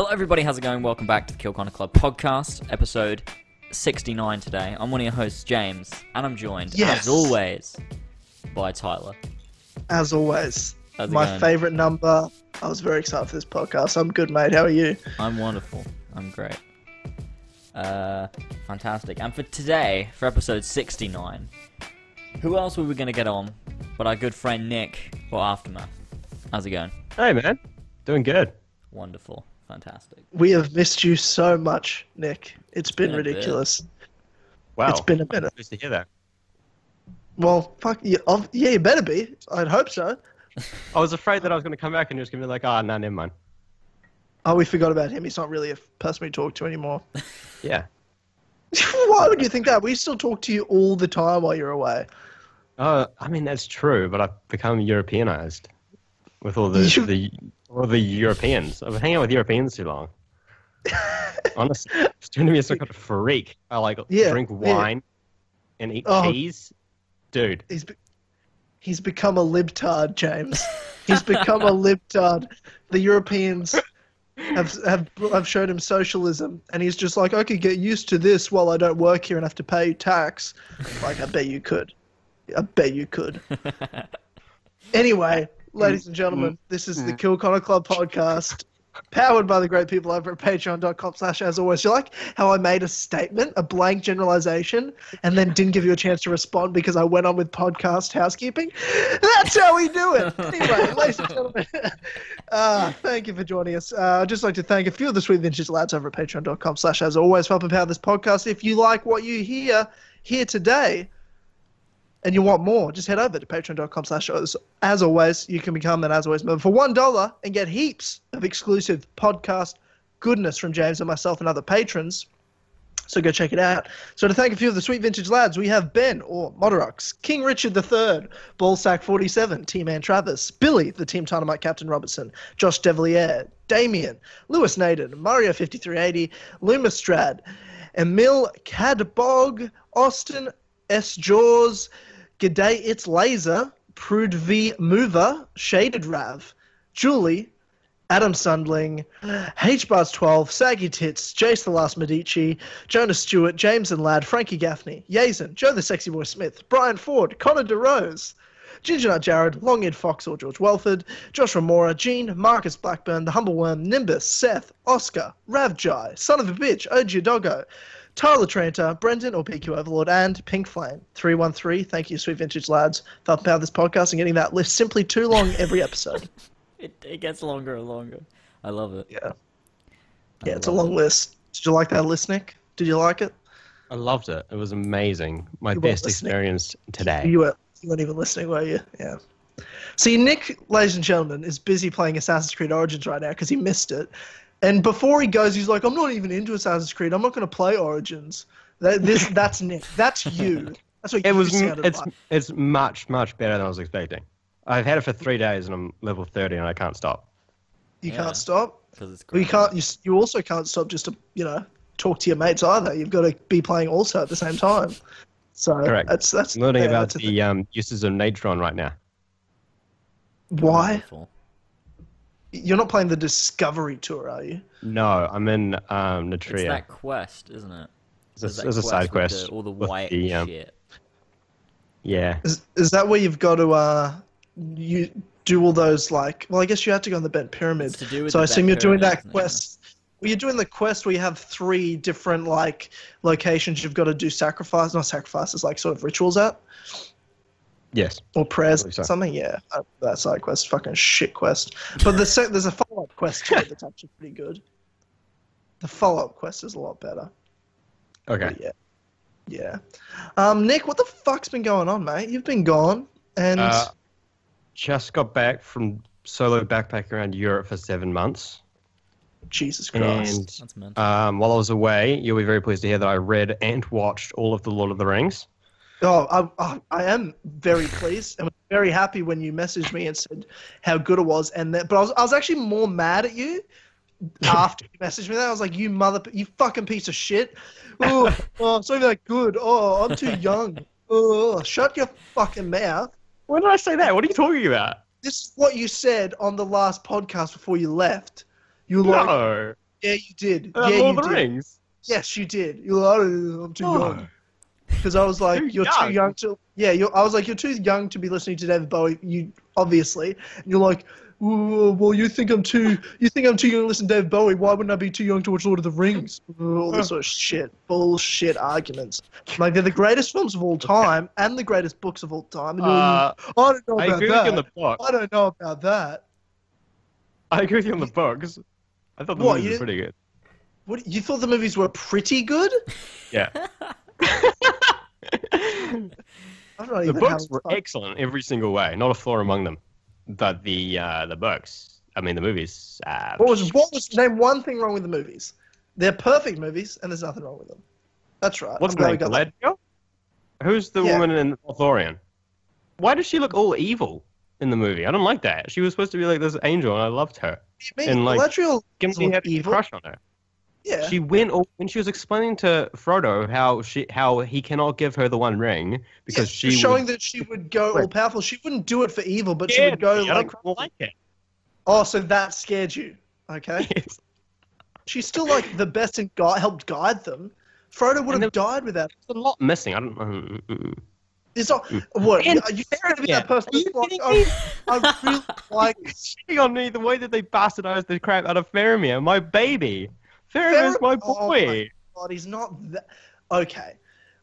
Hello, everybody. How's it going? Welcome back to the Kill Connor Club podcast, episode 69 today. I'm one of your hosts, James, and I'm joined, Yes. as always, by Tyler. As always, How's my going? favorite number. I was very excited for this podcast. I'm good, mate. How are you? I'm wonderful. I'm great. Uh, fantastic. And for today, for episode 69, who else were we going to get on but our good friend Nick or Aftermath? How's it going? Hey man, doing good. Wonderful. Fantastic. We have missed you so much, Nick. It's been, been a bit. ridiculous. Wow, It's been a minute. Nice to hear that. Well, fuck yeah, yeah, you better be. I'd hope so. I was afraid that I was going to come back and just gonna be like, ah, no, never mind. Oh, we forgot about him. He's not really a person we talk to anymore. Yeah. Why would you think that? We still talk to you all the time while you're away. Uh, I mean that's true, but I've become Europeanized with all the You- the all the Europeans. I've been hanging out with Europeans too long. Honestly, it's turning me into like of freak. I like Yeah, drink yeah. wine and eat Oh. cheese, dude. He's be- he's become a libtard, James. He's become a libtard. The Europeans have have have shown him socialism, and he's just like, I could get used to this while I don't work here and have to pay tax. Like, I bet you could. I bet you could. Anyway, ladies and gentlemen, this is the Kill Connor Club podcast. Powered by the great people over at patreon.com slash as always. You like how I made a statement, a blank generalization, and then didn't give you a chance to respond because I went on with podcast housekeeping? That's how we do it. Anyway, ladies and gentlemen, uh, thank you for joining us. Uh, I'd just like to thank a few of the sweet vintage lads over at patreon.com slash as always for helping power this podcast. If you like what you hear here today, and you want more, just head over to patreon.com slash as- always. You can become an as always member for one dollar and get heaps of exclusive podcast goodness from James and myself and other patrons. So go check it out. So to thank a few of the sweet vintage lads, we have Ben or Moderux, King Richard III, Ballsack 47, T-Man Travis, Billy, the Team Dynamite Captain Robertson, Josh Devilier, Damien, Lewis Naden, Mario 5380, Lumistrad, Emil Cadbog, Austin S. Jaws, G'day It's Laser, Prude V Mover, Shaded Rav, Julie, Adam Sundling, H Bars 12, Saggy Tits, Jace the Last Medici, Jonah Stewart, James and Lad, Frankie Gaffney, Yazen, Joe the Sexy Boy Smith, Brian Ford, Connor DeRose, Ginger Nut Jared, Long Eared Fox or George Welford, Joshua Mora, Gene, Marcus Blackburn, The Humble Worm, Nimbus, Seth, Oscar, Ravjai, Son of a Bitch, OG Doggo, Tyler Tranter, Brendan or PQ Overlord, and Pink Flame 313. Thank you, sweet vintage lads, for helping out this podcast and getting that list simply too long every episode. It, it gets longer and longer. I love it. Yeah. Yeah, it's a long list. Did you like that list, Nick? Did you like it? I loved it. It was amazing. My You best experience today. You, were, you weren't even listening, were you? Yeah. See, Nick, ladies and gentlemen, is busy playing Assassin's Creed Origins right now because he missed it. And before he goes, he's like, I'm not even into Assassin's Creed. I'm not going to play Origins. That, this, that's Nick. That's you. That's what It you was. sounded It's like. it's much much better than I was expecting. I've had it for three days and I'm level thirty and I can't stop. You Yeah. can't stop. Because it's Well, you can't. You, you also can't stop just to you know talk to your mates either. You've got to be playing also at the same time. So Correct. that's that's I'm learning yeah, about that's a the um, uses of Natron right now. why Wonderful. You're not playing the Discovery Tour, are you? No, I'm in um, It's Natria. that quest, isn't it? It's a, it's a side quest. the- all the with white the, um, shit. Yeah. Is is that where you've got to uh you do all those like? Well, I guess you have to go on the bent pyramid. To do with So I assume you're doing Pyramid, that isn't it? quest. Well, you're doing the quest where you have three different like locations you've got to do sacrifice, not sacrifices, like sort of rituals at. Yes. or prayers believe so. something? Yeah. Uh, that side quest fucking shit quest. But the sec- there's a follow-up quest to it that's actually pretty good. The follow-up quest is a lot better. Okay. But yeah. Yeah. Um nick what the fuck's been going on mate? You've been gone and Uh, just got back from solo backpack around Europe for seven months, jesus christ. And That's um, while I was away, you'll be very pleased to hear that I read and watched all of the Lord of the Rings. Oh I, I, am very pleased and was very happy when you messaged me and said how good it was and that but i was, I was actually more mad at you after you messaged me that I was like, "You mother, you fucking piece of shit! Oh, oh even that good. Oh, I'm too young. Oh, shut your fucking mouth." When did I say that? What are you talking about? This is what you said on the last podcast before you left. You were like, No. Yeah, you did. Uh, yeah, Lord you of the did. Rings. Yes, you did. You're like, "Oh, I'm too No. young. Because I was like, Too you're young. too young to. Yeah, you're, I was like, you're too young to be listening to David Bowie. You obviously. And you're like, "Well, well, you think I'm too. You think I'm too young to listen to David Bowie? Why wouldn't I be too young to watch Lord of the Rings? All this sort of shit, bullshit arguments. Like they're the greatest films of all time and the greatest books of all time. And Uh, like, I don't know I about agree with that. you on the book. I don't know about that. I agree with you on the books. I thought the What, movies you- were pretty good. What you thought the movies were pretty good? Yeah. The books were fun. excellent every single way, not a flaw among them. But the uh, the books, I mean the movies. Uh, What was what was name one thing wrong with the movies? They're perfect movies, and there's nothing wrong with them. That's right. What's name? Galadriel? Who's the Yeah. woman in Lothlorien? Why does she look all evil in the movie? I don't like that. She was supposed to be like this angel, and I loved her. What do you and, like, Galadriel Gimli had look a crush on her. Yeah. She went all, when she was explaining to Frodo how she how he cannot give her the one ring because Yeah, she showing would, that she would go all powerful. She wouldn't do it for evil, but she would go I like, don't like it. oh, so that scared you. Okay. She's still like the best and gui- helped guide them. Frodo would And have died without. There's a lot missing. I don't. mm, mm. It's not. What? And are you going to be that person? Are you that's like, kidding oh, me? I really like. Shitting on me the way that they bastardized the crap out of Faramir, my baby. Faramir's Faram- my oh boy. my God, he's not that. Okay.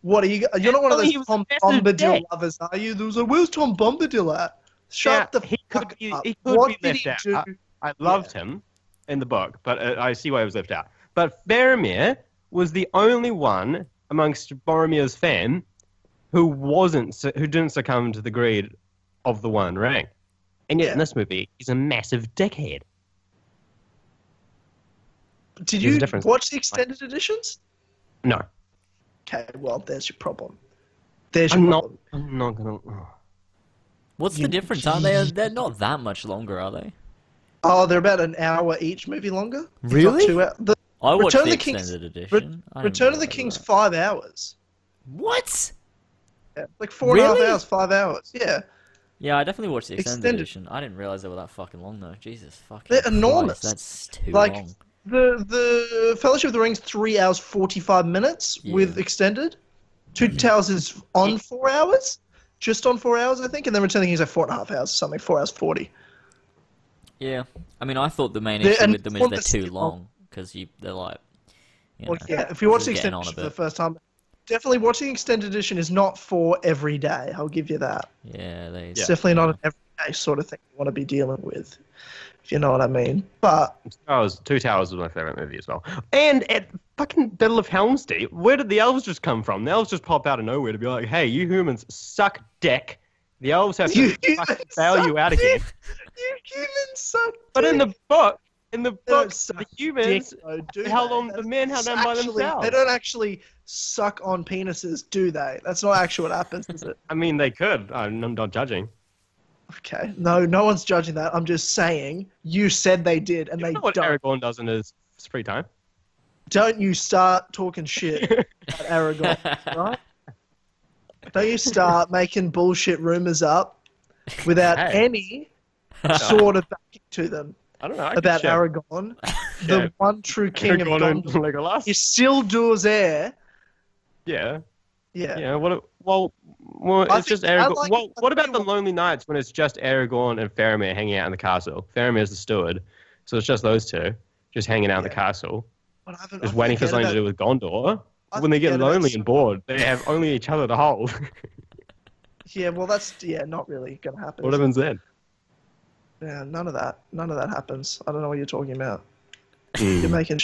What are you? You're not one of Oh, those Tom Bombadil lovers, are you? There was like, where's Tom Bombadil at? Shut Yeah, the he could be- up. he could what be did left he out. do? I loved him in the book, but uh, I see why he was left out. But Faramir was the only one amongst Boromir's fam who wasn't who didn't succumb to the greed of the One Ring, and yet in this movie he's a massive dickhead. Did there's you a watch the extended editions? No, Okay, well, there's your problem. There's your I'm not. I'm not gonna. oh. What's You- the difference? Aren't they? They're not that much longer, are they? Oh, they're about an hour each, movie longer. Really? Two hours. The I watched Return the of the King's- extended edition. Re- Return of the King's that. five hours. What? Yeah, like four and a half Really? hours, five hours. Yeah, Yeah, I definitely watched the extended, Extended. edition. I didn't realize they were that fucking long though. Jesus fucking. They're Christ, enormous. That's too Like, long. The the Fellowship of the Rings three hours forty five minutes Yeah. with extended. Two mm-hmm. Towers is on four hours, just on four hours, I think, and then Return of the King's like four and a half hours, something four hours forty. Yeah, I mean, I thought the main They're issue with them is they're too long. long because you they're like. You Well, know, yeah, if you watch the extended edition for the first time, definitely watching the extended edition is not for every day. I'll give you that. Yeah, they. It's definitely not an everyday sort of thing you want to be dealing with, you know what I mean. But Towers, Two Towers was my favorite movie as well. And at fucking Battle of Helm's Deep, where did the elves just come from? The elves just pop out of nowhere to be like, "Hey, you humans suck dick." The elves have to You fucking bail you out again. you humans suck. But in the book, in the book, the dick, humans though, do held on the men held on by themselves. They don't actually suck on penises, do they? That's not actually what happens, is it? I mean, they could. I'm I'm not judging. Okay. No, no one's judging that. I'm just saying you said they did, and You they know what don't. Aragorn does in his free time? Don't you start talking shit about Aragorn, right? Don't you start making bullshit rumors up without Hey. any sort of backing to them I don't know. I about Aragorn, the one true king of Aragorn and Gondor. Legolas. Isildur's heir. Yeah. Yeah. Yeah, what? Well, well, it's just think- I Aragorn. like- well, what about the lonely nights when it's just Aragorn and Faramir hanging out in the castle? Faramir's the steward, so it's just those two, just hanging out in the castle, But I haven't- just I waiting for something to do with Gondor. I when they get lonely and bored, they have only each other to hold. Yeah, well, that's yeah, not really gonna happen. What happens then? Yeah, none of that. None of that happens. I don't know what you're talking about. You're Mm. making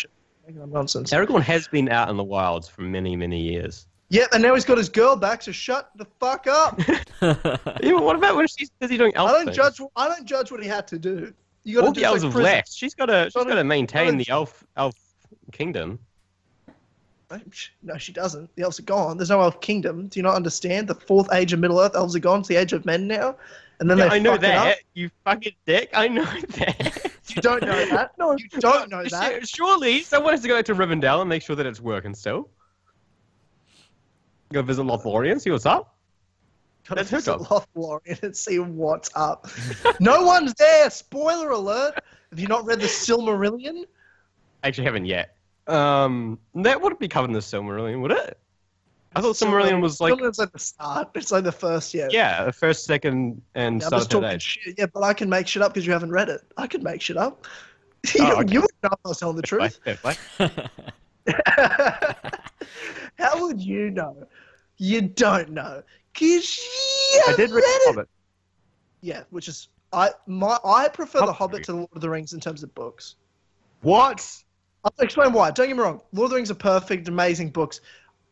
making nonsense. Aragorn has been out in the wilds for many, many years. Yeah, and now he's got his girl back. So shut the fuck up. Yeah, what about when she's busy doing elf I don't things? judge. I don't judge what he had to do. You got All the elves have left. She's got to. She's Gotta- got to maintain the elf elf kingdom. No, she doesn't. The elves are gone. There's no elf kingdom. Do you not understand? The fourth age of Middle Earth, elves are gone. It's the age of men now. And then Yeah, they I know fuck it up. that. You fucking dick. I know that. You don't know that. No, you don't know that. Surely someone has to go to Rivendell and make sure that it's working still. Go visit Lothlorien, see what's up. Gotta That's her visit job. Lothlorien and see what's up. no one's there. Spoiler alert. Have you not read the Silmarillion? actually haven't yet. Um, that wouldn't be covered in the Silmarillion, would it? I thought Silmarillion was like Silmarillion's like the start. It's like the first, yeah. yeah, the first, second, and I'm start just of Third talking Age. shit. Yeah, but I can make shit up because you haven't read it. I can make shit up. you, Oh, okay. you would know if I was telling the Fair truth. play, fair play. How would you know? You don't know. Cause you I did read it. Hobbit. Yeah, which is I my I prefer the Hobbit. Hobbit to the Lord of the Rings in terms of books. What? I'll explain why. Don't get me wrong. Lord of the Rings are perfect, amazing books.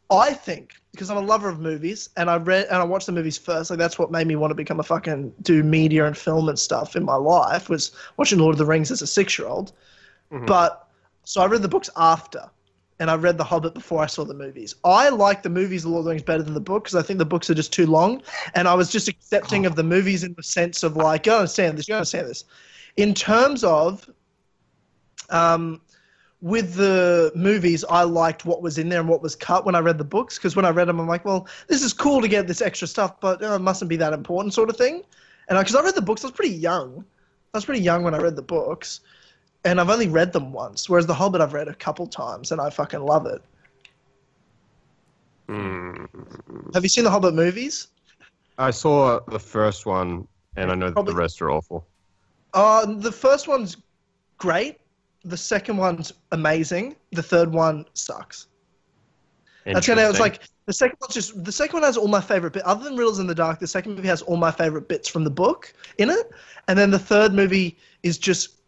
I think because I'm a lover of movies and I read and I watched the movies first. Like that's what made me want to become a fucking do media and film and stuff in my life was watching Lord of the Rings as a six year old. Mhm. But so I read the books after, and I read The Hobbit before I saw the movies. I like the movies of Lord of the Rings better than the book because I think the books are just too long, and I was just accepting of the movies in the sense of like, you understand this, you understand this. In terms of, um, with the movies, I liked what was in there and what was cut when I read the books because when I read them, I'm like, well, this is cool to get this extra stuff, but uh, it mustn't be that important, sort of thing. And I because I read the books, I was pretty young. I was pretty young when I read the books, and I've only read them once. Whereas The Hobbit, I've read a couple times, and I fucking love it. Hmm. Have you seen the Hobbit movies? I saw the first one, and I know that Probably- the rest are awful. Uh, the first one's great. The second one's amazing. The third one sucks. That's kind of it's like the second one's just the second one has all my favorite bit other than Riddles in the Dark. The second movie has all my favorite bits from the book in it, and then the third movie is just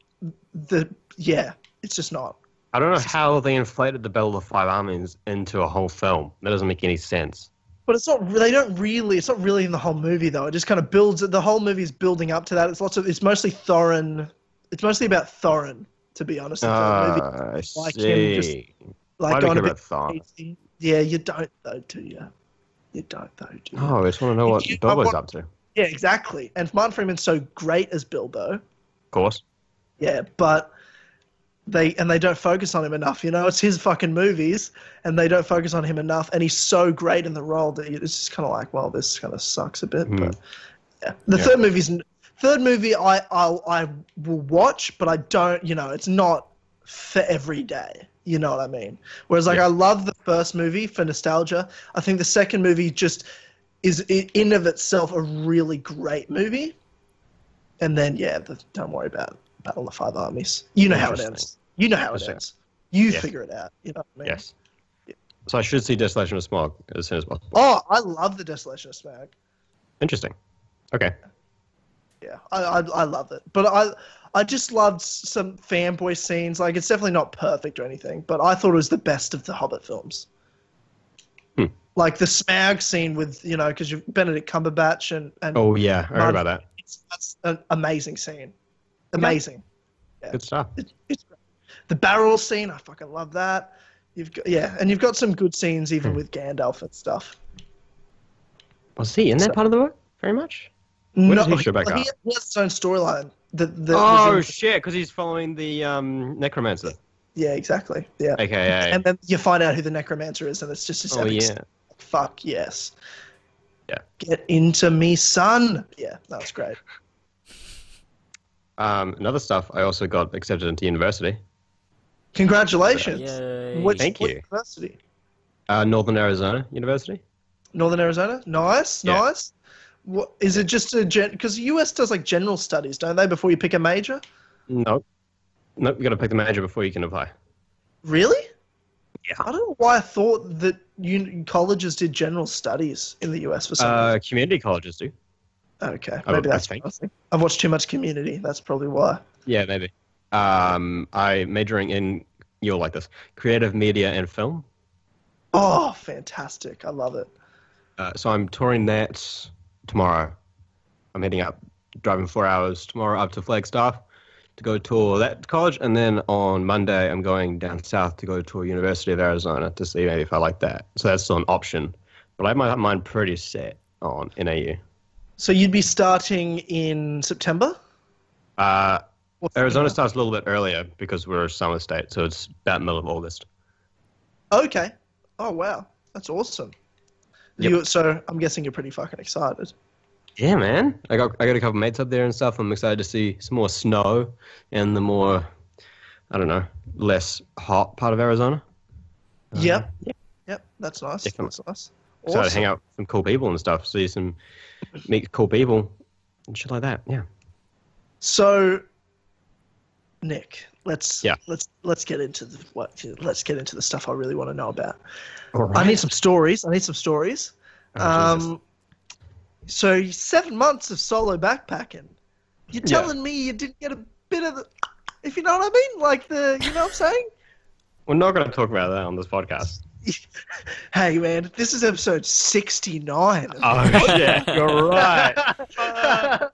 the yeah, it's just not. I don't know how they inflated the Battle of the Five Armies into a whole film. That doesn't make any sense. But it's not. They don't really. It's not really in the whole movie though. It just kind of builds. The whole movie is building up to that. It's lots of. It's mostly Thorin. It's mostly about Thorin, to be honest. in the movie. Ah, I like him just- see. Like Why do you going a about bit Thorin? crazy. Yeah, you don't though, do you? You don't though, do you? Oh, I just want to know what You- Bilbo's want- up to. Yeah, exactly. And Martin Freeman's so great as Bilbo. Of course. Yeah, but they and they don't focus on him enough. You know, it's his fucking movies, and they don't focus on him enough. And he's so great in the role that it's just kind of like, well, this kind of sucks a bit. Hmm. But yeah, the Yeah. third movie's third movie I I'll, I will watch, but I don't. You know, it's not for every day. You know what I mean? Whereas like Yeah. I love the first movie for nostalgia. I think the second movie just is in of itself a really great movie. And then yeah, the, don't worry about Battle of the Five Armies. You know how it ends. You know how it ends. You Yeah. figure it out. You know what I mean? Yes. So I should see Desolation of Smaug as soon as possible. Oh, I love the Desolation of Smaug. Interesting. Okay. Yeah, I, I I love it. But I I just loved some fanboy scenes. Like it's definitely not perfect or anything, but I thought it was the best of the Hobbit films. Hmm. Like the Smaug scene with you know because you've Benedict Cumberbatch and and Oh yeah, I heard Martin- about that. that's an amazing scene. Amazing. Good stuff. It, it's great. The barrel scene, I fucking love that. You've got yeah, and you've got some good scenes even Hmm. with Gandalf and stuff. Was he in that So- part of the book? Very much. When does he show back he, up? he has his own storyline. That, that Oh in- shit! Because he's following the um, necromancer, yeah, exactly. Yeah. aka. And then you find out who the necromancer is, and it's just this oh epic yeah. fuck yes. Yeah. Get into me, son. Yeah, that was great. Um, another stuff. I also got accepted into university, Congratulations. Yay. Which, Thank what you. University. uh, Northern Arizona University. Northern Arizona. Nice, Yeah. nice. What is it? Just a gen? Because the US does like general studies, don't they? Before you pick a major. Nope. Nope. You got to pick the major before you can apply. Really? Yeah. I don't know why I thought that un- colleges did general studies in the US for some Uh, community colleges do. Okay, maybe I that's think. what I think. I've watched too much Community. That's probably why. Yeah, maybe. Um, I majoring in you'll like this creative media and film. Oh, fantastic! I love it. Uh, so I'm touring that tomorrow. I'm heading up, driving four hours tomorrow up to Flagstaff to go tour that college, and then on Monday I'm going down south to go tour University of Arizona to see maybe if I like that. So that's still an option, but I have my mind pretty set on NAU. So you'd be starting in September. Uh, Arizona starts a little bit earlier because we're a summer state, so it's about middle of August. Okay. Oh wow, that's awesome. Yep. You, so I'm guessing you're pretty fucking excited. Yeah, man. I got I got a couple mates up there and stuff. I'm excited to see some more snow and the more I don't know, less hot part of Arizona. Uh, Yep. Yep. That's nice. Definitely. That's nice. So to hang out with some cool people and stuff, see some, meet cool people, and shit like that. Yeah. So, Nick, let's Yeah. let's let's get into the what let's get into the stuff I really want to know about. All I need some stories. I need some stories. Oh, um, so seven months of solo backpacking. You're Yeah. telling me you didn't get a bit of the, if you know what I mean, like the, you know what I'm saying? We're not going to talk about that on this podcast. Hey man, this is episode 69. Oh yeah, you're right.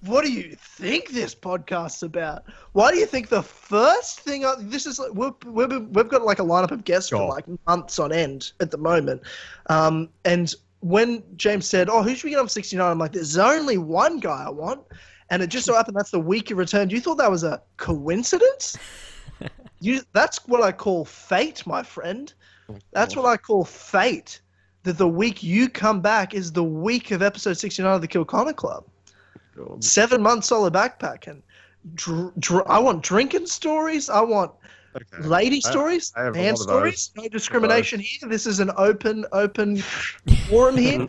what do you think this podcast's about? Why do you think the first thing? I, this is like we've, we've, we've got like a lineup of guests for like months on end at the moment, um, and when James said, "Oh, who should we get on 69?" I'm like, "There's only one guy I want," and it just so happened that's the week you returned. You thought that was a coincidence? you that's what I call fate, my friend. That's what I call fate. That the week you come back is the week of episode 69 of the Kill Connor Club. Seven months solo backpacking. Dr- dr- I want drinking stories. I want Okay. lady I- stories, I have a man stories. No discrimination here. This is an open, open forum here.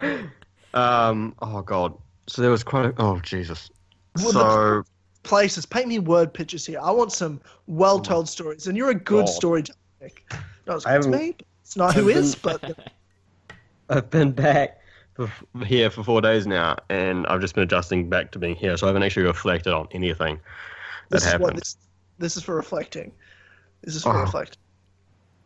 Um. Oh god. So there was quite. A, oh Jesus. Well, So Places. Paint me word pictures here. I want some well-told stories, and you're a good God. storyteller. Nick. Not as I good as haven't- me. It's not who I've is, but I've been back for, here for four days now, and I've just been adjusting back to being here. So I haven't actually reflected on anything that this is happened. what this. This is for reflecting. This is for Oh. reflecting.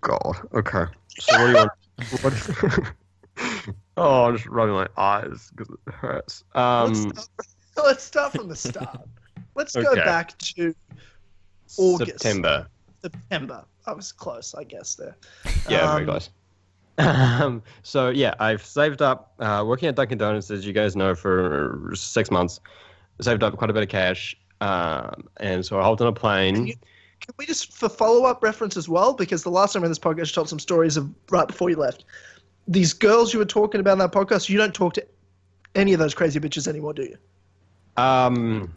God. Okay. So what do you want? what, oh, I'm just rubbing my eyes because it hurts. Um. let's, start, let's start from the start. Let's go back to August. September. September. I was close, I guess. There. Yeah, very Um, close. Um, so yeah, I've saved up uh, working at Dunkin' Donuts, as you guys know, for six months. Saved up quite a bit of cash, um, and so I hopped on a plane. you- Can we just, for follow-up reference as well, because the last time in this podcast you told some stories of right before you left. These girls you were talking about in that podcast, you don't talk to any of those crazy bitches anymore, do you? Um,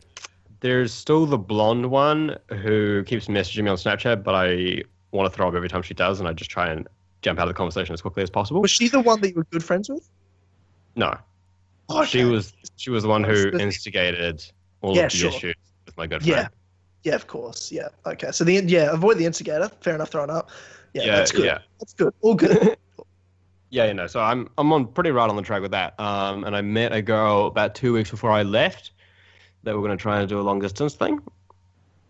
there's still the blonde one who keeps messaging me on Snapchat, but I want to throw up every time she does, and I just try and jump out of the conversation as quickly as possible. Was she the one that you were good friends with? No, Okay. she was she was the one who instigated all Yeah, of the sure. issues with my good Yeah. friend. Yeah, of course. Yeah. Okay. So the yeah, avoid the instigator. Fair enough. Throwing up. Yeah, Yeah, that's good. yeah. That's good. All good. Yeah, you know, so I'm I'm on pretty right on the track with that. Um, and I met a girl about two weeks before I left that we're gonna try and do a long distance thing,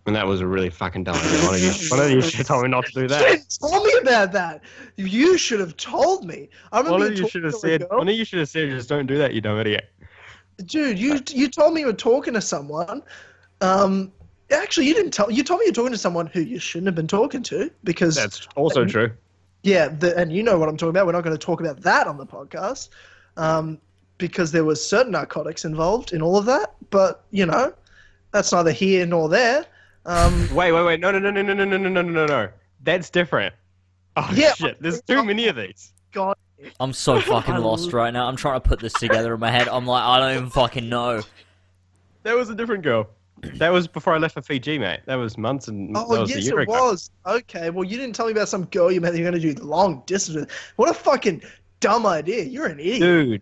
and that was a really fucking dumb idea. One of you, one of you should tell me not to do You that. didn't tell me about that. You should have told me. I remember One of you you should have talking to a said. One of you should have said, "Just don't do that, you dumb idiot." dude. You you told me you were talking to someone. Um, actually, you didn't tell. You told me you were talking to someone who you shouldn't have been talking to because That's also true. yeah, the, and you know what I'm talking about. We're not going to talk about that on the podcast um, because there was certain narcotics involved in all of that. But you know, that's neither here nor there. Um, Wait, wait, wait! No, no, no, no, no, no, no, no, no, no, no! That's different. Oh Yeah, shit! There's too many of these. God, I'm so fucking lost right now. I'm trying to put this together in my head. I'm like, I don't even fucking know. That was a different girl. That was before I left for Fiji, mate. That was months and that Oh was a yes, year it ago. was. Okay, well you didn't tell me about some girl you met that you're going to do long distance with. What a fucking dumb idea! You're an idiot. Dude.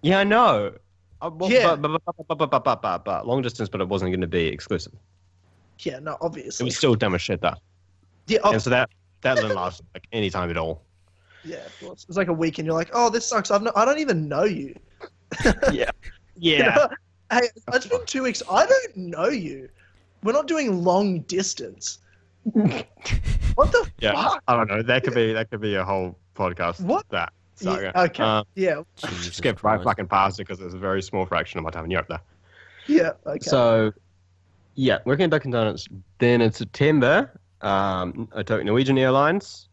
Yeah, I know. Uh, well, Yeah. But, but, but, but, but, but, but, but, but, long distance, but it wasn't going to be exclusive. Yeah, no, obviously. It obviously. was still dumb as shit, though. yeah, oh, And so that that didn't last like any time at all. yeah, of course. It was like a week, and you're like, "Oh, this sucks. I've no, I don't even know you." Yeah. You know? hey, it's been two weeks. I don't know you. We're not doing long distance. what the Yeah. fuck? I don't know. That could be that could be a whole podcast. What? That. So, Yeah, yeah. okay. Uh, yeah, Jesus skipped right fucking past it because it's a very small fraction of my time in Europe there. yeah, okay. So, yeah, working at Dunkin' Donuts. Then in September, um, I took Norwegian Airlines.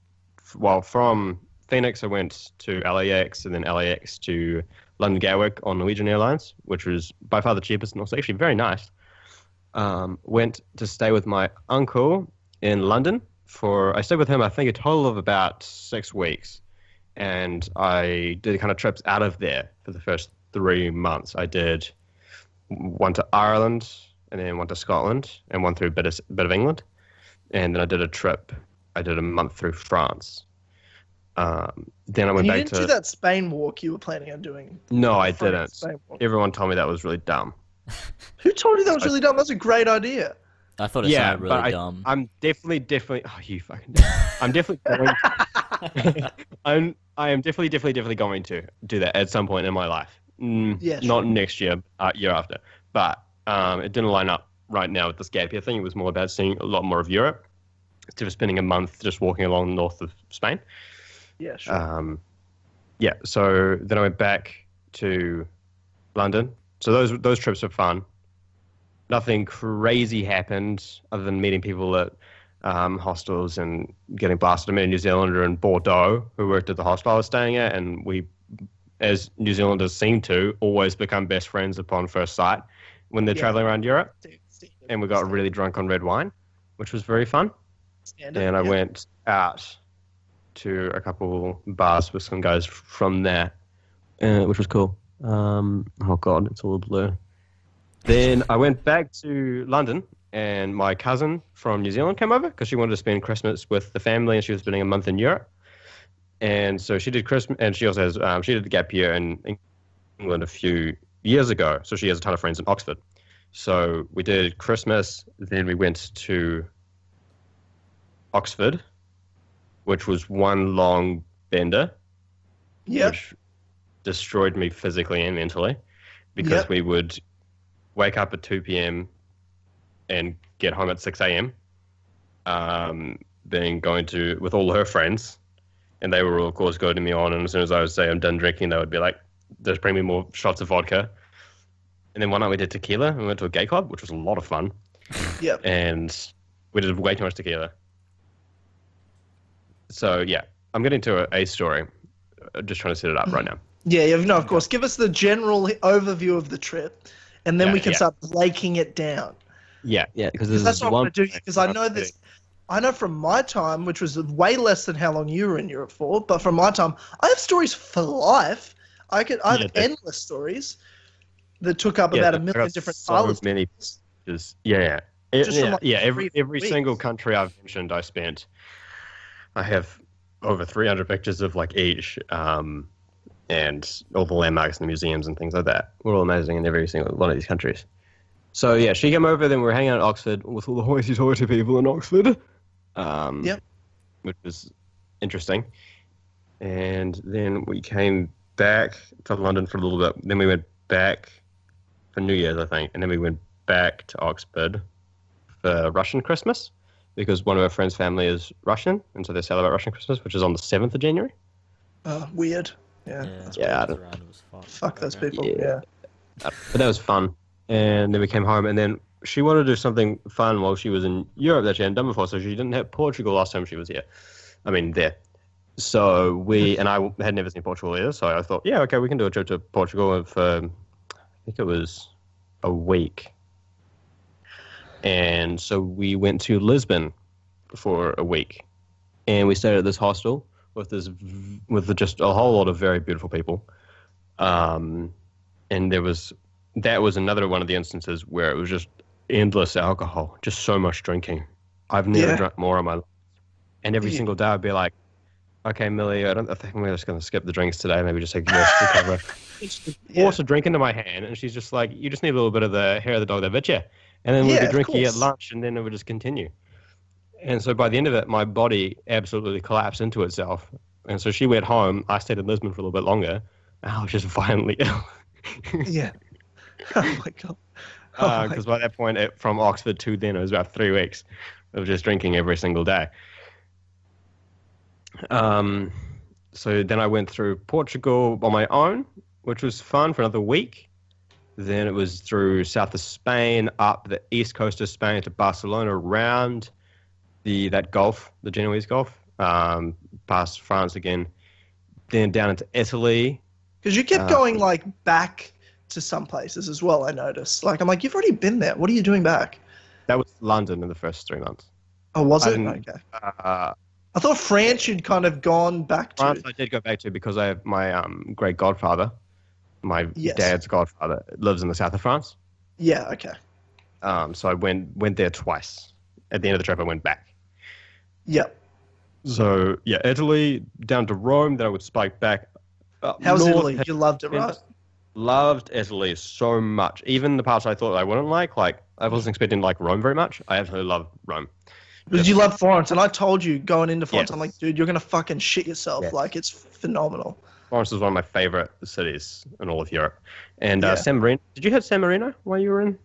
Well, from Phoenix, I went to LAX and then LAX to London Gatwick on Norwegian Airlines, which was by far the cheapest and also actually very nice. Um, went to stay with my uncle in London for, I stayed with him, I think, a total of about six weeks. And I did kind of trips out of there for the first three months. I did one to Ireland, and then one to Scotland, and one through a bit of, bit of England, and then I did a trip. I did a month through France. Um, then I went you back didn't to do that Spain walk you were planning on doing. no, I Funny didn't. Everyone told me that was really dumb. Who told you that was really dumb? That's a great idea. I thought it yeah, sounded really I, dumb. I'm definitely, definitely. Oh, you fucking. I'm definitely going. I'm. I am definitely, definitely, definitely going to do that at some point in my life. Mm, Yeah, Not next year, uh, year after. But um, it didn't line up right now with this gap year thing. It was more about seeing a lot more of Europe instead of spending a month just walking along north of Spain. Yeah, sure. Um, yeah, so then I went back to London. So those those trips were fun. Nothing crazy happened other than meeting people at um, hostels and getting blasted. I met a New Zealander in Bordeaux who worked at the hostel I was staying at, and we, as New Zealanders seem to, always become best friends upon first sight when they're Yeah. traveling around Europe. And we got really drunk on red wine, which was very fun and I yeah. went out to a couple bars with some guys from there, uh, which was cool. Um, oh god, it's all a blur. Then I went back to London, and my cousin from New Zealand came over because she wanted to spend Christmas with the family, and she was spending a month in Europe. And so she did Christmas, and she also has um, she did the gap year in England a few years ago. So she has a ton of friends in Oxford. So we did Christmas, then we went to Oxford, which was one long bender, Yep. which destroyed me physically and mentally because Yep. we would wake up at 2 p.m. and get home at 6 a.m. Um, then going to with all her friends, and they were all, of course, going to me on. And as soon as I would say I'm done drinking, they would be like, "Just bring me more shots of vodka." And then one night we did tequila. and We went to a gay club, which was a lot of fun, Yep. and we did way too much tequila. So yeah, I'm getting to a, a story. Uh, Just trying to set it up right now. Yeah, yeah, no, of course. Give us the general overview of the trip, and then Yeah, we can yeah. start breaking it down. Yeah, yeah, because Because that's what I want to do. Because I know this. I know from my time, which was way less than how long you were in Europe for, but from my time, I have stories for life. I could, I have Yeah, endless stories that took up Yeah, about a million different so many Just yeah, yeah, It- Just yeah, like, yeah. Every every weeks. single country I've mentioned, I spent. I have over 300 pictures of like each, um, and all the landmarks and the museums and things like that. We're all amazing in every single one of these countries. So yeah, she came over. Then we were hanging out at Oxford with all the hoity-toity people in Oxford. Um, Yep. Which was interesting. And then we came back to London for a little bit. Then we went back for New Year's, I think, and then we went back to Oxford for Russian Christmas because one of our friends' family is Russian, and so they celebrate Russian Christmas, which is on the seventh of January. Uh, weird. Yeah. Yeah, that's Yeah, I it's don't- random fuck. Fuck those people. Yeah. Yeah. Uh, But that was fun. And then we came home, and then she wanted to do something fun while she was in Europe that she hadn't done before. So she didn't have Portugal last time she was here. I mean, there. So we and I had never seen Portugal either. So I thought, yeah, okay, we can do a trip to Portugal for I think it was a week. And so we went to Lisbon for a week, and we stayed at this hostel with this with just a whole lot of very beautiful people. Um, and there was that was another one of the instances where it was just endless alcohol, just so much drinking. I've never Yeah. drunk more in my life. And every Yeah. single day I'd be like, okay, Millie, I don't I think we're just going to skip the drinks today. Maybe just take a rest, recover. Yeah. Force a drink into my hand, and she's just like, you just need a little bit of the hair of the dog that bit you. And then we'd Yeah, be drinking at lunch, and then it would just continue. And so by the end of it, my body absolutely collapsed into itself. And so she went home. I stayed in Lisbon for a little bit longer. I was just violently ill. Yeah. Oh my god. Uh, oh my because by that point, it, from Oxford to then, it was about three weeks of just drinking every single day. Um, so then I went through Portugal on my own, which was fun for another week. Then it was through south of Spain, up the east coast of Spain to Barcelona, around the that Gulf, the Genoese Gulf, um, past France again, then down into Italy. Because you kept Uh, going like back to some places as well. I noticed. Like I'm like, you've already been there. What are you doing back? That was London in the first three months. Oh, was it? Okay. Uh, I thought France you'd kind of gone back to. France I did go back to because I have my um, great godfather, my Yes. dad's godfather, lives in the south of France. Yeah. Okay. Um, so I went went there twice. At the end of the trip, I went back. Yep. So yeah, Italy down to Rome. Then I would spike back. up How was north, Italy? You loved it, right? Loved Italy so much. Even the parts I thought I wouldn't like, like I wasn't expecting to like Rome very much. I absolutely love Rome. Because you love Florence, and I told you going into Florence, Yes. I'm like, dude, you're gonna fucking shit yourself. Yes. Like it's phenomenal. Florence is one of my favorite cities in all of Europe. And Yeah. uh, San Marino. Did you have San Marino while you were in?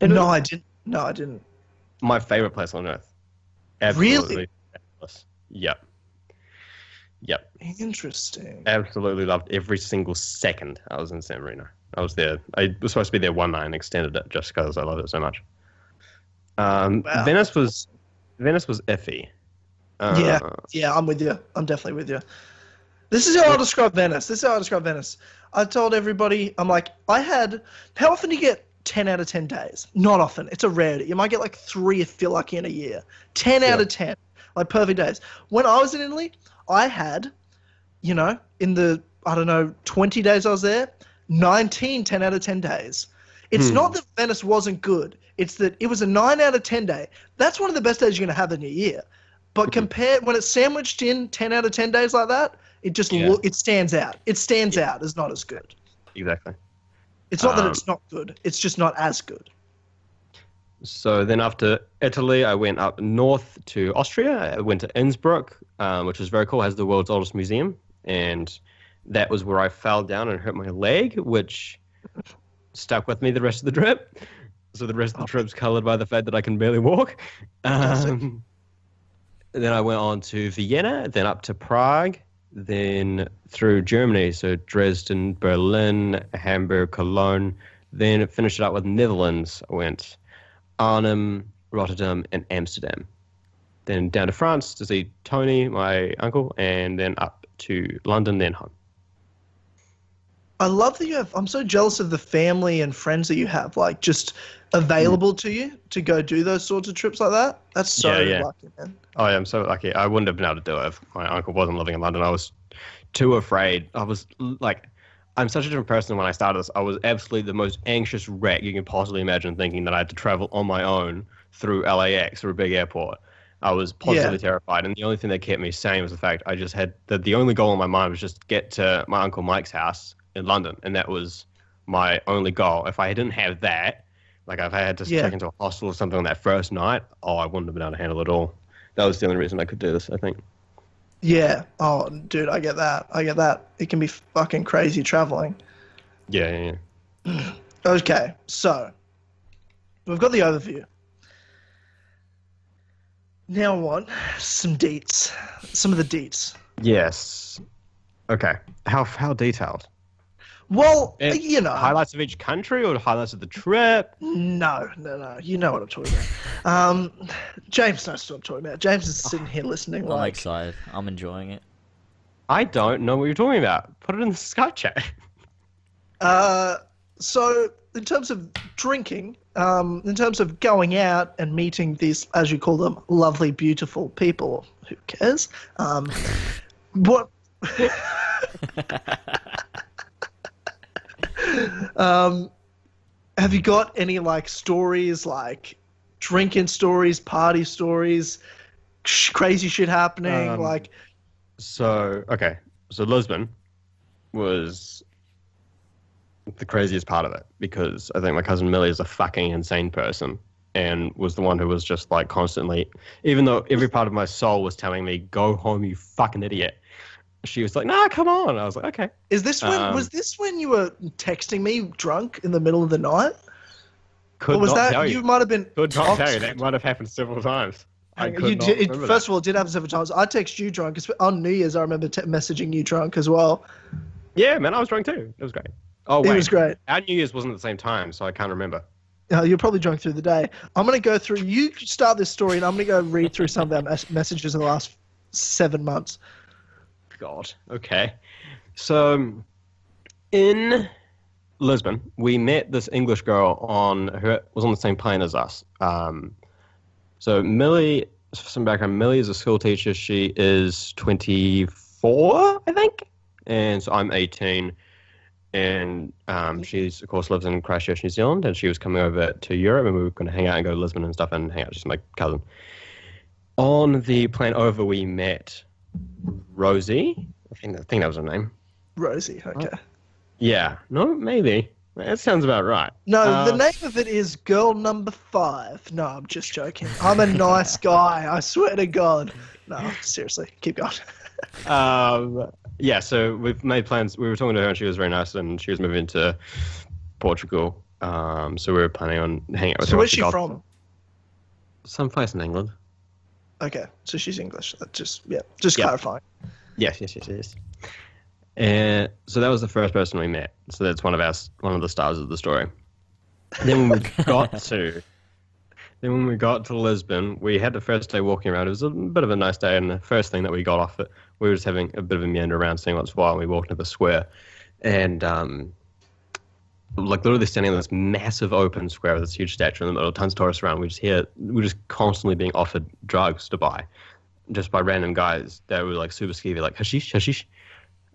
Italy? No, I didn't. No, I didn't. My favorite place on earth. Really? Absolutely. fabulous. Yep. Yep. Interesting. Absolutely loved every single second I was in San Marino. I was there. I was supposed to be there one night and extended it just because I loved it so much. Um, Wow. Venice was Venice was iffy. Uh, Yeah. Yeah, I'm with you. I'm definitely with you. This is how I'll describe Venice. This is how I describe Venice. I told everybody, I'm like, I had. How often do you get 10 out of 10 days? Not often. It's a rarity. You might get like three if you're lucky in a year. 10 out of 10. Like perfect days. When I was in Italy, I had, you know, in the, I don't know, 20 days I was there, 19 10 out of 10 days. It's Hmm. not that Venice wasn't good. It's that it was a 9 out of 10 day. That's one of the best days you're going to have in your year. But compared when it's sandwiched in 10 out of 10 days like that, it just Yeah. loo- it stands out. It stands out as not as good. Exactly. It's not that Um, it's not good. It's just not as good. So then after Italy, I went up north to Austria. I went to Innsbruck, um, which was very cool. It has the world's oldest museum, and that was where I fell down and hurt my leg, which stuck with me the rest of the trip. So the rest of the trip's colored by the fact that I can barely walk. Um, then I went on to Vienna, then up to Prague, then through Germany, so Dresden, Berlin, Hamburg, Cologne. Then finished it up with Netherlands. I went Arnhem, Rotterdam, and Amsterdam. Then down to France to see Tony, my uncle, and then up to London, then home. I love that you have. I'm so jealous of the family and friends that you have, like just available to you to go do those sorts of trips like that. That's so Yeah, yeah. lucky, man. Oh, yeah, I'm so lucky. I wouldn't have been able to do it if my uncle wasn't living in London. I was too afraid. I was like, I'm such a different person when I started this. I was absolutely the most anxious wreck you can possibly imagine, thinking that I had to travel on my own through LAX or a big airport. I was positively terrified, and the only thing that kept me sane was the fact I just had that the only goal in my mind was just get to my uncle Mike's house in London, and that was my only goal. If I didn't have that, like if I had to Yeah. check into a hostel or something on that first night, oh, I wouldn't have been able to handle it all. That was the only reason I could do this. I think. Yeah. Oh, dude, I get that. I get that. It can be fucking crazy traveling. Yeah, yeah, yeah. Okay, so we've got the overview. Now I want some deets, some of the deets. Yes. Okay. How how detailed? Well, Eh, you know, Highlights of each country or highlights of the trip? no, no, no. You know what I'm talking about. Um, James knows what I'm talking about. James is sitting here listening, I'm like, excited. I'm enjoying it. I don't know what you're talking about. Put it in the Skype chat. Uh, so in terms of drinking, um, in terms of going out and meeting these, as you call them, lovely, beautiful people, who cares? Um, what? um, have you got any like stories, like drinking stories, party stories, sh- crazy shit happening? Um, like, So okay, so Lisbon was the craziest part of it because I think my cousin Millie is a fucking insane person and was the one who was just like constantly, even though every part of my soul was telling me, "Go home, you fucking idiot." She was like, "Nah, come on." I was like, "Okay." is this when um, was this when you were texting me drunk in the middle of the night? Could or was that you. you. might have been? Could not tell you. That might have happened several times. I could you not did, first that. of all, it did happen several times. I text you drunk on New Year's. I remember te- messaging you drunk as well. Yeah, man, I was drunk too. It was great. Oh It was great. our New Year's wasn't at the same time, so I can't remember. Uh, you're probably drunk through the day. I'm gonna go through. You start this story, and I'm gonna go read through some of our mes- messages in the last seven months. God. Okay. So, in Lisbon, we met this English girl on who was on the same plane as us. Um, so Millie, for some background, Millie is a school teacher. She is 24, I think, and so I'm 18. and um, she's of course lives in Christchurch, New Zealand, and she was coming over to Europe, and we were going to hang out and go to Lisbon and stuff, and hang out. She's my cousin. On the plane over, we met Rosie. I think I think that was her name. Rosie. Okay. Yeah, no, maybe that sounds about right. No, the Uh, name of it is Girl Number Five. No, I'm just joking. I'm a nice guy. I swear to God. No, seriously, keep going. um, yeah, so we've made plans. We were talking to her, and she was very nice, and she was moving to Portugal. Um, so we were planning on hanging out with So her. So where's she from? Some place in England. Okay, so she's English. That just yeah, just Yeah. clarifying. Yes, yes, yes, yes. And so that was the first person we met. So that's one of our one of the stars of the story. Then when we got to, then when we got to Lisbon, we had the first day walking around. It was a bit of a nice day, and the first thing that we got off it, we were just having a bit of a meander around, seeing what's what. And we walked into the square, and um, like literally standing in this massive open square with this huge statue in the middle, tons of tourists around. We just hear, we are just constantly being offered drugs to buy just by random guys that were like super skeevy, like hashish, hashish,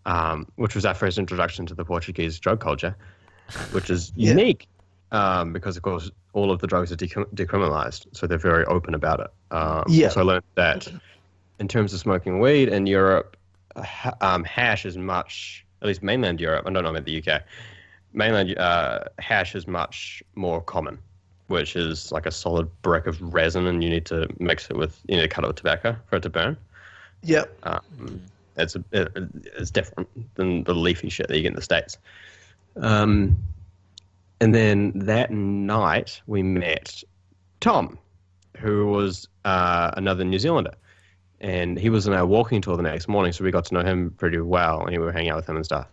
um, which was our first introduction to the Portuguese drug culture, which is Yeah. unique um, because, of course, all of the drugs are decrim- decriminalized, so they're very open about it. Um, Yeah. So I learned that in terms of smoking weed in Europe, ha- um, hash is much, at least mainland Europe, I don't know about the UK, mainland uh, hash is much more common which is like a solid brick of resin, and you need to mix it with you need to cut it with tobacco for it to burn. Yep. Um, it's a, it, it's different than the leafy shit that you get in the states. Um, and then that night we met Tom, who was uh, another New Zealander, and he was on our walking tour the next morning, so we got to know him pretty well, and we were hanging out with him and stuff.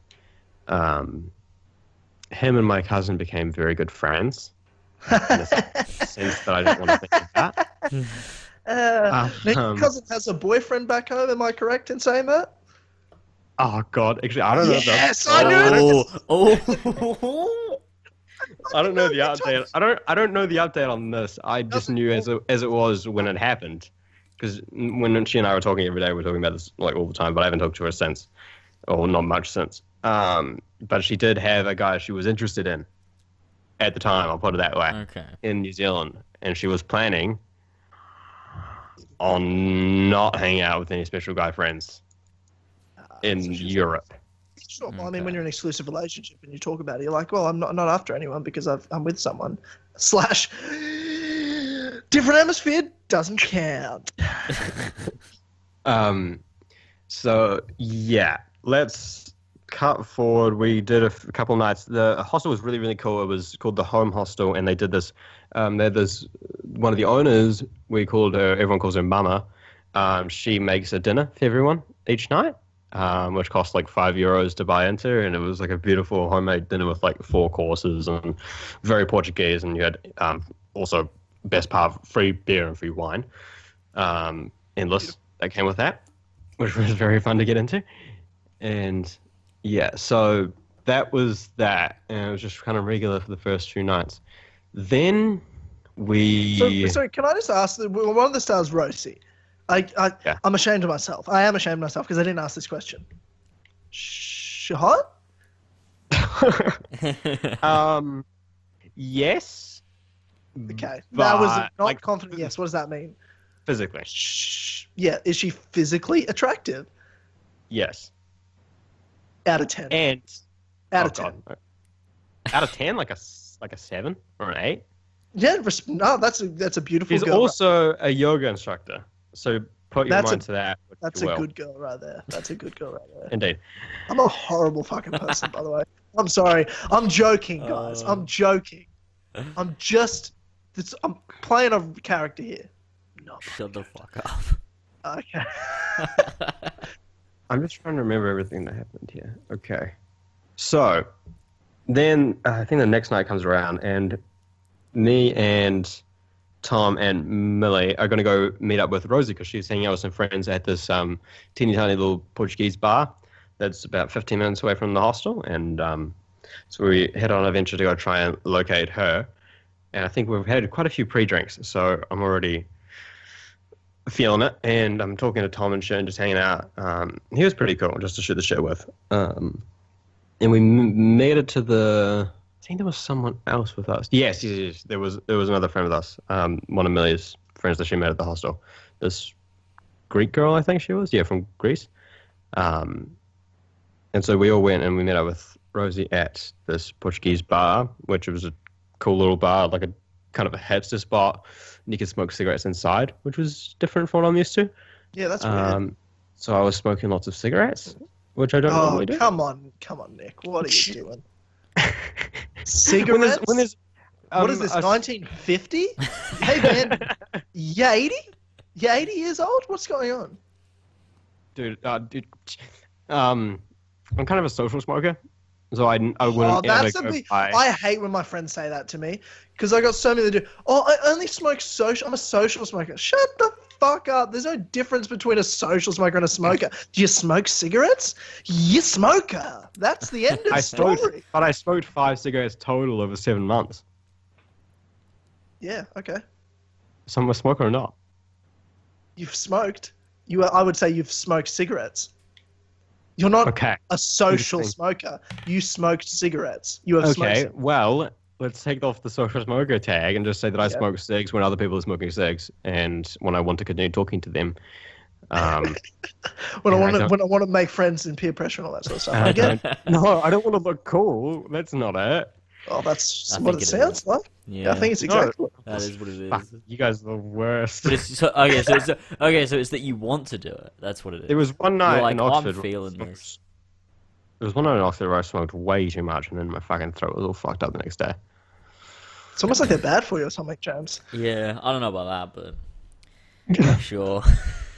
Um, him and my cousin became very good friends. in a sense that I didn't want to think of that. Uh, Nick, Um, cousin has a boyfriend back home. Am I correct in saying that? Oh God! Actually, I don't know. Yes, the, I knew Oh, oh. I don't know the update. I don't. I don't know the update on this. I just knew as it, as it was when it happened, because when she and I were talking every day, we were talking about this like all the time. But I haven't talked to her since, or not much since. Um, but she did have a guy she was interested in at the time. I'll put it that way. okay. in New Zealand, and she was planning on not hanging out with any special guy friends in so Europe. Sure. Well, I mean, when you're in an exclusive relationship and you talk about it, you're like, well, I'm not not after anyone because I've, I'm with someone. Slash, different hemisphere doesn't count. Um, so yeah, let's cut forward. We did a f- couple nights. The hostel was really really cool. It was called the Home Hostel, and they did this. Um, they had this one of the owners. We called her. Everyone calls her Mama. Um, she makes a dinner for everyone each night. Um, which cost like five euros to buy into, and it was like a beautiful homemade dinner with like four courses and very Portuguese, and you had um, also best part free beer and free wine, um, endless that came with that, which was very fun to get into. And yeah, so that was that. And it was just kind of regular for the first few nights. Then we. So, sorry, can I just ask? One of the stars, Rosie. I, I, Yeah. I'm ashamed of myself. I am ashamed of myself because I didn't ask this question. Shot? um, yes. Okay. that was not like, confident. Yes. What does that mean? Physically, Shh. Yeah. Is she physically attractive? yes. Out of 10. And Out oh, of 10. God. Out of ten, like a s- like a seven or an eight. Yeah. res- No, that's a, that's a beautiful She's girl. also a yoga instructor, so put your That's a- mind to that. that's a will. good girl right there. That's a good girl right there. Indeed. I'm a horrible fucking person, by the way. I'm sorry. I'm joking, guys. Uh. I'm joking. I'm just. This, I'm playing a character here. No. Shut the fuck up. Okay. I'm just trying to remember everything that happened here. Okay. So, then uh, I think the next night comes around, and me and Tom and Millie are going to go meet up with Rosie because she's hanging out with some friends at this um, teeny tiny little Portuguese bar that's about 15 minutes away from the hostel. And um, so we head on a venture to go try and locate her. And I think we've had quite a few pre drinks, so I'm already feeling it, and I'm talking to Tom and shit just hanging out. Um, he was pretty cool, just to shoot the shit with. Um, and we m- made it to the. I think there was someone else with us. Yes, yes, yes. There was there was another friend with us. Um, one of Millie's friends that she met at the hostel. This Greek girl, I think she was. Yeah, from Greece. Um, and so we all went and we met up with Rosie at this Portuguese bar, which was a cool little bar, like a kind of a hipster spot. And you could smoke cigarettes inside, which was different from what I'm used to. Yeah, that's weird. Um, so I was smoking lots of cigarettes, which I don't oh, normally do. come on, come on, Nick. What are you doing? when Cigarettes? there's, when there's, um, is this, 1950? hey, man, you 80? You 80 years old? What's going on? dude, uh, dude, um, I'm kind of a social smoker, so I, I Oh, wouldn't ever that's go the buy. I hate when my friends say that to me because I got so many that do. Oh, I only smoke social. I'm a social smoker. Shut the fuck up. There's no difference between a social smoker and a smoker. Do you smoke cigarettes? You smoker. That's the end of I story. smoked, but I smoked five cigarettes total over seven months. Yeah. Okay. So I'm a smoker or not? You've smoked. You. Are, I would say you've smoked cigarettes. You're not Okay. a social smoker. You smoked cigarettes. You have smoked. Okay. Well, let's take off the social smoker tag and just say that I Yeah. smoke cigs when other people are smoking cigs, and when I want to continue talking to them. Um, When I want to, don't- when I want to make friends and peer pressure and all that sort of stuff. I I don't- no, I don't want to look cool. That's not it. Oh, that's I what it it sounds is. like. yeah, I think it's No. exactly. what it that is. is what it is. Fuck, you guys are the worst. But it's so, okay, so it's okay, so it's that you want to do it. That's what it is. There was one night You're like, in "I'm Oxford. where feeling this." There was one night in Oxford where I smoked way too much, and then my fucking throat was all fucked up the next day. It's almost like they're bad for you or something, James. Yeah, I don't know about that, but sure.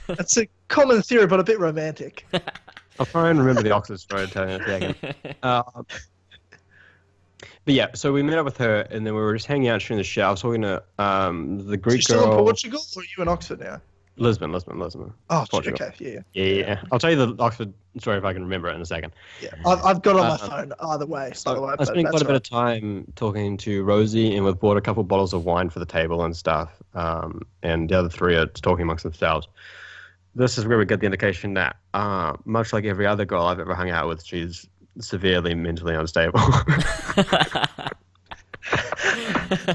That's a common theory, but a bit romantic. I'll try and remember the Oxford story and tell you in a second. Uh, but yeah, so we met up with her, and then we were just hanging out during the show. I was talking to um, the Greek you're still in girl, Portugal, or are you in Oxford now? Lisbon, Lisbon, Lisbon. Oh, Portugal. okay, yeah, Yeah, yeah, yeah. I'll tell you the Oxford story if I can remember it in a second. yeah. I've, I've got on my Uh, phone either way. So way, I but spent quite a bit right. of time talking to Rosie, and we've bought a couple bottles of wine for the table and stuff. Um, and the other three are talking amongst themselves. This is where we get the indication that, uh, much like every other girl I've ever hung out with, she's severely mentally unstable.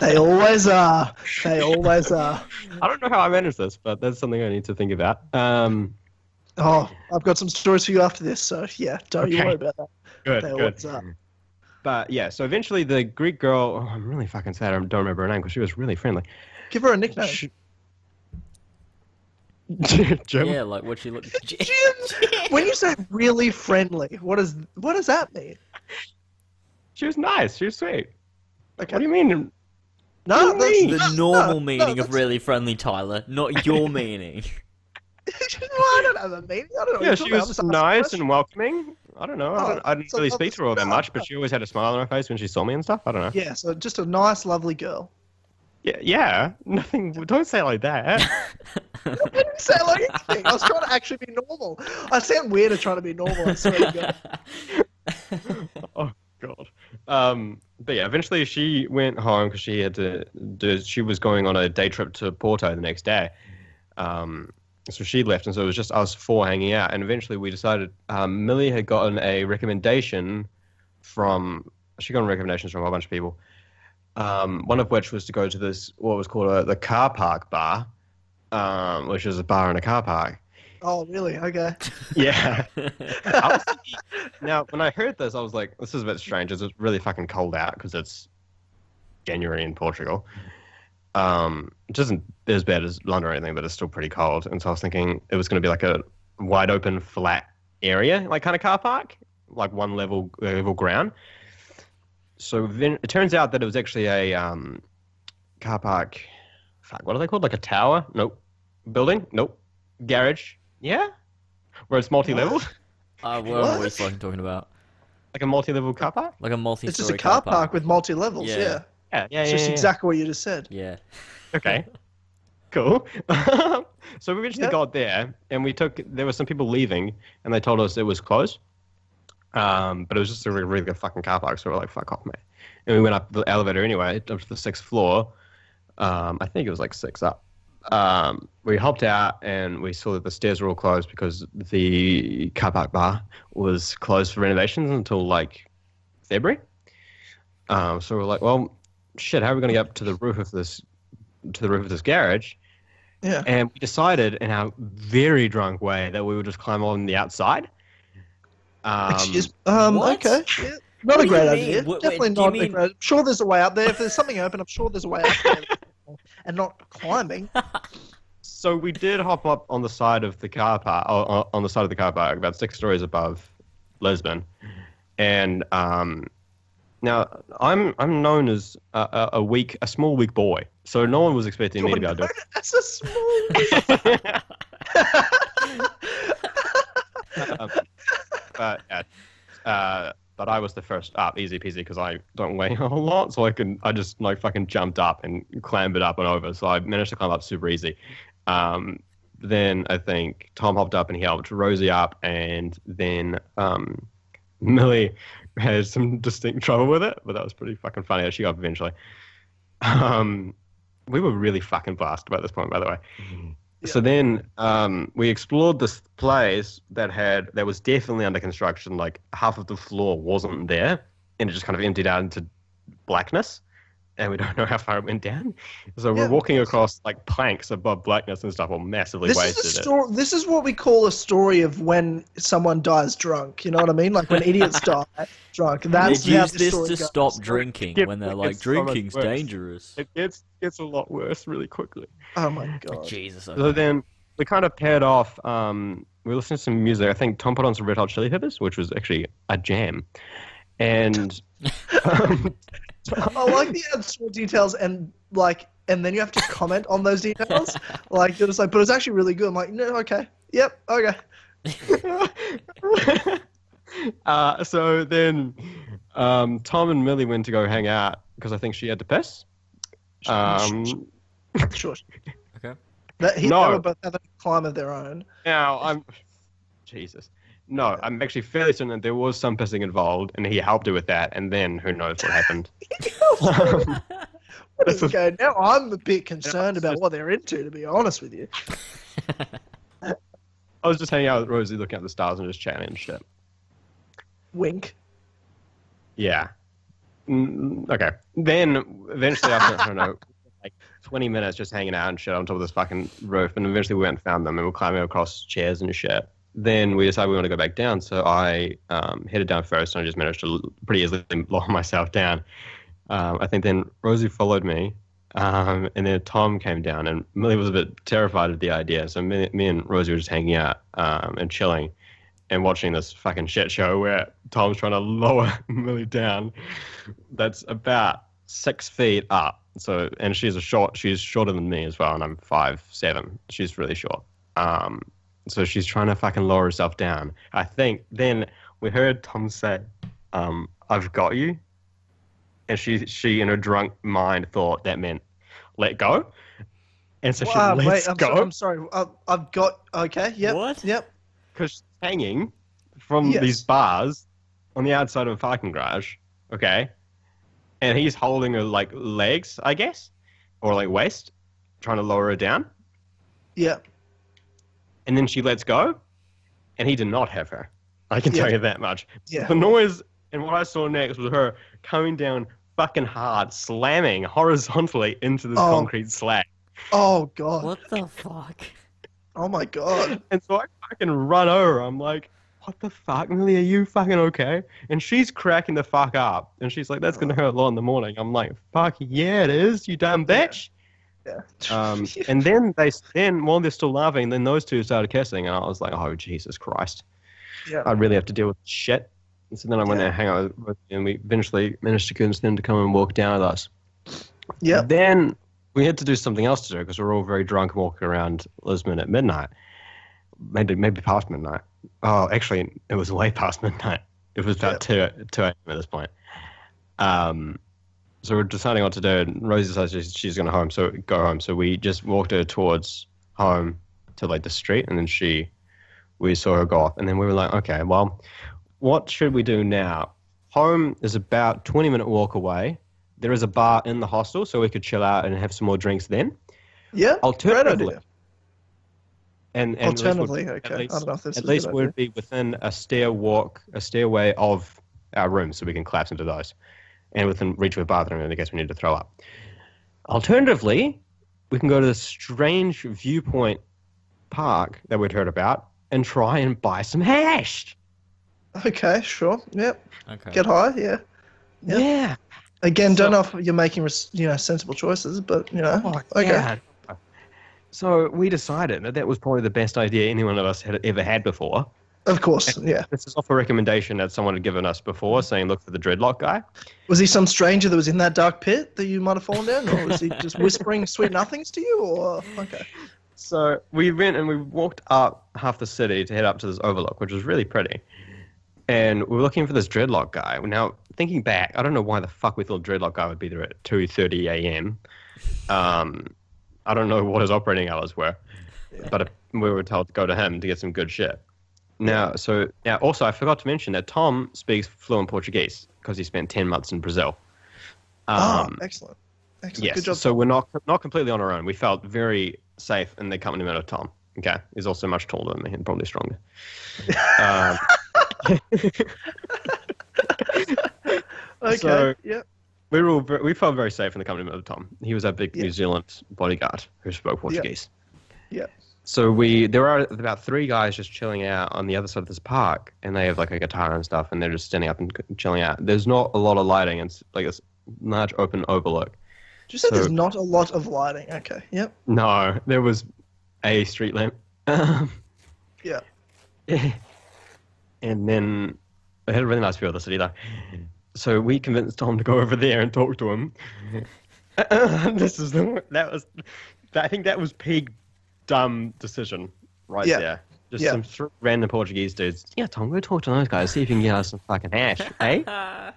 They always are. They always are. I don't know how I managed this, but that's something I need to think about. Um, Oh, I've got some stories for you after this, so yeah, don't you worry about that. good, They good. always are. But yeah, so eventually the Greek girl, oh, I'm really fucking sad I don't remember her name because she was really friendly. Give her a nickname. She- Jim? yeah, like what she look. Jim, when you say really friendly, what does what does that mean? She was nice. She was sweet. Okay. What do you mean? No, What do mean? The normal no, meaning no, of really friendly, Tyler, not your meaning. well, I don't have a meaning. I don't know. Yeah, she was I'm just asking a nice and welcoming. I don't know. I, Oh, don't, I oh, didn't so really speak to her all that much, but she always had a smile on her face when she saw me and stuff. I don't know. Yeah, so just a nice, lovely girl. Yeah, yeah. Nothing. Don't say it like that. I didn't say like anything. I was trying to actually be normal. I sound weird at trying to be normal. I swear to God. oh God. Um, but yeah, eventually she went home because she had to do. She was going on a day trip to Porto the next day. Um, so she left, and so it was just us four hanging out. And eventually we decided um, Millie had gotten a recommendation from. She got recommendations from a whole bunch of people. Um, one of which was to go to this what was called a, the car park bar, um, which is a bar in a car park. Oh, really? Okay. Yeah. Was now, when I heard this, I was like, "This is a bit strange. It's really fucking cold out because it's January in Portugal. Um, it isn't as bad as London or anything, but it's still pretty cold." And so I was thinking it was going to be like a wide open, flat area, like kind of car park, like one level level ground. So then it turns out that it was actually a um, car park. Fuck, what are they called? Like a tower? Nope. Building? Nope. Garage? Yeah. Where it's multi-level, Uh, what are we fucking talking about? like a multi-level car park. Like a multi It's just a car park with multi levels. Yeah. Yeah. Yeah, yeah, It's yeah. just yeah. exactly what you just said. Yeah. Okay. Cool. so we eventually Yeah. got there, and we took. There were some people leaving, and they told us it was closed. Um, but it was just a really, really good fucking car park, so we're like, "Fuck off, mate. And we went up the elevator anyway, up to the sixth floor. Um, I think it was like six up. Um, we hopped out and we saw that the stairs were all closed because the car park bar was closed for renovations until like February. Um, so we're like, well, shit, how are we going to get up to the roof of this to the roof of this garage? Yeah. And we decided in our very drunk way that we would just climb on the outside. Um, Excuse Um, what? okay. Yeah. Not What a great idea. mean? Wait, wait, Definitely do not a mean- great I'm sure there's a way out there. If there's something open, I'm sure there's a way out there. and not climbing. So we did hop up on the side of the car park, on on the side of the car park, about six stories above Lisbon, and um, now I'm I'm known as a, a, a weak, a small, weak boy. So no one was expecting me to be able to. do it. That's a small. Um, but yeah, uh, but I was the first up, easy peasy, because I don't weigh a lot, so I can I just like fucking jumped up and clambered up and over. So I managed to climb up super easy. Um, then I think Tom hopped up and he helped Rosie up, and then um, Millie had some distinct trouble with it, but that was pretty fucking funny. She got up eventually. Um, we were really fucking fast by this point, by the way. So then um, we explored this place that had that was definitely under construction. Like half of the floor wasn't there, and it just kind of emptied out into blackness. And we don't know how far it went down. So we're walking across like planks above blackness and stuff, all massively This is wasted. a it. story. This is what we call a story of when someone dies drunk. You know what I mean? Like when idiots die drunk. That's they use this this story to goes. stop drinking Get- when they're like, gets so drinking's worse. dangerous. It gets gets a lot worse really quickly. Oh my god. Jesus. So then we kind of paired off. Um, we listened to some music. I think Tom put on some Red Hot Chili Peppers, which was actually a jam. And um, I like the add small details and like, and then you have to comment on those details. like you're just like, but it's actually really good. I'm like, no, okay, yep, okay. uh, so then um, Tom and Millie went to go hang out because I think she had to piss. Um, Sure. Okay. That, he, No. They were both having a climb of their own. now I'm Jesus. No, I'm actually fairly certain that there was some pissing involved, and he helped her with that. And then who knows what happened? Um, That's a- okay, now I'm a bit concerned about just- what they're into, to be honest with you. I was just hanging out with Rosie, looking at the stars and just chatting and shit. Wink. Yeah. Mm, okay. Then eventually, after I don't know, like 20 minutes just hanging out and shit on top of this fucking roof, and eventually we went and found them and we were climbing across chairs and shit. Then we decided we want to go back down, so I um, headed down first and I just managed to pretty easily lower myself down. Um, I think then Rosie followed me, um, and then Tom came down, and Millie was a bit terrified of the idea. So me, me and Rosie were just hanging out um, and chilling and watching this fucking shit show where Tom's trying to lower Millie down. That's about six feet up. So, and she's a short. She's shorter than me as well, and I'm five seven. She's really short. Um, so she's trying to fucking lower herself down. I think then we heard Tom say, um, "I've got you," and she she in her drunk mind thought that meant let go, and so she Wow, lets wait, I'm, go so, I'm sorry. I've, I've got. Okay, yep. What? Yep. because she's hanging from Yes. these bars on the outside of a parking garage. Okay, and he's holding her like legs, I guess, or like waist, trying to lower her down. Yep. And then she lets go, and he did not have her. I can tell you that much. Yeah. The noise and what I saw next was her coming down fucking hard, slamming horizontally into this Oh. concrete slab. Oh god. What the fuck? Oh my god. And so I fucking run over. I'm like, what the fuck, Millie? Are you fucking okay? And she's cracking the fuck up. And she's like, that's going to uh. hurt a lot in the morning. I'm like, fuck yeah, it is, you dumb bitch. Um, and then they, then while they're still laughing, then those two started kissing. And I was like, oh, Jesus Christ. yeah. I really have to deal with shit. And so then I went Yeah. and hang out with, them, and we eventually managed to convince them to come and walk down with us. Yeah. Then we had to do something else to do because we were all very drunk walking around Lisbon at midnight. Maybe maybe past midnight. Oh, actually, it was way past midnight. It was about two two a.m. at this point. Um, so we're deciding what to do. And Rosie decides she's, she's going to home, so go home. So we just walked her towards home to like the street, and then she, we saw her go off, and then we were like, okay, well, what should we do now? Home is about twenty minute walk away. There is a bar in the hostel, so we could chill out and have some more drinks then. Yeah. Great Alternatively, idea. and, and at would- Alternatively, at okay. least- I don't know if this at least we'd idea. be within a stair walk, a stairway of our rooms so we can collapse into those, and within reach of a bathroom in the case we need to throw up. Alternatively, we can go to the strange viewpoint park that we'd heard about and try and buy some hash. Okay, sure. Yep. Okay. Get high. Yeah. Yeah. Yeah. Again, So- don't know if you're making you know sensible choices, but you know. Oh, okay. yeah. So we decided that that was probably the best idea any one of us had ever had before. Of course. Yeah. This is off a recommendation that someone had given us before, saying look for the dreadlock guy. Was he some stranger that was in that dark pit that you might have fallen down, or was he just whispering sweet nothings to you? Or okay. So we went and we walked up half the city to head up to this overlook, which was really pretty. And we were looking for this dreadlock guy. Now, thinking back, I don't know why the fuck we thought dreadlock guy would be there at 2.30 a.m. Um, I don't know what his operating hours were, but we were told to go to him to get some good shit. Now, so now also I forgot to mention that Tom speaks fluent Portuguese because he spent 10 months in Brazil. Ah, Um, excellent. Excellent. Yes. Good job. So we're not not completely on our own. We felt very safe in the accompaniment of Tom. Okay, he's also much taller than me and probably stronger. um, okay. so- yeah. we were all, ver- we felt very safe in the company of Tom. He was our big Yeah. New Zealand bodyguard who spoke Portuguese. Yeah. So we there are about three guys just chilling out on the other side of this park, and they have like a guitar and stuff, and they're just standing up and chilling out. There's not a lot of lighting. It's like this large open overlook. Did you say So- there's not a lot of lighting? Okay. Yep. No, there was a street lamp. Yeah. and then I had a really nice view of the city though. So we convinced Tom to go over there and talk to him. this is the that was I think that was peak dumb decision right Yeah. there. Just Yeah. some th- random Portuguese dudes. Yeah, Tom, go talk to those guys. See if you can get us some fucking hash, eh?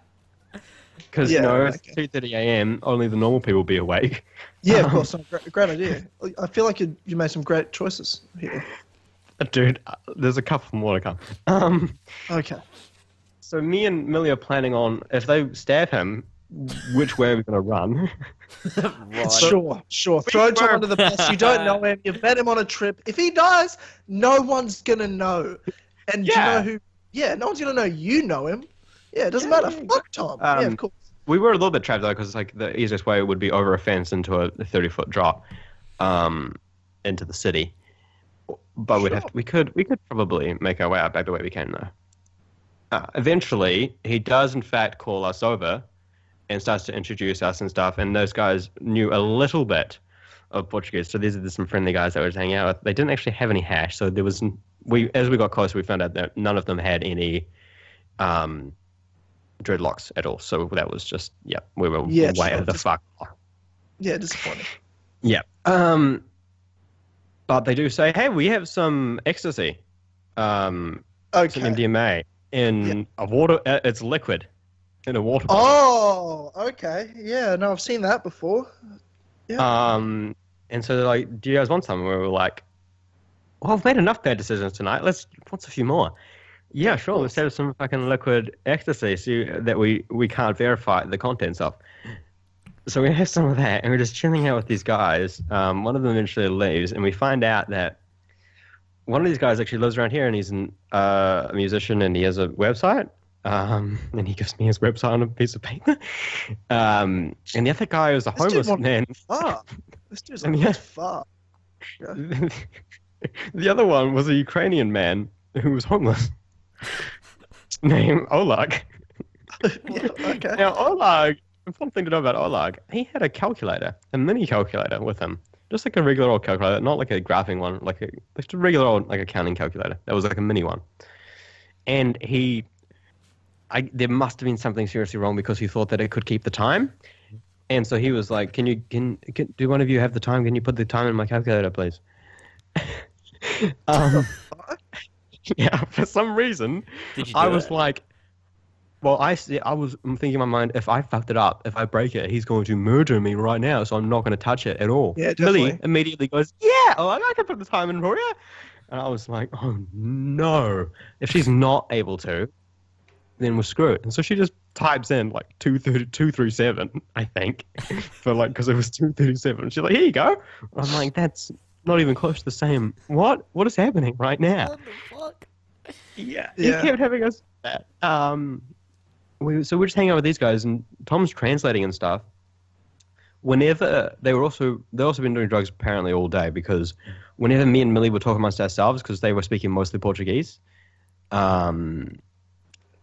Because Yeah, you know okay. it's two thirty a.m. Only the normal people will be awake. Yeah, of Um, course. No, great, great idea. I feel like you, you made some great choices here. Dude, uh, there's a couple more to come. Um, Okay. So me and Millie are planning on if they stab him, which way are we going to run? right. Sure, sure. Throw Tom under the bus. You don't know him. You've met him on a trip. If he dies, no one's gonna know. And do you Yeah. know who? Yeah, no one's gonna know you know him. Yeah, it doesn't Yeah, matter. yeah, Fuck Tom. yeah, Um, of course. We were a little bit trapped though, because like the easiest way would be over a fence into a thirty foot drop, um, into the city. But we'd have to, we could we could probably make our way out back the way we came though. Uh, eventually, he does in fact call us over, and starts to introduce us and stuff. And those guys knew a little bit of Portuguese, so these are some friendly guys that we were hanging out with. They didn't actually have any hash, so there was we as we got closer, we found out that none of them had any. Um, dreadlocks at all. So that was just yeah, we were Yeah, way sure. the fuck. Yeah, disappointing. Yeah. Um, but they do say, hey, we have some ecstasy, um, some Okay. MDMA in a water. Uh, it's liquid in a water. bottle. Oh, okay. Yeah, no, I've seen that before. Yeah. Um, and so they're like, do you guys want some? And we were like, well, I've made enough bad decisions tonight. Let's what's a few more? Yeah, sure. Let's have some fucking liquid ecstasy so that we we can't verify the contents of. So we have some of that, and we're just chilling out with these guys. Um, one of them eventually leaves, and we find out that one of these guys actually lives around here, and he's an, uh, a musician, and he has a website. Um, and he gives me his website on a piece of paper. Um, and the other guy was a homeless man. Far. This dude's like, yeah. yeah. far. the other one was a Ukrainian man who was homeless, named Oleg. okay. Now, Oleg, fun thing to know about Oleg, he had a calculator, a mini calculator with him. Just like a regular old calculator, not like a graphing one, like a just a regular old like accounting calculator. That was like a mini one. And he, I there must have been something seriously wrong because he thought that it could keep the time. And so he was like, "Can you can, can do one of you have the time? Can you put the time in my calculator, please?" um, yeah, for some reason, Did you do I was it? like, well, I see, I was thinking in my mind, if I fucked it up, if I break it, he's going to murder me right now, so I'm not going to touch it at all. Yeah, Millie definitely. immediately goes, yeah, oh, I can put the time in for you. And I was like, oh no. If she's not able to, then we're screwed. And so she just types in like 237, I think, for like, because it was 237. She's like, here you go. I'm like, that's not even close to the same. What? What is happening right now? What the fuck? Yeah, Yeah. he kept having us. Um, we so we're just hanging out with these guys, and Tom's translating and stuff. Whenever they were also they also been doing drugs apparently all day because whenever me and Millie were talking amongst ourselves because they were speaking mostly Portuguese, um,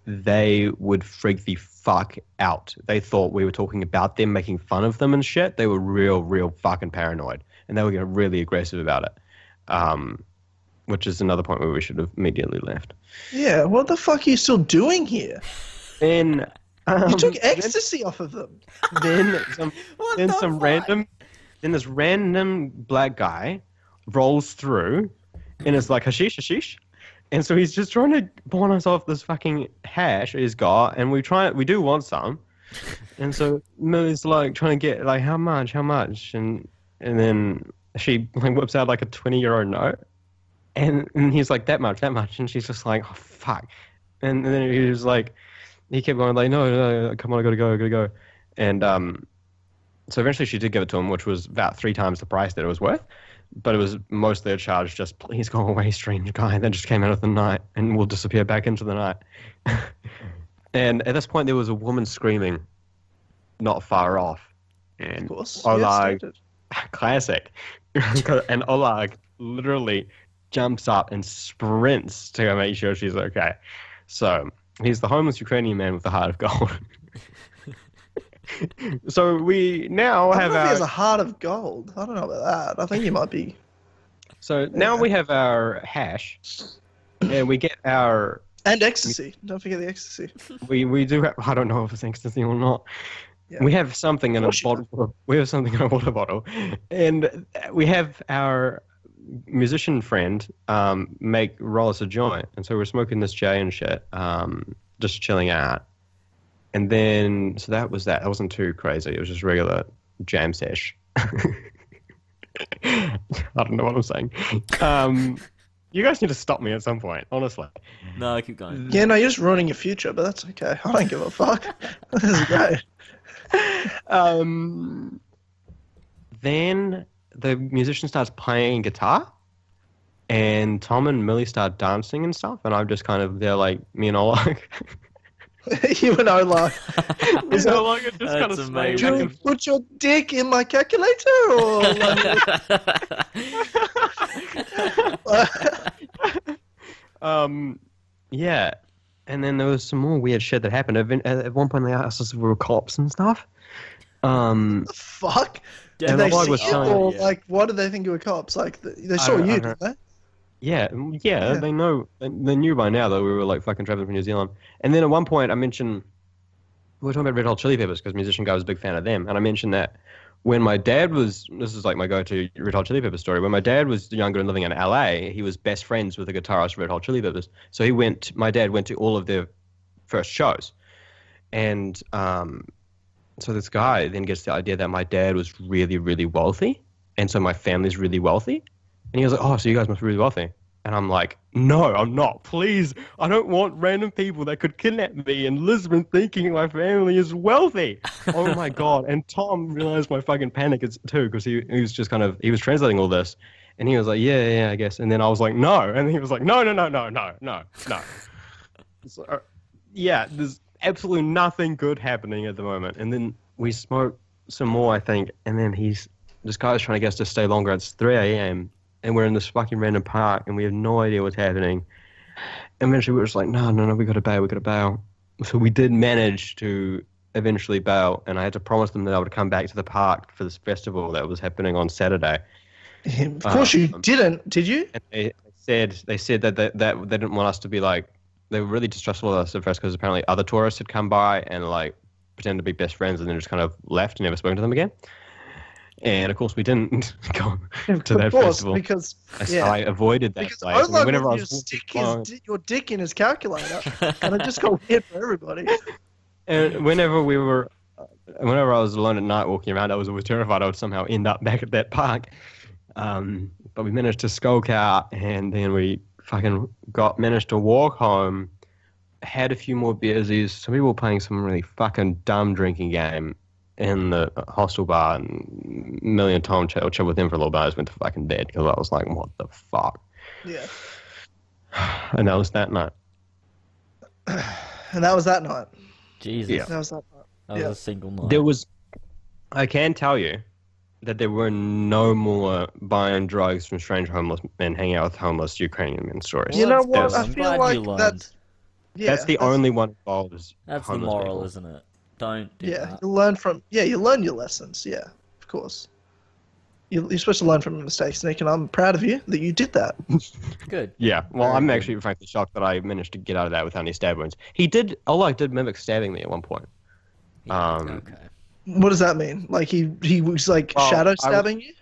they would freak the fuck out. They thought we were talking about them, making fun of them and shit. They were real, real fucking paranoid, and they were getting really aggressive about it. Um, which is another point where we should have immediately left. Yeah, what the fuck are you still doing here? Then um, You took then- ecstasy off of them. then some then the some fuck? random then this random black guy rolls through and is like hashish hashish and so he's just trying to pawn us off this fucking hash he's got and we try we do want some. And so Millie's like trying to get like how much how much? And and then she like whips out like a 20 euro note. And and he's like that much that much. And she's just like oh fuck. And, then he was like he kept going like no no, no come on I gotta go I gotta go. And um so eventually she did give it to him, which was about three times the price that it was worth. But it was mostly a charge, just please go away, strange guy that just came out of the night and will disappear back into the night. and at this point, there was a woman screaming not far off. Of And course. Oleg, standard. classic. and Oleg literally jumps up and sprints to go make sure she's okay. So he's the homeless Ukrainian man with the heart of gold. so we now have our has a heart of gold. I don't know about that. I think he might be. so now we have our hash, and we get our And ecstasy. Don't forget the ecstasy. we we do have I don't know if it's ecstasy or not. Yeah. We have something in a you bottle. We have something in a water bottle, and we have our musician friend um, make roll us a joint, and so we're smoking this J and shit, um, just chilling out. And then, so that was that. That wasn't too crazy. It was just regular jam sesh. I don't know what I'm saying. Um, you guys need to stop me at some point, honestly. No, I keep going. Yeah, no, you're just ruining your future, but that's okay. I don't give a fuck. this is great. um, then the musician starts playing guitar, and Tom and Millie start dancing and stuff, and I'm just kind of there like me and Oleg. you and Ola. Me and Oleg are just kind That's of swaying amazing. back Do you put your dick in my calculator, or like, um, yeah. And then there was some more weird shit that happened. At, at one point, they asked us if we were cops and stuff. Um, the fuck? Did and they Oleg see was you, or yeah. like, what did they think you were cops? Like, they saw you, didn't they? Yeah, yeah, Yeah. they know. They, they knew by now that we were like fucking traveling from New Zealand. And then at one point, I mentioned we were talking about Red Hot Chili Peppers because musician guy was a big fan of them, and I mentioned that when my dad was this is like my go-to Red Hot Chili Peppers story. When my dad was younger and living in LA, he was best friends with the guitarist of Red Hot Chili Peppers. So he went. My dad went to all of their first shows, and um, so this guy then gets the idea that my dad was really, really wealthy, and so my family's really wealthy. And he was like, "Oh, so you guys must be really wealthy." And I'm like, "No, I'm not. Please, I don't want random people that could kidnap me in Lisbon thinking my family is wealthy." oh my god! And Tom realized my fucking panic is too because he, he was just kind of he was translating all this, and he was like, "Yeah, yeah, yeah, I guess." And then I was like, "No," and he was like, "No, no, no, no, no, no, no." so, uh, yeah, there's absolutely nothing good happening at the moment. And then we smoke some more, I think, and then he's this guy guy's trying to get us to stay longer. It's 3 a.m. and we're in this fucking random park and we have no idea what's happening. And eventually we were just like, no, no, no, we got to bail, we got to bail. So we did manage to eventually bail, and I had to promise them that I would come back to the park for this festival that was happening on Saturday. Of course you Um, didn't, did you? And they said they said that they, that they didn't want us to be like they were really distrustful of us at first because apparently other tourists had come by and like pretended to be best friends and then just kind of left and never spoken to them again. And of course, we didn't go to that course, festival. because I, yeah. I avoided that because place. And Ola whenever I was stick walking his, along- your dick in his calculator, and it just got weird for everybody. and whenever we were, whenever I was alone at night walking around, I was always terrified I would somehow end up back at that park. Um, but we managed to skulk out, and then we fucking got managed to walk home. Had a few more beers. Some people were playing some really fucking dumb drinking game in the hostel bar, and Millie and Tom chill, chill with them for a little bit. I just went to fucking bed because I was like, "What the fuck?" Yeah, And that was that night. and that was that night. Jesus. Yeah. That was that part. That was a single night. There was, I can tell you, that there were no more buying drugs from strange homeless men hanging out with homeless Ukrainian men stories. You know what? I feel like you learned. that's yeah, that's the only one involved. That's the moral, people. isn't it? Don't do Yeah, that. you learn from yeah, you learn your lessons. Yeah, of course. You, you're supposed to learn from your mistakes, Nick, and I'm proud of you that you did that. Good. Yeah, well, Very I'm good. actually frankly shocked that I managed to get out of that without any stab wounds. He did, Oleg did mimic stabbing me at one point. Yeah, Um, okay. What does that mean? Like he he was like Well, shadow I was- stabbing you?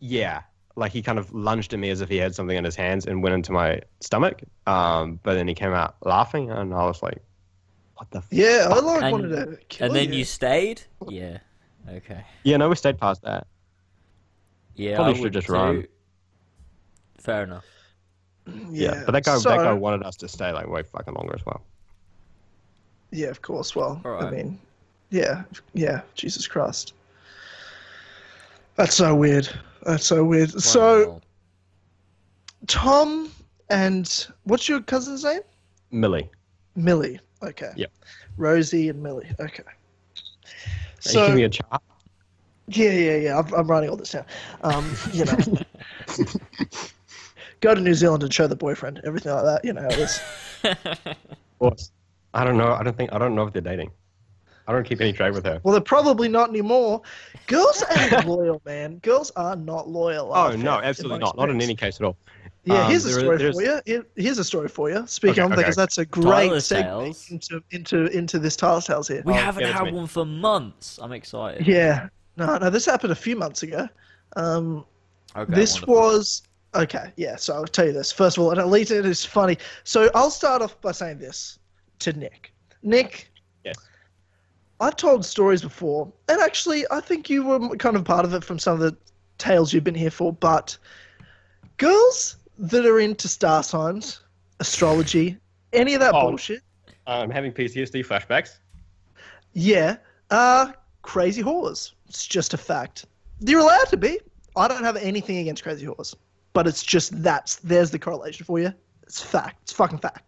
Yeah, like he kind of lunged at me as if he had something in his hands and went into my stomach. Um, but then he came out laughing, and I was like, "What the?" F-? Yeah, I like And- wanted to kill And then you. you stayed? Yeah. Okay. Yeah, no, we stayed past that. Yeah, Probably I should've would just too. run. Fair enough. Yeah, but that guy, So- that guy wanted us to stay like way fucking longer as well. Yeah, of course. Well, I mean, yeah, yeah. Jesus Christ, that's so weird. That's so weird. So Tom and what's your cousin's name? Millie, Millie. Okay. Yep. Rosie and Millie. Okay. Are you So giving me a chart? yeah, yeah, yeah. I'm, I'm writing all this down. Um, you know, go to New Zealand and show the boyfriend everything like that. You know how it is. Of course. I don't know. I don't think. I don't know if they're dating. I don't keep any track with her. Well, they're probably not anymore. Girls ain't loyal, man. Girls are not loyal. Oh no, absolutely my not. Not in any case at all. Yeah, Um, here's a story there's- for you. Here's a story for you. Speaking Okay, of, because that's a great Tyler's segue Tales. into into into this Tyler's Tales here. we Oh, haven't give had me. one for months. I'm excited. Yeah, no, no, this happened a few months ago. Um, Okay, this wonderful. was okay. Yeah, so I'll tell you this first of all, and at least it is funny. So I'll start off by saying this to Nick. Nick, Yes. I've told stories before, and actually, I think you were kind of part of it from some of the tales you've been here for. But girls that are into star signs, astrology, any of that Oh. bullshit, I'm having PTSD flashbacks. yeah, are crazy whores. It's just a fact. You're allowed to be. I don't have anything against crazy whores, but it's just that's there's the correlation for you. It's fact. It's fucking fact.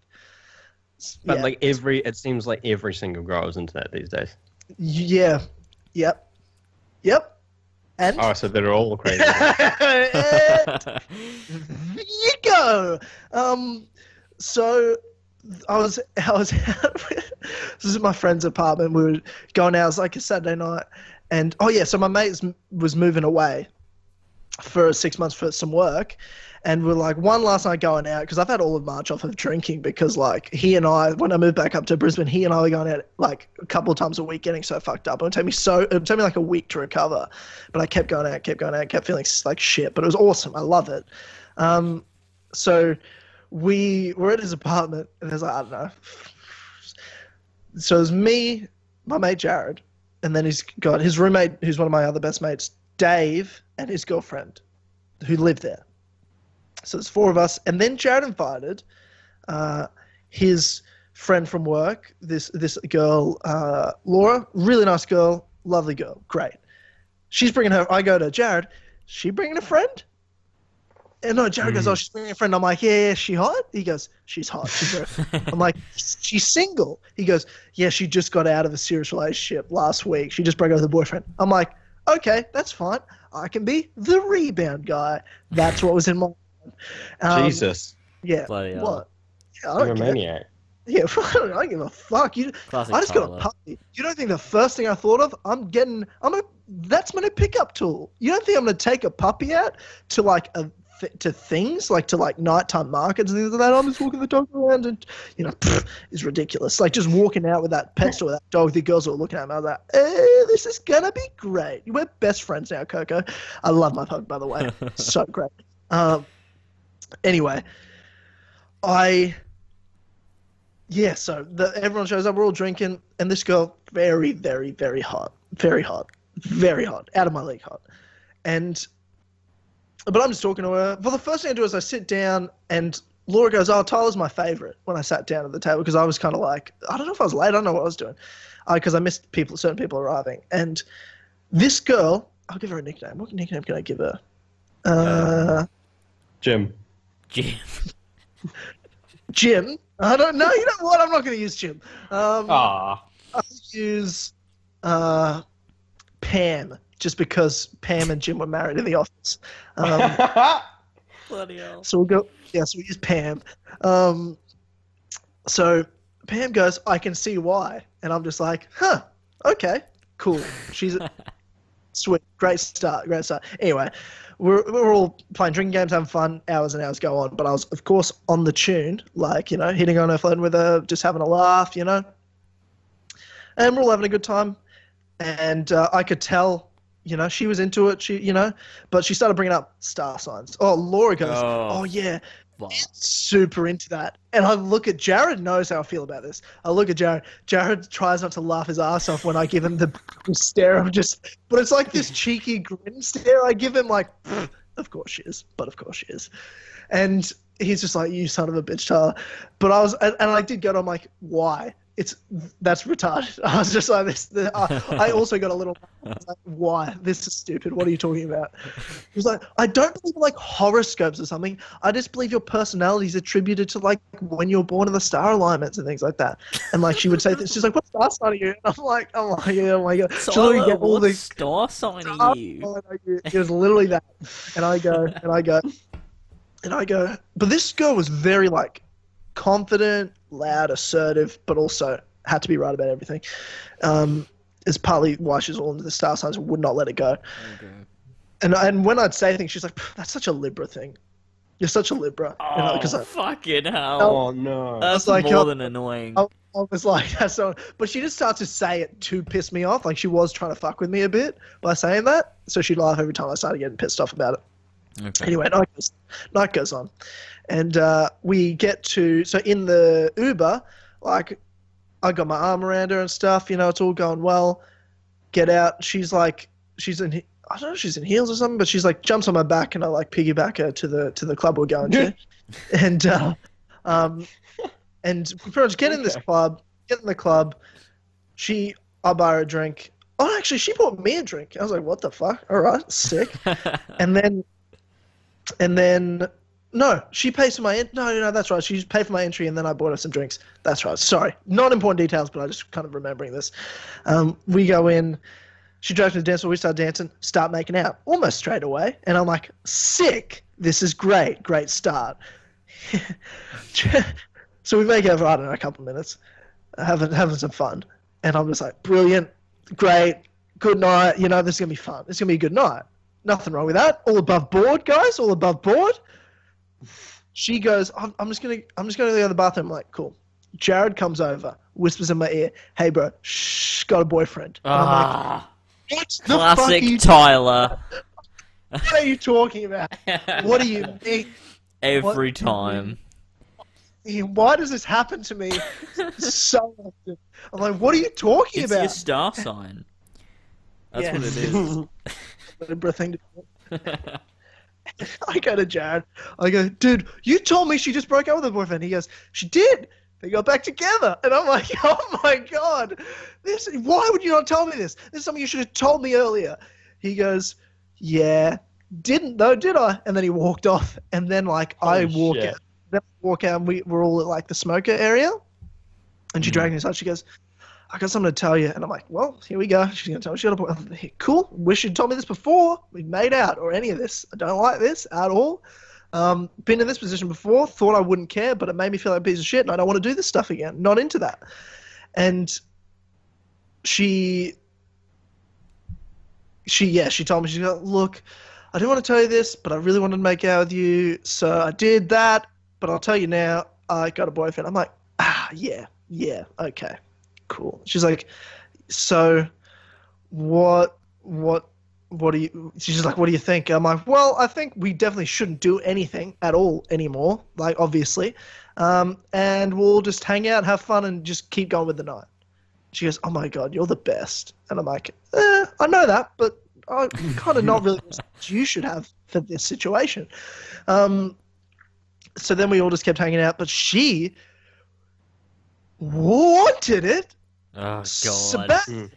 It's- But yeah. like every, it seems like every single girl is into that these days. yeah, yep, yep, and Oh, so they're all crazy. there you go. Um, so I was I was out this is my friend's apartment. We were going out. It was like a Saturday night, and oh yeah, so my mate was moving away for six months for some work. And we're like one last night going out because I've had all of March off of drinking because like he and I when I moved back up to Brisbane he and I were going out like a couple of times a week getting so fucked up. It take me so it take me like a week to recover, but I kept going out, kept going out, kept feeling like shit. But it was awesome. I love it. Um, so we were at his apartment and there's like I don't know. So it was me, my mate Jared, and then he's got his roommate, who's one of my other best mates, Dave, and his girlfriend, who lived there. So it's four of us, and then Jared invited uh, his friend from work, this this girl, uh, Laura, really nice girl, lovely girl, great. She's bringing her. I go to Jared. She bringing a friend? And no, Jared goes, Mm. "Oh, she's bringing a friend." I'm like, "Yeah, yeah, she hot?" He goes, "She's hot." She's I'm like, she's single. He goes, yeah, she just got out of a serious relationship last week. She just broke up with her boyfriend. I'm like, okay, that's fine. I can be the rebound guy. That's what was in my mind. Um, Jesus, Yeah. Bloody. What? Yeah, I you're a don't, care. maniac. yeah, I don't give a fuck. You, Classic I just got a puppy. You don't think the first thing I thought of? I'm getting. I'm gonna. That's my new pickup tool. You don't think I'm gonna take a puppy out to like a to things like to like nighttime markets and things like that? I'm just walking the dog around and you know, pfft, is ridiculous. Like just walking out with that pet store, that dog. The girls were looking at me. I was like, eh, this is gonna be great. We're best friends now, Coco. I love my puppy, by the way. so great. Um. Anyway, I yeah, so the, everyone shows up. We're all drinking, and this girl, very, very, very hot, very hot, very hot, out of my league hot. And, but I'm just talking to her. Well, the first thing I do is I sit down, and Laura goes, "Oh, Tyler's my favorite." When I sat down at the table, because I was kind of like, I don't know if I was late. I don't know what I was doing, because I missed people, certain people arriving. And this girl, I'll give her a nickname. What nickname can I give her? Uh, Jim. Jim. Jim. I don't know. You know what? I'm not going to use Jim. Um, Ah. I'll use uh, Pam, just because Pam and Jim were married in the office. Um, Bloody hell. so we'll go. Yeah, so we use Pam. Um, so Pam goes, "I can see why," and I'm just like, "Huh, okay, cool." She's sweet, great start, great start. Anyway, we're we're all playing drinking games, having fun. Hours and hours go on, but I was, of course, on the tune, like you know, hitting on her, flirting with her, just having a laugh, you know. And we're all having a good time, and uh, I could tell. You know, she was into it. She, you know, but she started bringing up star signs. Oh, Laura goes, Oh. "Oh yeah, Fuck. super into that. And I look at Jared knows how I feel about this. I look at Jared. Jared tries not to laugh his ass off when I give him the stare of just, but it's like this cheeky grin stare. I give him like, of course she is, but of course she is, and he's just like, you son of a bitch, Tyler. But I was, and, and I did go I'm like, why? It's that's retarded. I was just like this. The, uh, I also got a little. Like, why? This is stupid. What are you talking about? He was like, I don't believe in like horoscopes or something. I just believe your personality is attributed to like when you're born and the star alignments and things like that. And like she would say this, she's like, "What star sign are you?" And I'm like, "Oh my god, oh my god." She'll Tyler, get all what these. star sign are you- It was literally that, and I go, and I go, and I go. But this girl was very like confident, loud, assertive, but also had to be right about everything. Um, is partly why she's all into the star signs and would not let it go. And and when I'd say things, she's like, "That's such a Libra thing. You're such a Libra." You know, Oh, 'cause I, fucking hell. Oh no. That's like, more oh, than annoying. I, I was like, "That's so." But she just starts to say it to piss me off. Like she was trying to fuck with me a bit by saying that. So she'd laugh every time I started getting pissed off about it. Okay. Anyway, night goes, night goes on, and uh, we get to so in the Uber, like I got my arm around her and stuff. You know, it's all going well. Get out. She's like, she's in. I don't know if she's in heels or something, but she's like jumps on my back and I like piggyback her to the to the club we're going to, and uh, um, and we pretty much get in this club. Get in the club. She, I buy her a drink. Oh, actually, she bought me a drink. I was like, what the fuck? All right, sick and then and then no she pays for my en- no no that's right. She paid for my entry and then i bought her some drinks. That's right. Sorry. Not important details but i just kind of remembering this. Um, we go in. She drives me to the dance floor we start dancing start making out almost straight away. And i'm like sick. This is great. Great start. So we make out for i don't know a couple of minutes having having some fun. And i'm just like brilliant. Great. Good night. You know this is gonna be fun. It's gonna be a good night Nothing wrong with that. All above board, guys. All above board. She goes, I'm, I'm just gonna, I'm just gonna go to the bathroom. I'm like, cool. Jared comes over, whispers in my ear, "Hey, bro, shh, got a boyfriend." And I'm like, ah, what the fuck are classic you, Tyler. what are you talking about? What do you mean? Every what- time. Why does this happen to me so often? I'm like, what are you talking about? It's your star sign. That's Yeah. what it is. Libra thing to do. I go to Jared. I go, dude, you told me she just broke up with her boyfriend. He goes, she did. They got back together. And I'm like, oh my god, this. Why would you not tell me this? This is something you should have told me earlier. He goes, yeah, didn't though, did I? And then he walked off. And then like I Holy walk shit. out, then I walk out, and we we're all at like the smoker area. And she Mhm. dragged me aside. She goes, I got something to tell you. And I'm like, well, here we go. She's going to tell me she got a boy. Cool. Wish you'd told me this before. We'd made out or any of this. I don't like this at all. Um, been in this position before. Thought I wouldn't care, but it made me feel like a piece of shit, and I don't want to do this stuff again. Not into that. And she, she, yeah, she told me, she go, look, I didn't want to tell you this, but I really wanted to make out with you, so I did that. But I'll tell you now, I got a boyfriend. I'm like, ah, yeah, yeah, okay, cool. She's like, so what, what, what do you? She's just like, what do you think? I'm like, well, I think we definitely shouldn't do anything at all anymore. Like, obviously, um, and we'll just hang out, have fun, and just keep going with the night. She goes, oh my god, you're the best, and I'm like, eh, I know that, but I kind of not really you should have for this situation. Um, so then we all just kept hanging out, but she wanted it Oh god. so. Mm.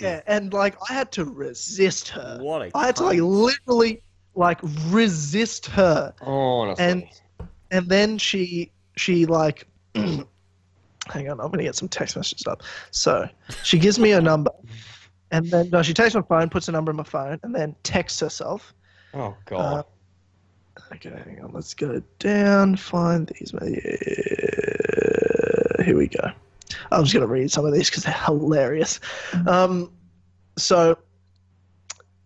Yeah, and like I had to resist her. What a I had to like literally like resist her, Honestly. And- and then she she like hang on, I'm gonna get some text messages up. So she gives me a number, and then no, she takes my phone, puts a number in my phone, and then texts herself. Oh God. Okay, hang on, let's go down, find these. Yeah, here we go. I'm just gonna read some of these because they're hilarious. Um, so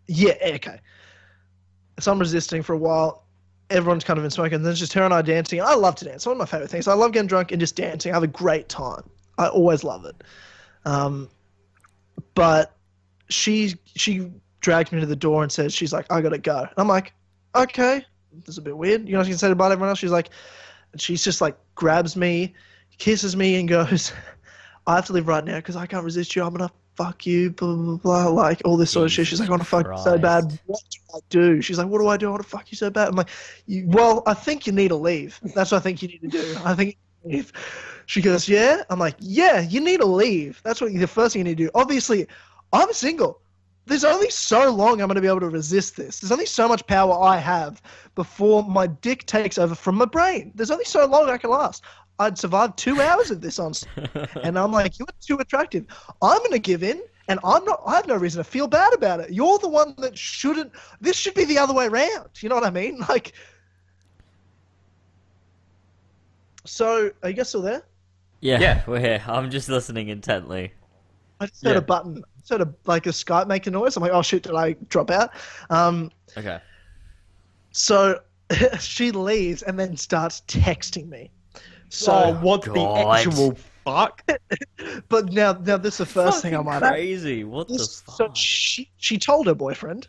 yeah, okay. So I'm resisting for a while. Everyone's kind of been smoking. And then it's just her and I dancing. I love to dance. One of my favorite things. I love getting drunk and just dancing. I have a great time. I always love it. Um, but she she dragged me to the door and said she's like I gotta go. I'm like okay, this is a bit weird. You know, she can say goodbye to everyone else. She's like, she's just like grabs me, kisses me, and goes, I have to leave right now because I can't resist you. I'm gonna fuck you, blah, blah, blah, like all this sort of shit. She's like, I want to fuck you so bad. What do I do? She's like, what do I do? I want to fuck you so bad. I'm like, you, well, I think you need to leave. That's what I think you need to do. I think you need to leave. She goes, yeah. I'm like, yeah, you need to leave. That's what the first thing you need to do. Obviously, I'm single. There's only so long I'm going to be able to resist this. There's only so much power I have before my dick takes over from my brain. There's only so long I can last. I'd survived two hours of this on, and I'm like, you're too attractive. I'm going to give in, and I'm not. I have no reason to feel bad about it. You're the one that shouldn't. This should be the other way around. You know what I mean? Like, so are you guys still there? Yeah, Yeah. we're here. I'm just listening intently. I just heard Yeah. a button, sort of like a Skype make a noise. I'm like, oh shit, did I drop out? Um, Okay. so she leaves and then starts texting me. So, oh, what the actual fuck? but now, now this is the first thing I Fucking might add. crazy. What the fuck? So she she told her boyfriend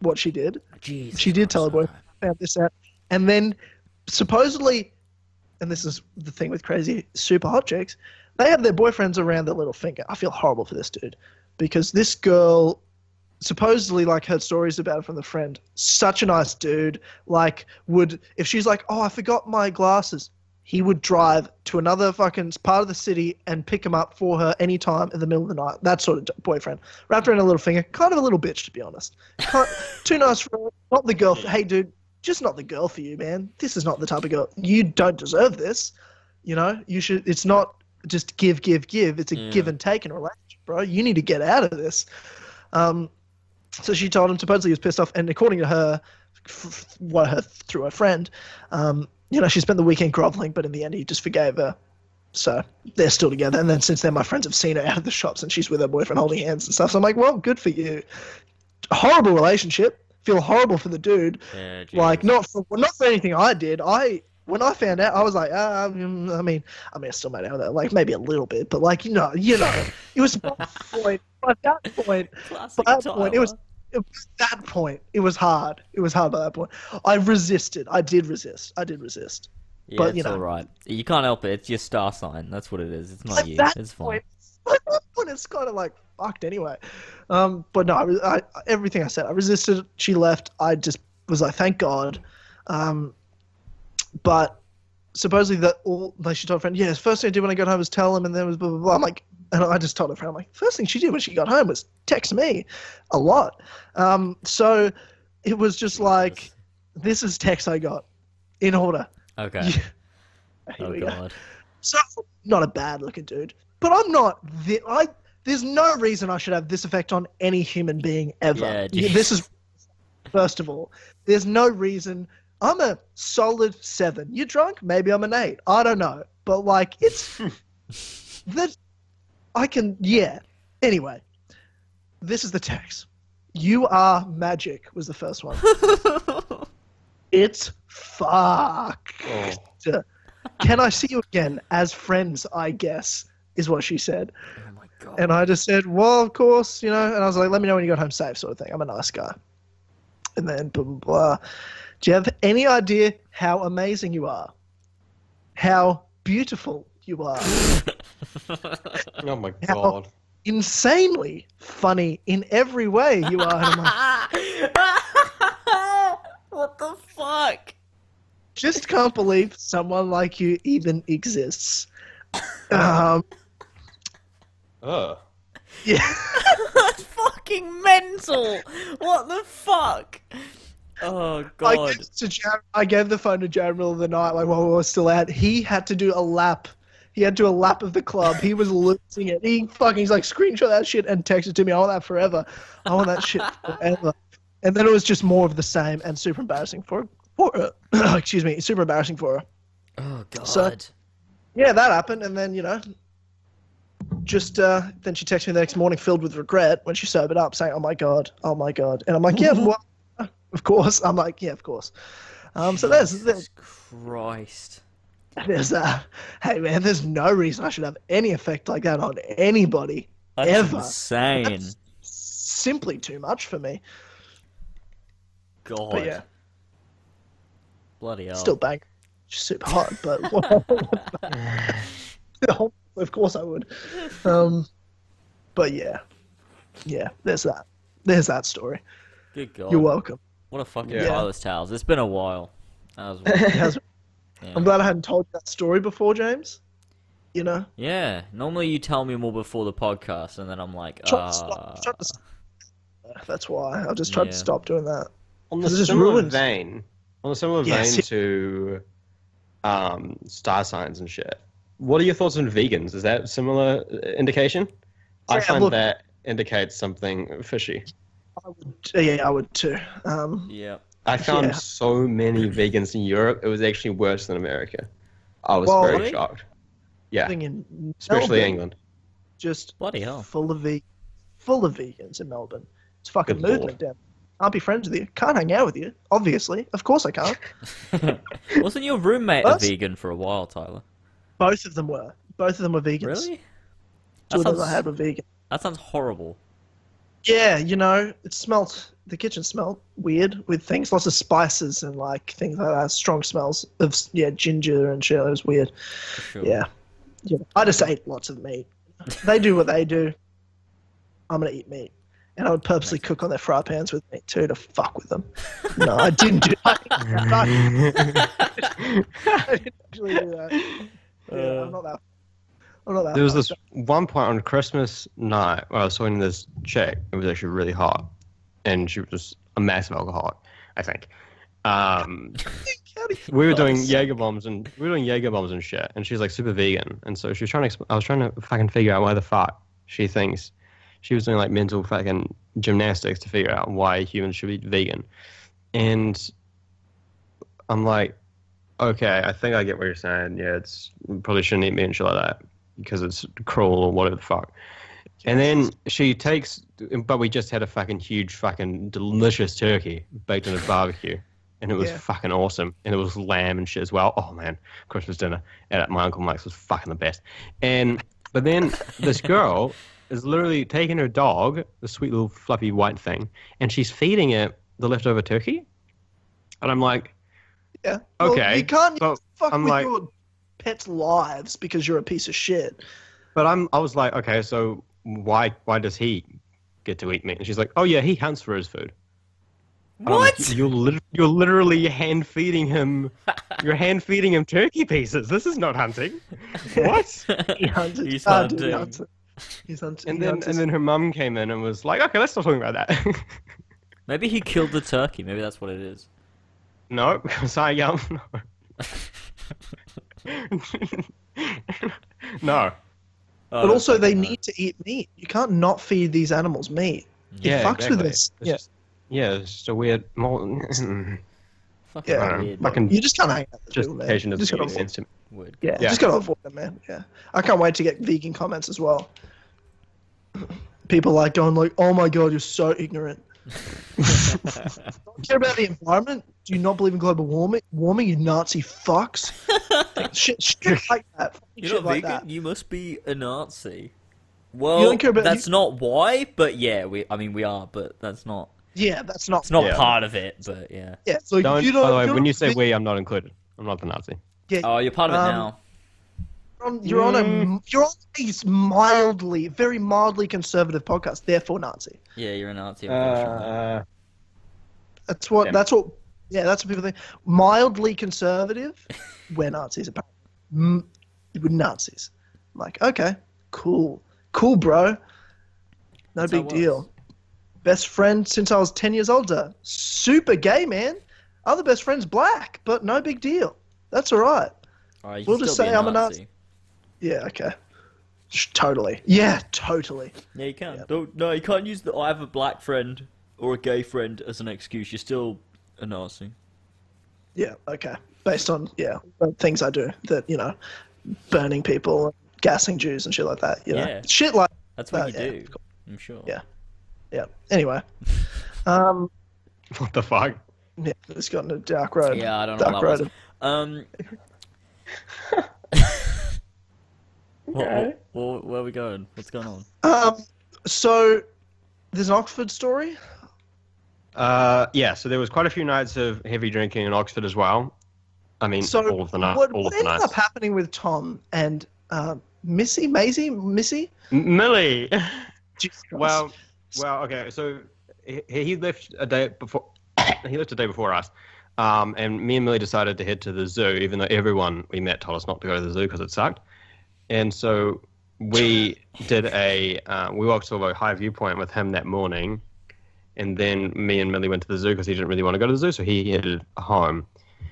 what she did. Jesus she did tell her boyfriend found this out, and then supposedly, and this is the thing with crazy super hot chicks, they have their boyfriends around their little finger. I feel horrible for this dude because this girl supposedly like heard stories about it from the friend. Such a nice dude. Like would if she's like, oh, I forgot my glasses. He would drive to another fucking part of the city and pick him up for her anytime in the middle of the night. That sort of boyfriend. Wrapped around a little finger. Kind of a little bitch, to be honest. Too nice for her. Not the girl. Hey, dude, just not the girl for you, man. This is not the type of girl. You don't deserve this. You know, you should. It's not just give, give, give. It's a Yeah. give and take in a relationship, bro. You need to get out of this. Um, so she told him. Supposedly, he was pissed off, and according to her, f- f- what her through her friend, um, you know, she spent the weekend groveling, but in the end, he just forgave her. So they're still together. And then since then, my friends have seen her out of the shops, and she's with her boyfriend holding hands and stuff. So I'm like, well, good for you. Horrible relationship. Feel horrible for the dude. Yeah, Like not for well, not for anything I did. I when I found out, I was like, ah, um, I mean, I mean, I still made out with her, like maybe a little bit, but like you know, you know, it was by that point. By that point, Classic by that point, it was. Tyler. It was that point. It was hard. It was hard by that point. I resisted. I did resist. I did resist. Yeah, but, it's you know. all right. You can't help it. It's your star sign. That's what it is. It's not At you. It's fine. point, at that point, it's kind of like fucked anyway. Um, but no, I, I, everything I said, I resisted. She left. I just was like, thank God. Um, but supposedly that all like she told a friend, yes, first thing I did when I got home was tell him, and then was blah blah blah. I'm like, and I just told her friend, I'm like, first thing she did when she got home was text me, a lot. Um, so it was just like, this is text I got, in order. Okay. Oh we go. god. So not a bad looking dude, but I'm not. The, I there's no reason I should have this effect on any human being ever. Yeah, this is first of all. There's no reason. I'm a solid seven. You're drunk? Maybe I'm an eight. I don't know, but like it's that I can. Yeah. Anyway, this is the text. You are magic was the first one. it's fucked. Oh. Can I see you again as friends? I guess is what she said, Oh my god. and I just said, "Well, of course, you know." And I was like, "Let me know when you got home safe," sort of thing. I'm a nice guy. And then blah blah blah. Do you have any idea how amazing you are? How beautiful you are? Oh my How- god. Insanely funny in every way you are. I'm like, what the fuck? just can't believe someone like you even exists. Um, Ugh. yeah. That's fucking mental. What the fuck? Oh I god. gave, to Jar- I gave the phone to Jared in the middle of the night, like while we were still out. He had to do a lap He had to a lap of the club. He was losing it. He fucking he's like screenshot that shit and text it to me. I want that forever. I want that shit forever. And then it was just more of the same and super embarrassing for for her. Excuse me, super embarrassing for her. Oh god. So- Yeah, that happened, and then you know, just uh, then she texted me the next morning, filled with regret, when she sobered up, saying, "Oh my god, oh my god," and I'm like, "Yeah, well, of course." I'm like, "Yeah, of course." Um, so there's there's, Christ. There's uh, hey man, there's no reason I should have any effect like that on anybody. That's Ever. insane. That's simply too much for me. God. But yeah, Bloody hell. still bang, just super hot, but of course I would. Um, but yeah, yeah, there's that. There's that story. Good God. You're welcome. What a fucking Yeah. Tyler's tales. It's been a while. That was Has- yeah. I'm glad I hadn't told you that story before, James. You know, yeah. Normally you tell me more before the podcast, and then I'm like, ah. to stop- tried to stop. that's why I just tried Yeah. to stop doing that. On the 'Cause it just similar ruins- vein, on the similar Yes. vein to um, star signs and shit. What are your thoughts on vegans? Is that similar uh, indication? I Yeah, find look- that indicates something fishy. I would, yeah, I would too. Um, Yeah. I found Yeah. so many vegans in Europe. It was actually worse than America. I was Well, very Really? shocked. Yeah, in especially Melbourne, England. just Bloody hell. full of ve- full of vegans in Melbourne. It's fucking Good movement down. Can't be friends with you. Can't hang out with you. Obviously, of course I can't. Wasn't your roommate What? a vegan for a while, Tyler? Both of them were. Both of them were vegans. Really? Two That of them I had were vegan. that sounds horrible. Yeah, you know, it smelt. The kitchen smelled weird with things, lots of spices and like things like that. Strong smells of yeah, ginger and shit. It was weird. Sure. Yeah, yeah. I just ate lots of meat. They do what they do. I'm gonna eat meat, and I would purposely cook on their fry pans with meat too to fuck with them. No, I didn't do that. I didn't actually do that. Yeah, I'm not that. I'm not that. There was this one point on Christmas night where I was talking to this chick. It was actually really hot, and she was just a massive alcoholic, I think. Um, How do you- we were doing. Jaeger bombs and we were doing Jaeger bombs and shit, and she's like super vegan, and so she was trying to. Exp- I was trying to fucking figure out why the fuck she thinks she was doing like mental fucking gymnastics to figure out why humans should be vegan, and I'm like, okay, I think I get what you're saying. Yeah, it's probably shouldn't eat meat and shit like that because it's cruel or whatever the fuck. And then she takes, but we just had a fucking huge, fucking delicious turkey baked in a barbecue, and it was Yeah. fucking awesome. And it was lamb and shit as well. Oh man, Christmas dinner at my uncle Mike's was fucking the best. And but then this girl is literally taking her dog, the sweet little fluffy white thing, and she's feeding it the leftover turkey. And I'm like, Yeah. Well, Okay, you can't fuck I'm with like- your pets' lives because you're a piece of shit. But I'm I was like, okay, so why why does he get to eat meat? And she's like, oh yeah, he hunts for his food. And I'm like, What? you're lit- you're literally hand feeding him. You're hand feeding him turkey pieces. This is not hunting. What? He hunted. He's dude, he hunting. hunted. He's hunting. And he then hunted. and then her mum came in and was like, okay, let's stop talking about that. Maybe he killed the turkey. Maybe that's what it is. no, because I um no. Oh, But that's also, they fucking need to eat meat. You can't not feed these animals meat. It Yeah, fucks with exactly. us. It's Yeah. just- yeah, it's just a weird. More, Fucking Yeah. I don't know, weird. fucking You just can't hang out with people, man. You just make gotta any avoid, sense to yeah, Yeah. just gotta avoid them, man. Yeah, I can't wait to get vegan comments as well. People like going like, "Oh my god, you're so ignorant." Don't care about the environment? Do you not believe in global warming? Warming, you Nazi fucks. shit, shit like that. You're shit not like vegan. that. You must be a Nazi. Well, don't care about- that's not why, but yeah, we. I mean, we are, but that's not. Yeah, that's not. It's not Yeah. part of it, but yeah. Yeah, so Don't, you don't. by the way, when you say vegan, we, I'm not included. I'm not the Nazi. yeah, Oh, you're part of it Um, now. you're on, you're on a Mm. you're on a mildly, very mildly conservative podcast. Therefore, Nazi. Yeah, you're a Nazi. Uh, That's what. Damn. That's what. Yeah, that's what people think. Mildly conservative, we're Nazis. Apparently, we're Nazis. I'm like, okay, cool, cool, bro. No That's big deal. Best friend since I was ten years older. Super gay, man. Other best friend's black, but no big deal. That's all right. We'll just say I'm a Nazi. Yeah, okay. Totally. Yeah, totally. Yeah, you can. Yeah. Don't, no, you can't use the I have a black friend or a gay friend as an excuse. You're still a Nazi. Yeah, okay. Based on yeah the things I do that you know, burning people, gassing Jews and shit like that. You know, Yeah. shit like That's what Oh, you yeah, do. I'm sure. Yeah. yeah. Anyway, um, What the fuck? yeah, it's gotten a dark road. Yeah, I don't know dark what that was. road. Um. what, Okay. what, what, where are we going? What's going on? Um, so there's an Oxford story. Uh, yeah. So there was quite a few nights of heavy drinking in Oxford as well. I mean, So all of the nights. what, all what of the ended nights. up happening with Tom and uh, Missy, Maisie, Missy? M- Millie. Well, well, okay. So he, he left a day before. he left a day before us, um, and me and Millie decided to head to the zoo, even though everyone we met told us not to go to the zoo because it sucked. And so we did a uh, we walked to a high viewpoint with him that morning, and then me and Millie went to the zoo because he didn't really want to go to the zoo, so he headed home,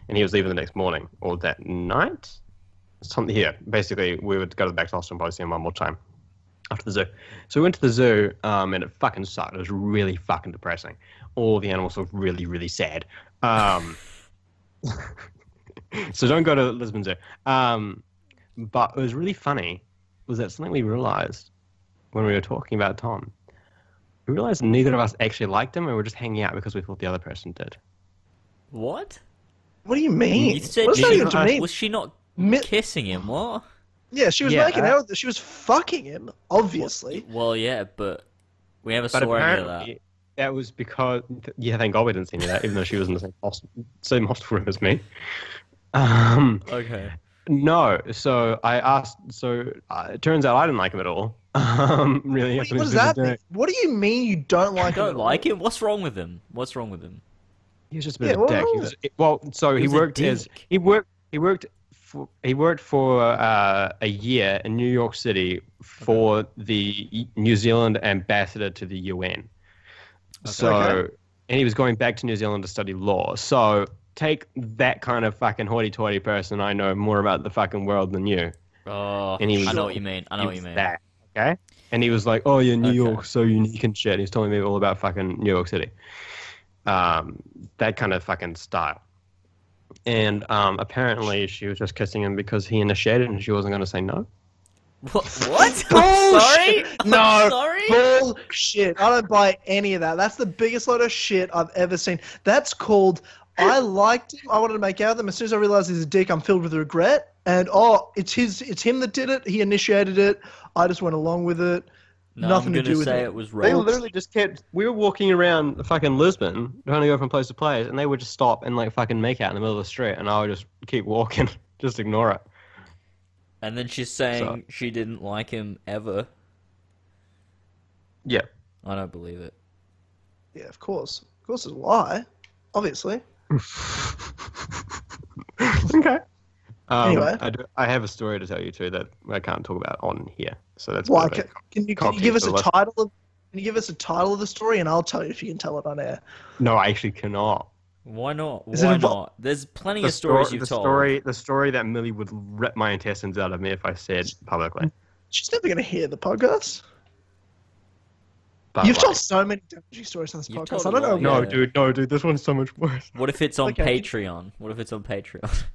and he was leaving the next morning or that night. Something here. Basically, we would go to the back to Austin, probably see him one more time after the zoo. So we went to the zoo, um, and it fucking sucked. It was really fucking depressing. All the animals were really, really sad. Um, so don't go to Lisbon Zoo. Um, but it was really funny. Was that something we realized when we were talking about Tom? We realized neither of us actually liked him, and we were just hanging out because we thought the other person did. What? what do you mean? You said what does that even to mean? was she not Mi- kissing him? What? yeah, she was Yeah, making uh, out. with- She was fucking him, obviously. Well, yeah, but we never But saw any of that. apparently, that was because yeah, thank God we didn't see any of that, even though she was in the same hospital, same hospital room as me. Um, Okay. No, so I asked. So uh, it turns out I didn't like him at all. Um, really, What, I what does that mean? What do you mean you don't like him? Don't at all? like him? What's wrong with him? What's wrong with him? He was just a bit Yeah, of a dick. He was was, well, so he, was a worked as he worked he worked for he worked for uh, a year in New York City for the New Zealand ambassador to the UN. Okay. So, Okay. and he was going back to New Zealand to study law. So take that kind of fucking hoity-toity person. I know more about the fucking world than you. Oh, And he was- I know what you mean. I know what you mean. That, okay. And he was like, "Oh yeah, New Okay. York's so unique and shit." He's telling me all about fucking New York City, um, that kind of fucking style. And um, apparently, she was just kissing him because he initiated, and she wasn't going to say no. What? what? I'm sorry? No. I'm sorry? Bullshit. I don't buy any of that. That's the biggest load of shit I've ever seen. That's called I liked him. I wanted to make out with him. As soon as I realized he's a dick, I'm filled with regret. And oh, it's his. It's him that did it. He initiated it. I just went along with it. No, Nothing I'm to do with say it. it was They literally just kept. We were walking around fucking Lisbon, trying to go from place to place, and they would just stop and like fucking make out in the middle of the street, and I would just keep walking, just ignore it. And then she's saying So- she didn't like him ever. Yeah. I don't believe it. Yeah, of course. Of course, it's a lie. Obviously. okay. Um, Anyway. I, do, I have a story to tell you too that I can't talk about on here. So that's Why? a bit Can, of can you can you give us a title of? Can you give us a title of the story, and I'll tell you if you can tell it on air. No, I actually cannot. Why not? Is it Why not? There's plenty The, of stories sto- you've the told. story, the story that Millie would rip my intestines out of me if I said publicly. She's never going to hear the podcast. But You've like- told so many damaging stories on this You've podcast. told I a don't know. lot, no, yeah. dude, no, dude. This one's so much worse. What if it's on Okay. Patreon? What if it's on Patreon?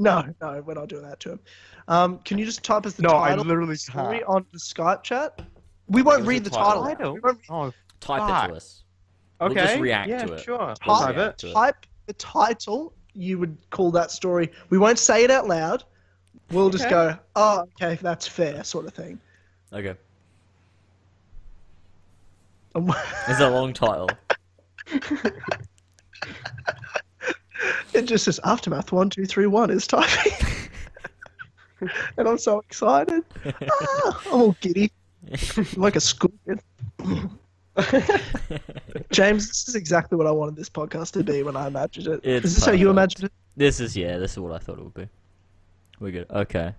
No, no, we're not doing that to him. Um, can you just type us the No, I title literally of the story can't. on the Skype chat? We won't us read the the title. title. I We won't Oh, Type it Fuck. to us. okay. We'll just react yeah, to it. Sure. We'll We'll type react it. to it. type the title. You would call that story. We won't say it out loud. We'll just Okay. go, oh, okay, that's fair, sort of thing. Okay. It's a long title. it just says aftermath one two three one is typing, and I'm so excited. Ah, I'm all giddy, like a school kid. James, this is exactly what I wanted this podcast to be when I imagined it. It's is this how you imagined it? This is yeah. This is what I thought it would be. We're good. Okay.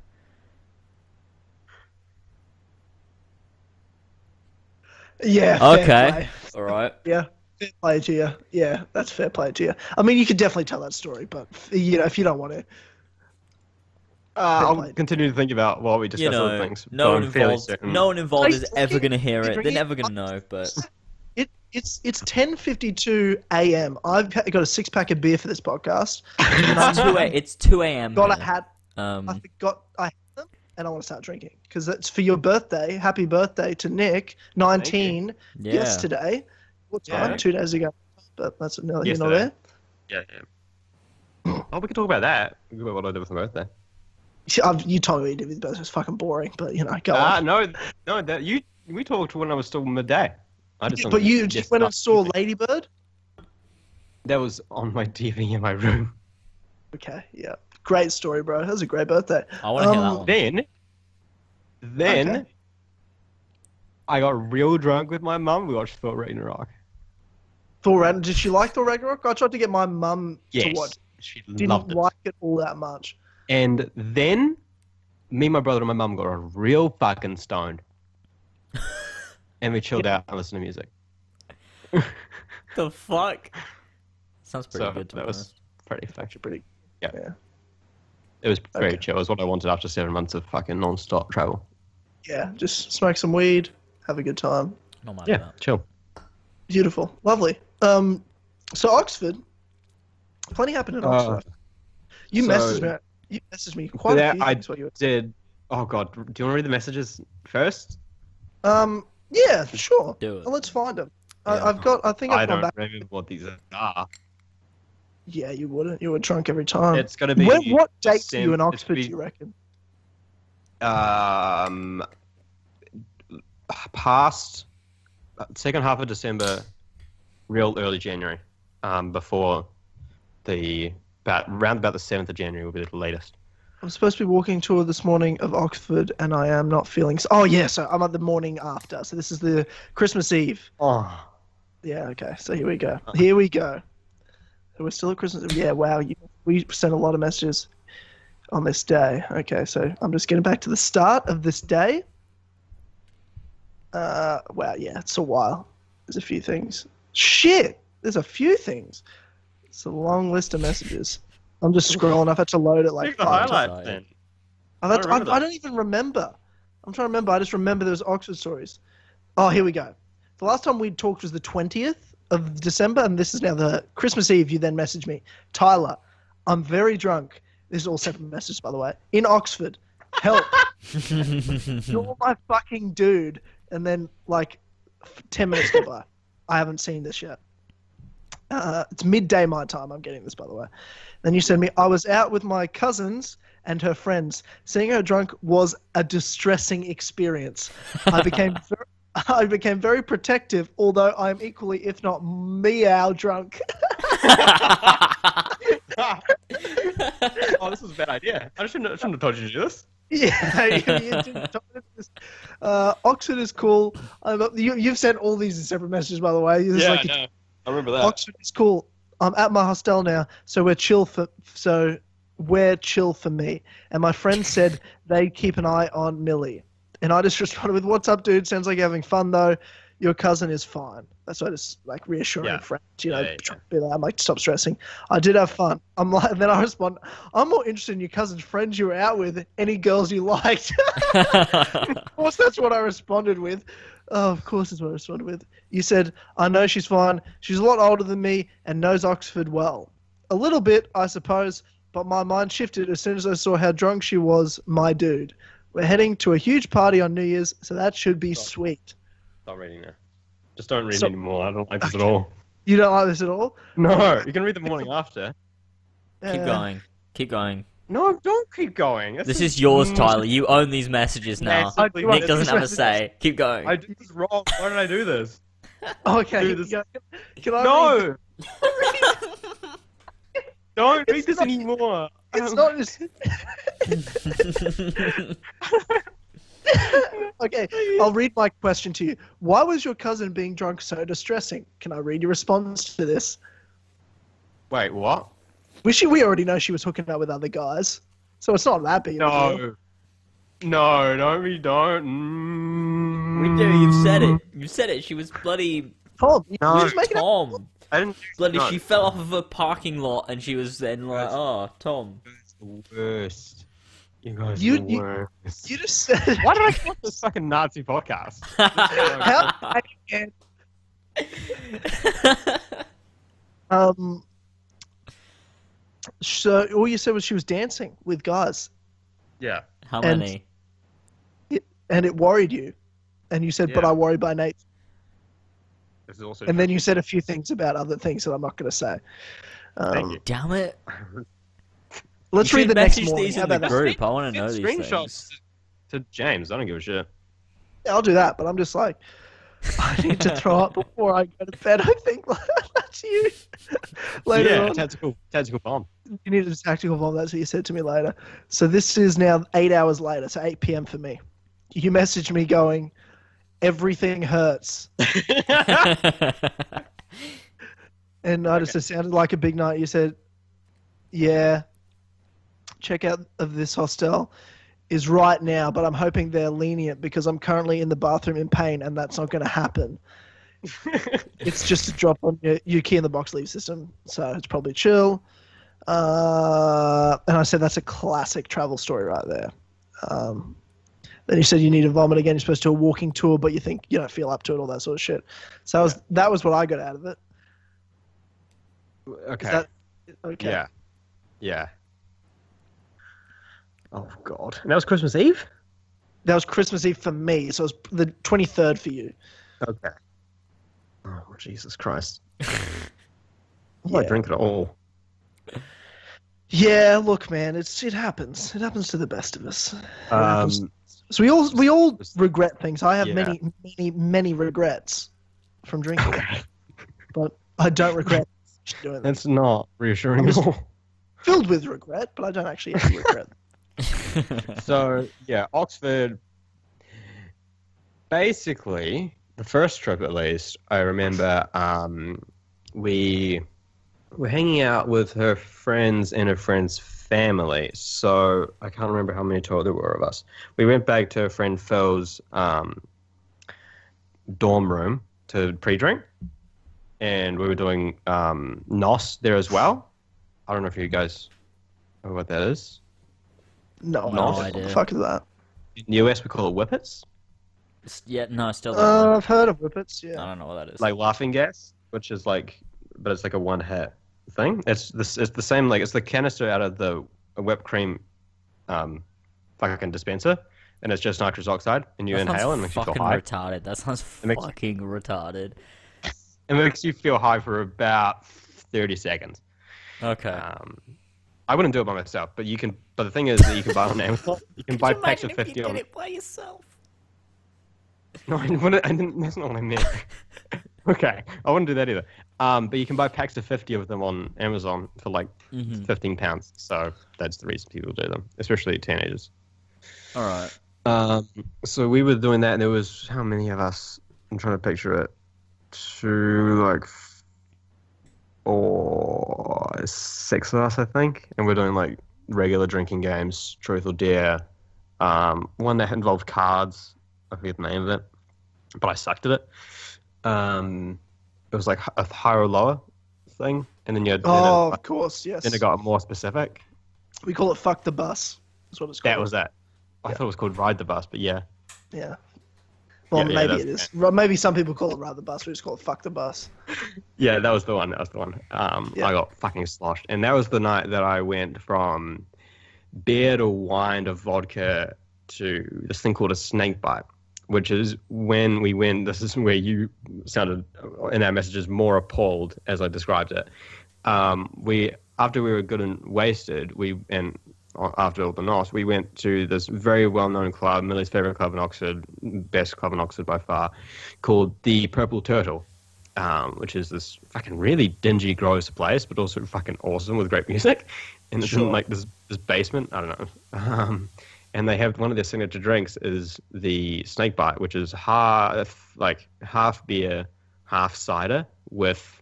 Yeah. Okay. All right. Yeah. Fair play to you. Yeah, that's fair play to you. I mean, you could definitely tell that story, but you know, if you don't want to. Uh, I'll continue to think about while we You discussed other things. no one involved. No one involved is ever gonna hear it. They're never gonna know. But It it's it's 10:52 a.m. I've got a six pack of beer for this podcast. it's two a. It's two a.m. Got a here. hat. I Um, forgot I had them, and I want to start drinking because it's for your birthday. Happy birthday to Nick, 19 yeah. yesterday. What time? Yeah. Two days ago. But that's no, you're not there. Yeah, yeah. oh, we can talk about that. We can talk about what I did with my birthday. I've, you told me what you did with birthday. It's fucking boring, but you know, go Ah, on. no, no. That you we talked when I was still midday. I did But you just just went and saw evening. Ladybird. That was on my TV in my room. Okay, yeah, great story, bro. That was a great birthday. I want to hear Um, that one. Then, then Okay. I got real drunk with my mum. We watched Thor Ragnarok. Thor Ragnarok. Did she like Thor Ragnarok? I tried to get my mum Yes, to watch. she Didn't loved it. like it all that much. And then me, my brother, and my mum got real fucking stoned. and we chilled out and listened to music. The fuck? Sounds pretty so good to that be was honest. pretty fucking Pretty. Yeah. Yeah. It was very Okay. chill. It was what I wanted after seven months of fucking non-stop travel. Yeah, just smoke some weed, have a good time. Not mad Yeah, at that. chill. Beautiful, lovely. Um, so Oxford, plenty happened in Uh, Oxford. you so- messaged me. You messaged me quite Yeah, a few I things. while you were- Did oh god, do you want to read the messages first? Um, yeah, sure. Do it. Well, let's find them. Yeah. I, I've got. I think I've I've gone don't back. remember what these are. Yeah, you wouldn't. You were drunk every time. It's gonna be when, what dates are you in Oxford? be- Do you reckon? um past uh, second half of December, real early January, um, before the about around about the seventh of January will be the latest. I'm supposed to be walking tour this morning of Oxford, and I am not feeling. oh yeah, so I'm at the morning after. So this is the Christmas Eve. Oh, Yeah. Okay. So here we go. Here we go. So we're still at Christmas. Yeah. Wow. You, we sent a lot of messages on this day. Okay. So I'm just getting back to the start of this day. Uh. Wow. Yeah. It's a while. There's a few things. Shit. There's a few things. It's a long list of messages. I'm just scrolling. I've had to load it like Pick the highlights then. I've had I to- remember I, I don't even remember. I'm trying to remember. I just remember there was Oxford stories. Oh, here we go. The last time we talked was the 20th of December, and this is now the Christmas Eve. You then message me, Tyler. I'm very drunk. This is all separate messages, by the way. In Oxford, help! You're my fucking dude. And then like, ten minutes go by. I haven't seen this yet. Uh, it's midday my time. I'm getting this, by the way. Then you send me, I was out with my cousins and her friends. Seeing her drunk was a distressing experience. I became very, I became very protective, although I'm equally, if not meow drunk. oh, this was a bad idea. I shouldn't, I shouldn't have told you to do this. Yeah, you, you didn't tell me this. Uh, Oxford is cool. I'm, you, you've sent all these in separate messages, by the way. There's like a I know. I remember that. Oxford is cool. I'm at my hostel now, so we're chill for so we're chill for me. And my friend said they keep an eye on Millie, and I just responded with, "What's up, dude? Sounds like you're having fun though. Your cousin is fine." That's what I just like reassuring Yeah. friends, you know. Yeah, yeah, trying be like, I'm like, stop stressing. I did have fun. I'm like, and then I respond, I'm more interested in your cousin's friends you were out with. Any girls you liked? of course, that's what I responded with. Oh, of course, that's what I responded with. You said, I know she's fine. She's a lot older than me and knows Oxford well. A little bit, I suppose, but my mind shifted as soon as I saw how drunk she was, my dude. We're heading to a huge party on New Year's, so that should be sweet. Stop reading now. Just don't read So- anymore. I don't like this at all. You don't like this at all? No, you can read the morning after. Keep Uh, going. Keep going. No, don't keep going. This is yours, Mm, Tyler. You own these messages now. Yes, I Nick doesn't these have a say. Keep going. I did this wrong. Why did I do this? Okay. Dude, this- yeah. Can I read- No. don't read this anymore. It's not just. okay, I'll read my question to you. Why was your cousin being drunk so distressing? Can I read your response to this? Wait, what? We she, we already know she was hooking up with other guys, so it's not that big. of deal. No. No, don't we don't. Mm. we do. You've said it. You've said it. She was bloody Tom, No. you just making up. Tom. I didn't. Bloody. no. She fell off of a parking lot, and she was then like, Yes. "Oh, Tom." It's the worst. You guys You- are the you- worst. You just said. Why did I call this fucking Nazi podcast? How? Um. So all you said was she was dancing with guys, yeah. How And- many? and it worried you, and you said, "But I worry by nature." This is also And then you said a few things about other things that I'm not going to say. Um, Thank you. Damn it! Let's You read the next message morning. these How in the about that? I want to know these screenshots things. to James. I don't give a shit. Yeah, I'll do that, but I'm just like, I need to throw up before I go to bed. I think that's you. later yeah, on, tactical, tactical bomb. you needed a tactical bomb. That's what you said to me later. So this is now eight hours later, so 8 p.m. for me. You messaged me going, everything hurts. And I just, it sounded like a big night. You said, yeah, check out of this hostel is right now, but I'm hoping they're lenient because I'm currently in the bathroom in pain and that's not going to happen. it's just a drop on your, your key in the box leave system, so it's probably chill. Uh, and I said that's a classic travel story right there. Um, then you said you need to vomit again. You're supposed to do a walking tour, but you think you don't feel up to it, all that sort of shit. So that was that was what I got out of it. okay. That okay? Yeah. Yeah. Oh God. And that was Christmas Eve. That was Christmas Eve for me, so it was the 23rd for you. Okay. Oh Jesus Christ. Why Yeah. drink at all? Yeah, look, man, it's it happens. It happens to the best of us. Um, So we all we all regret things. I have Yeah. many many many regrets from drinking, okay. but I don't regret doing them. That's not reassuring at all. Filled with regret, but I don't actually have regret. So yeah, Oxford. Basically, the first trip at least, I remember um, we were hanging out with her friends and her friend's family. So I can't remember how many total there were of us. We went back to a friend Phil's um, dorm room to pre-drink, and we were doing um, nos there as well. I don't know if you guys know what that is. No, No don't. What idea. the fuck is that? In the US, we call it whippets. yeah, no, still don't Uh. I've heard of whippets. Yeah, I don't know what that is. like laughing gas, which is like, but it's like a one hit thing. It's this. It's the same. Like it's the canister out of the whipped cream, um, fucking dispenser, and it's just nitrous oxide, and you that inhale and it makes you feel fucking high. retarded. That sounds makes- fucking retarded. It makes you feel high for about thirty seconds. Okay. Um, I wouldn't do it by myself, but you can. But the thing is that you can buy it on Amazon. You can buy packs of fifty on. by yourself. No, I wouldn't, I didn't, that's not what I meant. okay, I wouldn't do that either. Um, but you can buy packs of 50 of them on Amazon for like hmm 15 pounds. So that's the reason people do them, especially teenagers. All right. Um, so we were doing that, and there was how many of us? I'm trying to picture it. Two, like four, six of us, I think, and we're doing like regular drinking games, truth or dare. Um, one that involved cards. I forget the name of it, but I sucked at it. Um, it was like a higher or lower thing, and then you had, Oh, of course, yes. then it got more specific. we call it "fuck the bus." That's what it's called. That was that. I Yeah. thought it was called ride the bus, but yeah. Yeah. Well, Yeah, yeah, maybe that's- it is. Maybe some people call it "ride the bus." We just call it "fuck the bus." Yeah, that was the one. That was the one. Um, Yeah. I got fucking sloshed, and that was the night that I went from beer to wine to vodka to this thing called a snake bite, which is when we win. This is where you sounded in our messages more appalled as I described it. Um, we after we were good and wasted, we and after all the nos, we went to this very well-known club, Millie's favorite club in Oxford, best club in Oxford by far, called the Purple Turtle um, which is this fucking really dingy, gross place, but also fucking awesome with great music. And it's Sure. in like this this basement. I don't know. Um, and they have one of their signature drinks is the snake bite, which is half like half beer, half cider with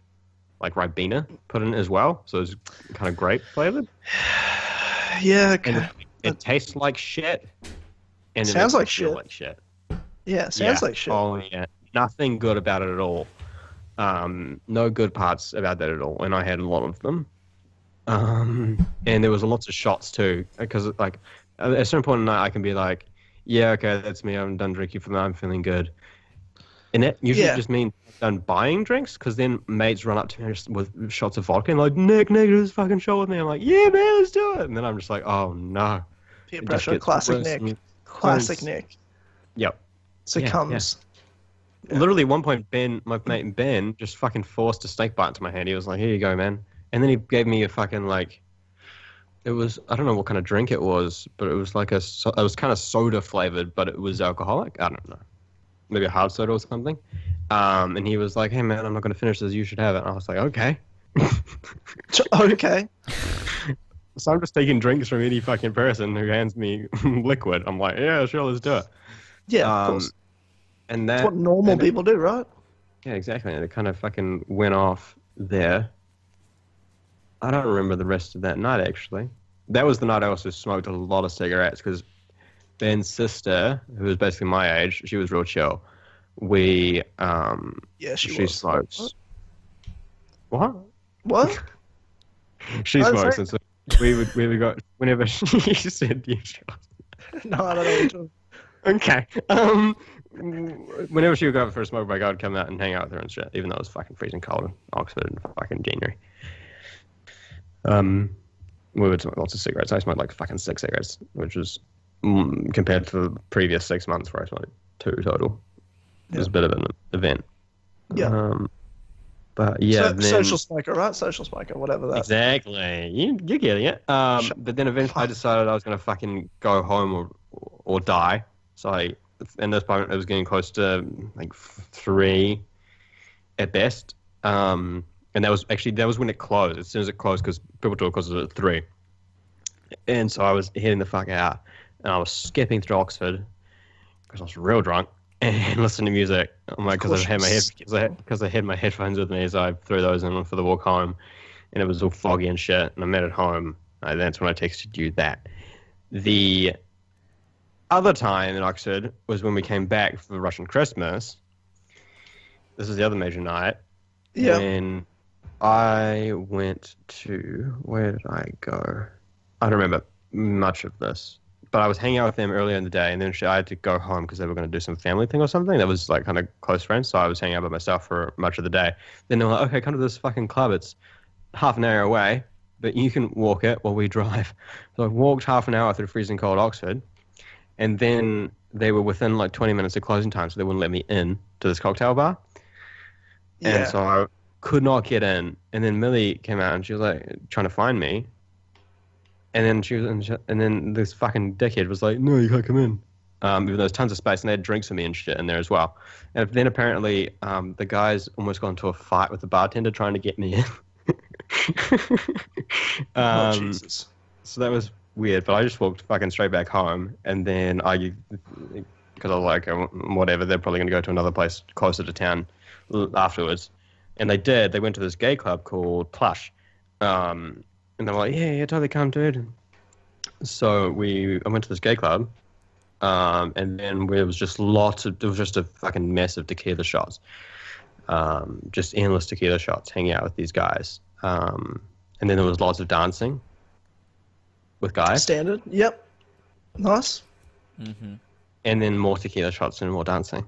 like ribena put in as well. So it's kind of grape flavored. Yeah. Okay. it, it tastes like shit. And it Sounds like shit. Like shit. Yeah. Sounds Yeah. like shit. Oh yeah, nothing good about it at all. Um, no good parts about that at all, and I had a lot of them. Um, and there was lots of shots too, because like at a certain point in the night, I can be like, yeah, okay, that's me. I'm done drinking for night. I'm feeling good. And that usually Yeah. just means I'm done buying drinks because then mates run up to me with shots of vodka and like, Nick, Nick, do this fucking shot with me. I'm like, yeah, man, let's do it. And then I'm just like, oh no. Peer pressure, classic Nick. Classic. Nick. Yep. Succumbs. Literally, at one point, Ben, my mate Ben, just fucking forced a snake bite into my hand. He was like, "Here you go, man," and then he gave me a fucking like, it was I don't know what kind of drink it was, but it was like a it was kind of soda flavored, but it was alcoholic. I don't know, maybe a hard soda or something. Um, and he was like, "Hey, man, I'm not gonna finish this. You should have it." And I was like, "Okay." Okay. So I'm just taking drinks from any fucking person who hands me liquid. I'm like, "Yeah, sure, let's do it." Yeah, of Um, course. And That's what normal it- people do, right? Yeah, exactly. And it kind of fucking went off there. I don't remember the rest of that night actually. That was the night I also smoked a lot of cigarettes because Ben's sister, who was basically my age, she was real chill. We, um, Yeah, she, she, was. smokes. What? What? She I'm smokes, sorry? and so we would we would go whenever she said yeah, sure. no, I don't know. What you're Okay. Um, whenever she would go out for a smoke break, I would come out and hang out with her and shit, even though it was fucking freezing cold in Oxford in fucking January. Um, we would smoke lots of cigarettes. I smoked like fucking six cigarettes, which was mm, compared to the previous six months where I smoked two total. It was a bit of an event. Yeah. Um, but yeah, So- then, social smoker, right? Social smoker, whatever that. Exactly. You, you're getting it. Um, Shut but then eventually I decided I was going to fucking go home or or die. So I, in this point, it was getting close to like three at best. Um, and that was actually that was when it closed. As soon as it closed, because people thought it closed at three. And so I was heading the fuck out, and I was skipping through Oxford because I was real drunk and listening to music. I'm like, because I had my head, because I, because I had my headphones with me, so I threw those in for the walk home, and it was all foggy and shit. And I met at home, and that's when I texted you that. The other time in Oxford was when we came back for Russian Christmas. This is the other major night Yeah. when I went to where did I go? I don't remember much of this, but I was hanging out with them earlier in the day, and then I had to go home because they were going to do some family thing or something. That was like kind of close friends, so I was hanging out by myself for much of the day. Then they were like, "Okay, come to this fucking club. It's half an hour away, but you can walk it while we drive." So I walked half an hour through freezing cold Oxford, and then they were within like 20 minutes of closing time, so they wouldn't let me in to this cocktail bar. Yeah. And so I could not get in. And then Millie came out and she was like trying to find me. And then she was, and, she, and then this fucking dickhead was like, "No, you can't come in." Um, even though there's tons of space, and they had drinks for me and shit in there as well. And then apparently, um, the guys almost got into a fight with the bartender trying to get me in. oh, um, Jesus. so that was weird, but I just walked fucking straight back home, and then I, because I was like, "Oh, whatever, they're probably going to go to another place closer to town afterwards, and they did. They went to this gay club called Plush, um, and they were like, yeah, yeah, totally come, dude. So we, I went to this gay club, um, and then there was just lots of, it was just a fucking mess of tequila shots, um, just endless tequila shots, hanging out with these guys, um, and then there was lots of dancing with guys. Standard. Yep. Nice. hmm and then more tequila shots and more dancing.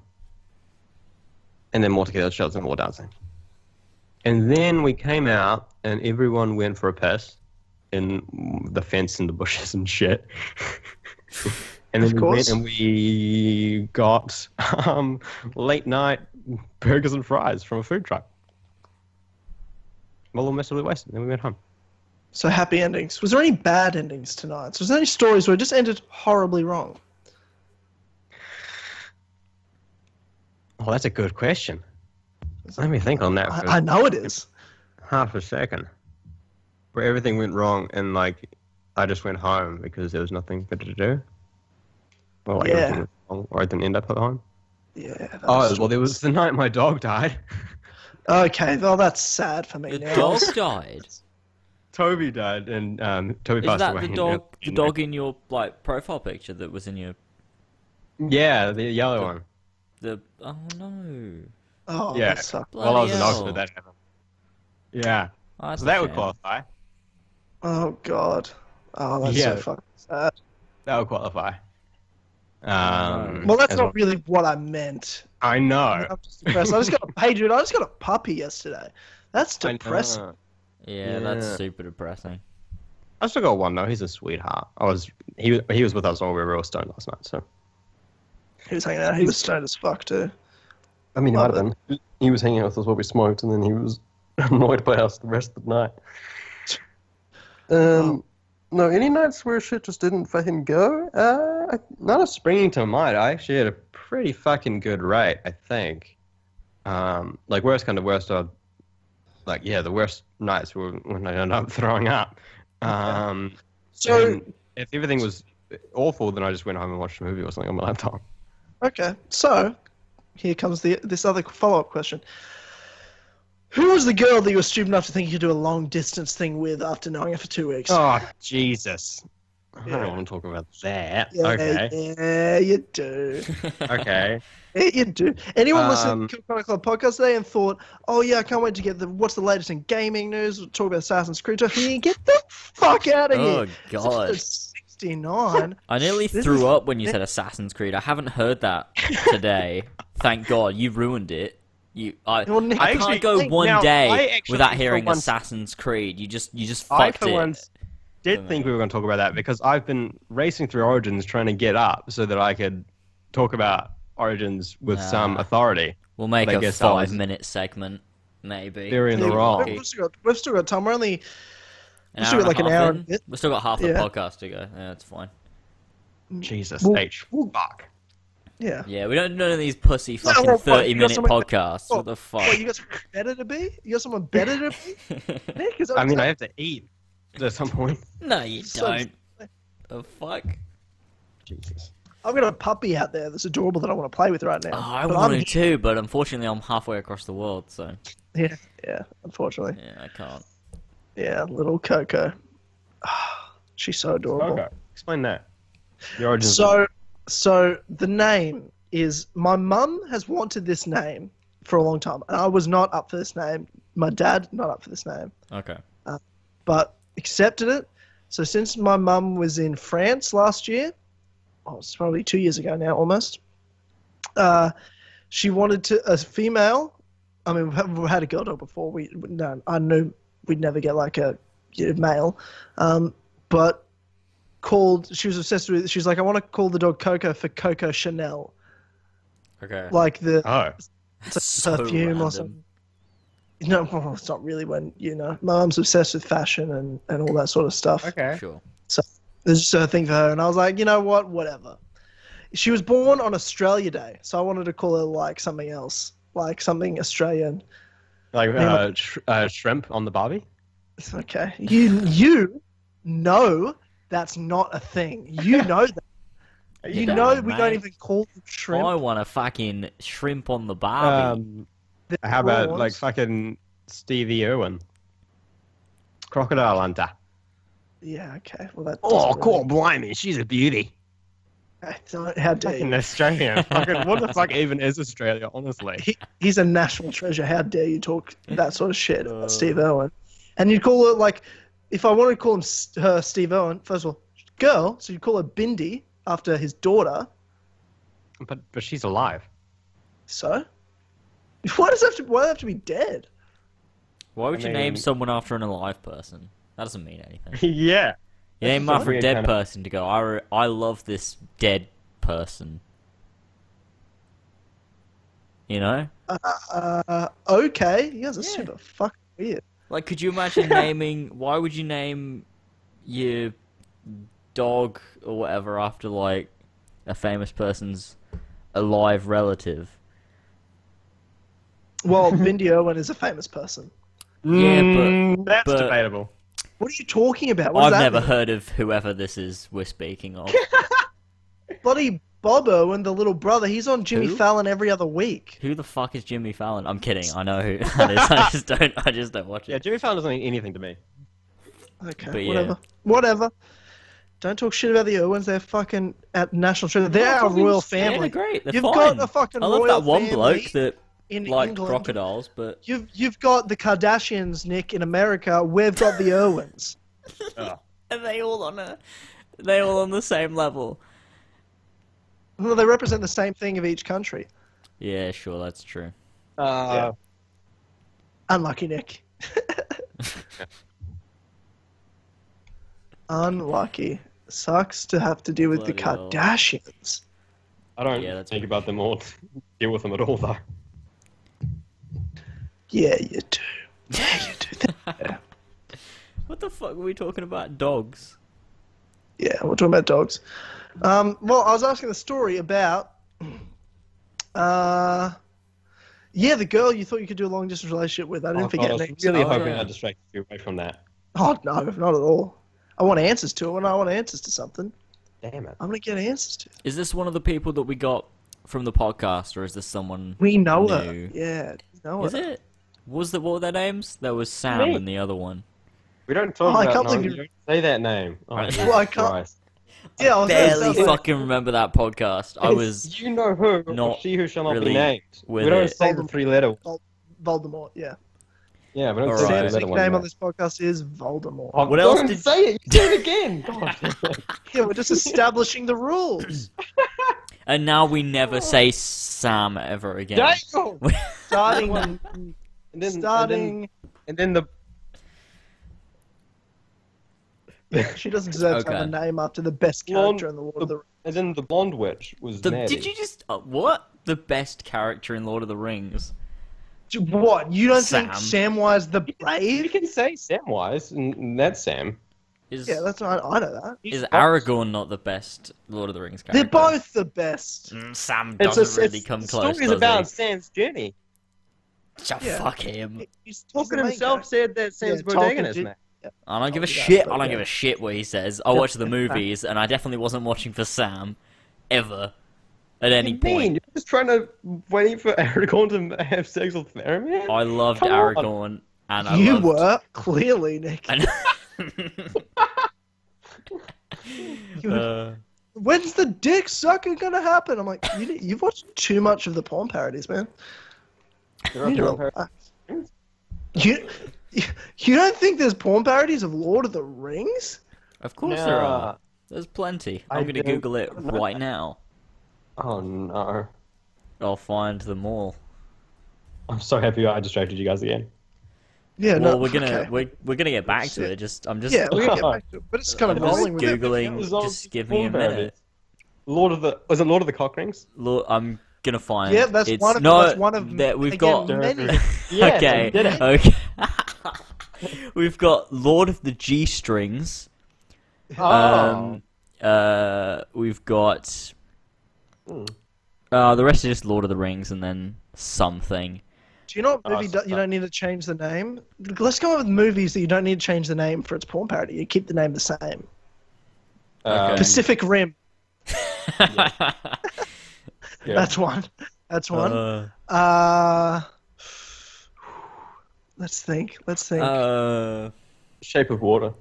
And then more tequila shots and more dancing. And then we came out and everyone went for a piss in the fence and the bushes and shit. and then Of we went and we got um, late night burgers and fries from a food truck. Well, all massively wasted. Then we went home. So happy endings. Was there any bad endings tonight? So was there any stories where it just ended horribly wrong? Well, that's a good question. Let me think on that. for- I, I know it is. half a second where everything went wrong and like I just went home because there was nothing better to do. Or like Yeah. wrong, or I didn't end up at home. Yeah. Oh well, there was the night my dog died. Okay, well that's sad for me The now. dog died. Toby died, and um, Toby Is passed that away. the in- dog? The in- dog in your like profile picture that was in your Yeah, the yellow one. the? Oh no! Oh, Yeah. that sucks. While I was in Bloody Oxford, hell. that happened. Yeah, Oh, so a that would qualify. Oh god. Oh, that's Yeah. so fucking sad. That would qualify. Um, Well, that's as not really what I meant. I know. I'm just depressed. I just got a hey, dude. I just got a puppy yesterday. That's depressing. know. Yeah, that's super depressing. I still got one though. He's a sweetheart. I was he he was with us while we were all stoned last night. So He was hanging out. He was stoned as fuck too. I mean, he Love might have been. He was hanging out with us while we smoked, and then he was annoyed by us the rest of the night. Um, no, any nights where shit just didn't fucking go. Uh, I- none of springing to mind. I actually had a pretty fucking good rate. I think. Um, like worst kind of worst are, like yeah, the worst nights were when I ended up throwing up. Um, So if everything was awful, then I just went home and watched a movie or something on my laptop. okay, so here comes the this other follow up question. Who was the girl that you were stupid enough to think you could do a long distance thing with after knowing her for two weeks? Oh Jesus! I don't want to talk about that. Yeah, okay. yeah, you do. Okay. Yeah, you do. Anyone listening um, to the Comic Club podcast today and thought, oh yeah, I can't wait to get the what's the latest in gaming news? We'll talk about Assassin's Creed. Talk- Get the fuck out of here! Oh, God. 59. I nearly this threw is... up when you said Assassin's Creed. I haven't heard that today. Thank God. You ruined it. You, I, well, Nick, I, can't go one now, day without hearing once, Assassin's Creed. You just, you just I fucked it. Once did think we were going to talk about that because I've been racing through Origins trying to get up so that I could talk about Origins with some authority. We'll make a five-minute segment, maybe. They're in the wrong. We've still got time. We're only an We've still hour got like and an half hour in. and a. We've still got half the Yeah. podcast to go. Yeah, that's fine. Jesus Well- H. Fuck. yeah. Yeah, we don't do none of these pussy fucking well, oh, what, you thirty-minute someone- podcasts. what- What the fuck? What, you got someone better to be? You got someone better to be? Nick, I mean, I have to eat at some point. no, you So- don't. The fuck? Jesus. I've got a puppy out there that's adorable that I want to play with right now. Oh, I but wanted I'm, to, but unfortunately, I'm halfway across the world, so Yeah, yeah. Unfortunately, yeah, I can't. Yeah. Little Coco. She's so adorable. Okay. Explain that. The Origins. So, so the name is my mum has wanted this name for a long time, and I was not up for this name. My dad not up for this name, Okay. but accepted it. So since my mum was in France last year, oh, it's probably two years ago now, almost. Uh, she wanted to a female. I mean, we've had, we've had a girl dog before. We no, I knew we'd never get like a you know, male, um, but called. She was obsessed with. She was like, I want to call the dog Coco for Coco Chanel, Okay. like the oh. That's perfume or something. No, well, it's not really when you know. My mum's obsessed with fashion and, and all that sort of stuff. Okay. Sure. It's just a thing for her, and I was like, you know what, whatever. She was born on Australia Day, so I wanted to call her like something else, like something Australian. Like Yeah. uh, sh- uh, shrimp on the Barbie. Okay, you you know that's not a thing. You know that. You Yeah, know we mate. don't even call them shrimp. I want a fucking shrimp on the barbie. Um, They're how about like fucking Stevie Irwin? Crocodile hunter. Yeah, okay. Well, that. Oh, doesn't cool, really- blimey, she's a beauty. I don't- How dare Fucking you? Australian. fucking, what the fuck even is Australia, honestly? He, he's a national treasure. How dare you talk that sort of shit Uh. about Steve Irwin? And you'd call her like, if I wanted to call him her Steve Irwin, first of all, girl, so you call her Bindi after his daughter. But but she's alive. So, why does it have to? Why does it have to be dead? Why would I you name someone after an alive person? That doesn't mean anything. yeah. You name just a after a dead kind of- person to go. I, re- I love this dead person. You know, Uh, okay, you guys are Yeah. super fucking weird. like, could you imagine naming? Why would you name your dog or whatever after like a famous person's alive relative? Well, Bindi Irwin is a famous person. Yeah, but- Mm, that's but- debatable. What are you talking about? What I've that never mean? heard of whoever this is we're speaking of. Bloody Bobo and the little brother. He's on Jimmy Who? Fallon every other week. Who the fuck is Jimmy Fallon? I'm kidding. I know who that is. I just don't. I just don't watch it. Yeah. Jimmy Fallon doesn't mean anything to me. Okay, But yeah. whatever. Whatever. Don't talk shit about the Irwins. They're fucking at national treasure. They're our royal Yeah, family. they're great. They're You've fine. got a fucking I love royal that one family bloke that in liked England. crocodiles, but You've you've got the Kardashians, Nick, in America. We've got the Irwins. Oh. are they all on a? they all on the same level. Well, they represent the same thing of each country. Yeah, sure, that's true. Uh, Unlucky Nick. Unlucky. Sucks to have to deal with the Bloody hell. Kardashians. I don't Yeah, that's think about them or deal with them at all, though. Yeah, you do. Yeah, you do. that. What the fuck were we talking about? Dogs. Yeah, we're talking about dogs. Um, well, I was asking the story about, uh, yeah, the girl you thought you could do a long distance relationship with. I didn't Oh, forget God, I was really Oh, hoping yeah. I distracted you away from that. Oh no, not at all. I want answers to it. When I want answers to something, Damn it. I'm gonna get answers to. it. Is this one of the people that we got from the podcast, or is this someone? We know No. her. Yeah, know Is her. it? Was the what were their names? There was Sam Me. and the other one. We don't talk Oh, I about can't believe you you- don't say that name. Oh, Right. Jesus Well, I can't- Christ. Yeah, I was Barely gonna fucking remember that podcast. I was You know who? not she who shall not really be named. We don't it. say the three letter. Voldemort. Yeah, Yeah, we don't All say right. the Sam's letter one. nickname on this podcast is Voldemort. Oh, What don't else did- say it? You say it again. God. Yeah, we're just establishing the rules. And now we never say Sam ever again. Daniel! Starting, And then, starting. And then, and then the She doesn't deserve to have a Okay. name after the best Blonde- character in the Lord of the Rings. and then the blonde witch was The- Maddie. did you just uh, what? The best character in Lord of the Rings? What? You don't think Sam. Samwise the Brave? You Brave? can say Samwise, and, and that's Sam. Is Yeah, that's I, I know that. is Aragorn not the best Lord of the Rings character? They're both the best. Mm, Sam doesn't a, really it's, come the close. story's does about he? Sam's journey. Shut Yeah. fuck him. He's, he's Tolkien himself character. said that Sam's Yeah, Tolkien protagonist, did- man. I don't give a Oh, shit. but I don't give a shit what he says. I watch the movies, and I definitely wasn't watching for Sam, ever, at any What do you mean? point. You're just trying to wait for Aragorn to have sex with Faramir? I loved Come on. Aragorn, and I You loved... were clearly Nick. And... You- uh, When's the dick sucker gonna happen? I'm like, you, you've watched too much of the porn parodies, man. There You, are need to porn par- you, you don't think there's porn parodies of Lord of the Rings? of course there are. There's plenty. I I'm gonna Google it right now. Oh no. I'll find them all. I'm so happy I distracted you guys again. Yeah, well, no, we're gonna okay. we're, we're gonna get back to it. Just I'm just Yeah, we're gonna get back to it. But it's kind of I'm just rolling with googling. else. else. Just give me a Porn minute. Lord of the was it Lord of the Cock Rings? Lord, I'm gonna find. Yeah, that's it's, one of- no, that's one of- that we've again, got. many. Yes, okay, I did okay. we've got Lord of the G Strings. Oh. Um, uh, we've got. Hmm. Uh, the rest is just Lord of the Rings, and then something. Do you know what Oh, movie so- do, you don't need to change the name? Let's go with movies that you don't need to change the name for its porn parody. You keep the name the same. Okay. Pacific Rim. Yeah. That's one. That's one. Uh, Uh, let's think. Let's think. uh, Shape of Water.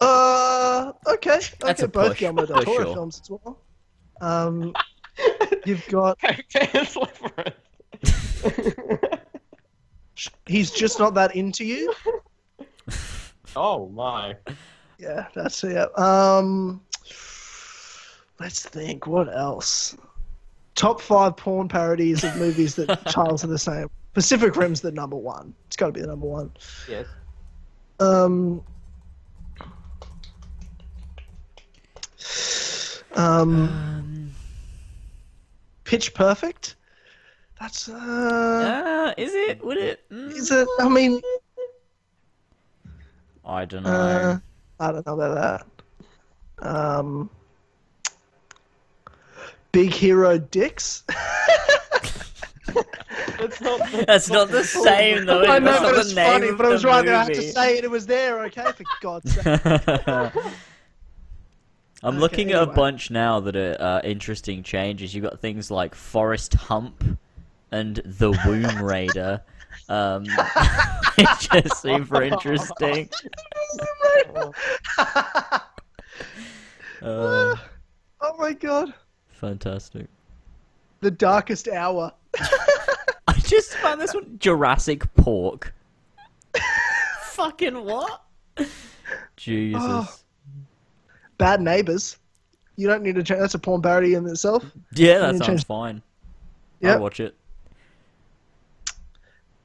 Uh, okay. That's okay, a both push, Guillermo del for Toro sure. films as well. Um, you've got. Pan's Labyrinth. He's just not that into you. oh my. Yeah, that's it. Um, let's think. What else? Top five porn parodies of movies that Charles are the same. Pacific Rim's the number one. It's got to be the number one. Yes. Um. Um, um, Pitch Perfect. That's uh. uh, is it? Would it? Mm, Is it? I mean, I don't know. uh, I don't know about that. Um. Big Hero Dicks. That's not. That's not the same though. I know, but it's funny. But I was the right movie. there. I had to say it. It was there. Okay, for God's sake. I'm Okay, looking at a bunch now that are uh, interesting changes. You've got things like Forest Hump and The Womb Raider. Um, it's just super interesting. Uh, oh my God. Fantastic. The Darkest Hour. I just found this one Jurassic Pork. Fucking what? Jesus. Oh. Bad Neighbors. You don't need to change. That's a porn parody in itself. Yeah, that sounds change- fine. Yep. I'll watch it.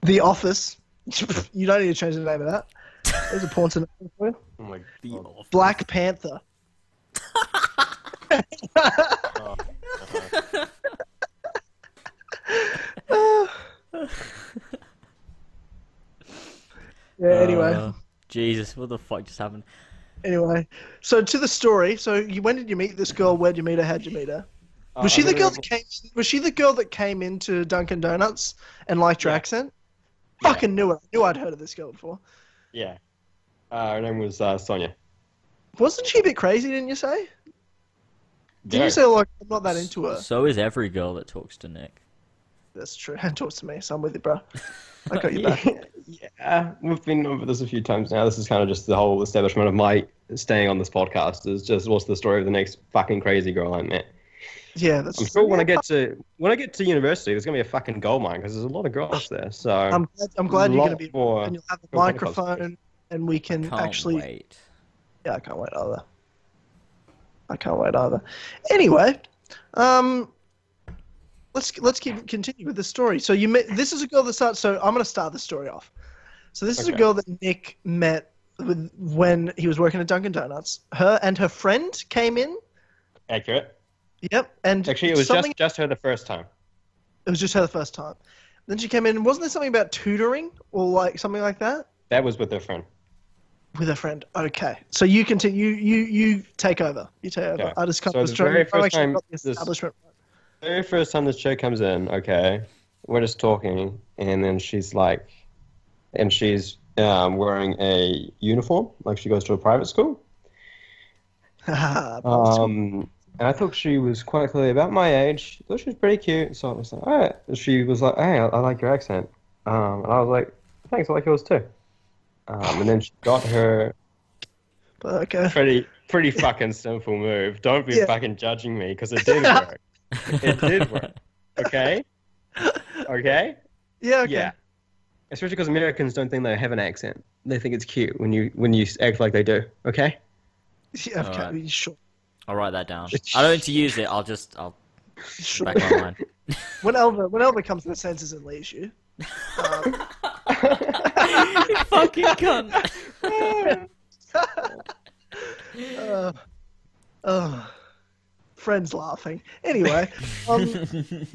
The Office. you don't need to change the name of that. There's a porn synonym for you. Oh my God. Black Panther. Oh. yeah. Anyway. Uh, Jesus, what the fuck just happened? Anyway, so to the story. So you, when did you meet this girl? Where'd you meet her? How'd you meet her? Uh, Was she I the girl know- that came? Was she the girl that came into Dunkin' Donuts and liked your Yeah. accent? Yeah. Fucking knew it. I knew I'd heard of this girl before. Yeah. Uh, her name was uh, Sonia. Wasn't she a bit crazy? Didn't you say? Didn't Yeah. you say like I'm not that into her? So is every girl that talks to Nick. That's true. Talks to me, so I'm with you, bro. I got you back. yeah, we've been over this a few times now. This is kind of just the whole establishment of my staying on this podcast. Is just what's the story of the next fucking crazy girl I met. Yeah, that's. I'm sure when I get to when I get to university, there's gonna be a fucking gold mine because there's a lot of girls there. So I'm glad, I'm glad you're gonna be. more And you'll have a microphone, and we can Can't actually. wait. Yeah, I can't wait either. I can't wait either. Anyway, um, let's let's keep continue with the story. So you met. This is a girl that starts. So I'm gonna start the story off. So this is a girl that Nick met with when he was working at Dunkin' Donuts. Her and her friend came in. accurate. Yep, and Actually, it was something. just just her the first time. It was just her the first time. Then she came in. Wasn't there something about tutoring or like something like that That was with her friend. with her friend? Okay, so you continue. You you you take over. You take over. Yeah. I just kind So the very to trying to make first time this- establishment. Very first time this chick comes in, okay, we're just talking, and then she's like, and she's um, wearing a uniform, like she goes to a private school. Um, and I thought she was quite clearly about my age. thought she was pretty cute, so I was like, all right. She was like, hey, I, I like your accent. Um, and I was like, thanks, I like yours too. Um, and then she got her okay. pretty, pretty fucking simple move. Don't be Yeah. fucking judging me because it did work. It did work. Okay. Okay. Yeah. Okay. Yeah. Especially because Americans don't think they have an accent. They think it's cute when you when you act like they do. Okay. Yeah, okay. Alright. Sure. I'll write that down. I don't need to use it. I'll just I'll Sure. back online. When Elva when Elva comes to the senses and leaves you. Um, Fucking cunt. uh, uh, friends laughing. Anyway. Um,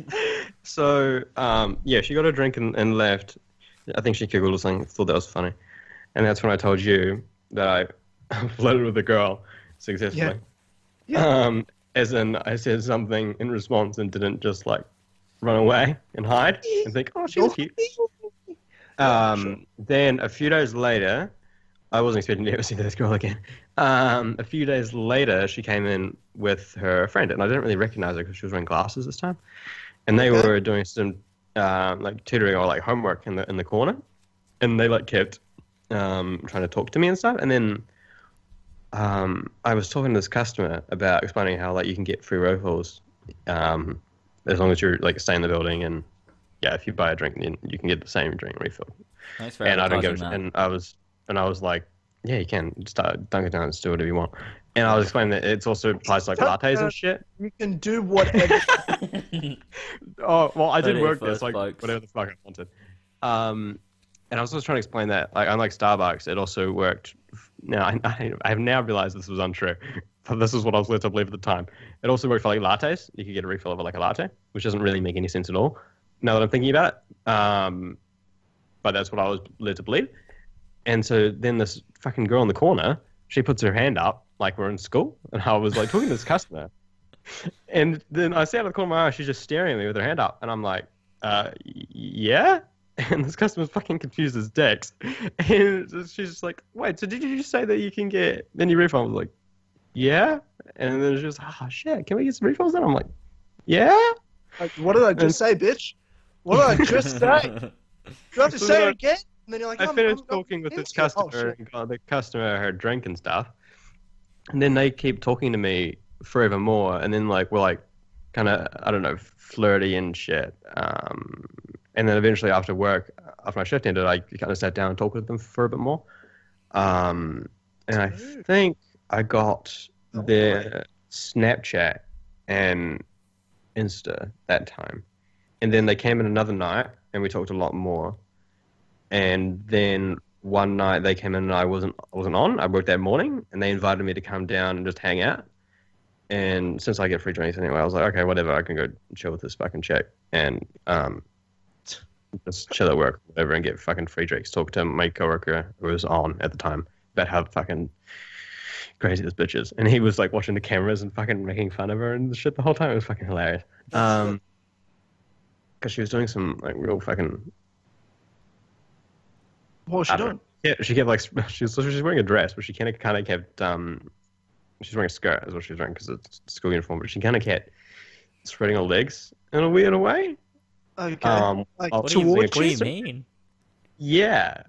So um, yeah, she got a drink and, and left. I think she giggled or something. Thought that was funny, and that's when I told you that I flirted with a girl successfully. Yeah. Um, as in, I said something in response and didn't just like run away and hide and think, oh, she's cute. Um, Then a few days later, I wasn't expecting to ever see this girl again. Um, a few days later, she came in with her friend, and I didn't really recognize her because she was wearing glasses this time. And they Okay. were doing some um, like tutoring or like homework in the in the corner, and they like kept um, trying to talk to me and stuff. And then um, I was talking to this customer about explaining how like you can get free refills um, as long as you're like stay in the building and yeah, if you buy a drink, then you can get the same drink refill. Thanks for and I don't that. and I was and I was like, yeah, you can start Dunkin' Donuts, do whatever you want. And I was explaining that it's also applies to like lattes and shit. you can do whatever. Oh well, I did it work first, this like folks. whatever the fuck I wanted. Um, and I was just trying to explain that like unlike Starbucks, it also worked. Now I, I, I have now realized this was untrue, but this is what I was led to believe at the time. It also worked for like lattes. You could get a refill of like a latte, which doesn't really make any sense at all. Now that I'm thinking about it, um, but that's what I was led to believe. And so then this fucking girl in the corner, she puts her hand up like we're in school, and I was like talking to this customer. And then I see out of the corner of my eye, she's just staring at me with her hand up, and I'm like, uh, yeah. And this customer's fucking confused as dicks. And she's just like, wait, so did you just say that you can get any refund? I was like, yeah. And then she was like, oh shit, can we get some refunds then? I'm like, yeah. like, what did I just say, bitch? What did I just say? Do you have to So say it again? And then you're like, I I'm- finished I'm- I'm talking with this. Oh, customer and got the customer her drink and stuff. And then they keep talking to me forever more. And then, like, we're like, kind of, I don't know, flirty and shit. Um, and then eventually, after work, after my shift ended, I kind of sat down and talked with them for a bit more. Um, and I think I got their Snapchat and Insta that time. And then they came in another night and we talked a lot more. And then one night they came in and I wasn't I wasn't on. I worked that morning and they invited me to come down and just hang out. And since I get free drinks anyway, I was like, okay, whatever, I can go chill with this fucking chick and um just chill at work, whatever, and get fucking free drinks. Talk to my coworker who was on at the time about how fucking crazy this bitch is. And he was like watching the cameras and fucking making fun of her and shit the whole time. It was fucking hilarious. Um, because she was doing some like real fucking What was she I don't doing? yeah. She kept like sp- she was so she's wearing a dress, but she kind of kind of kept um she's wearing a skirt is what she's wearing because it's school uniform. But she kind of kept spreading her legs in a weird way. Okay. Um, like I'll- What do you, towards what do you? you mean? yeah,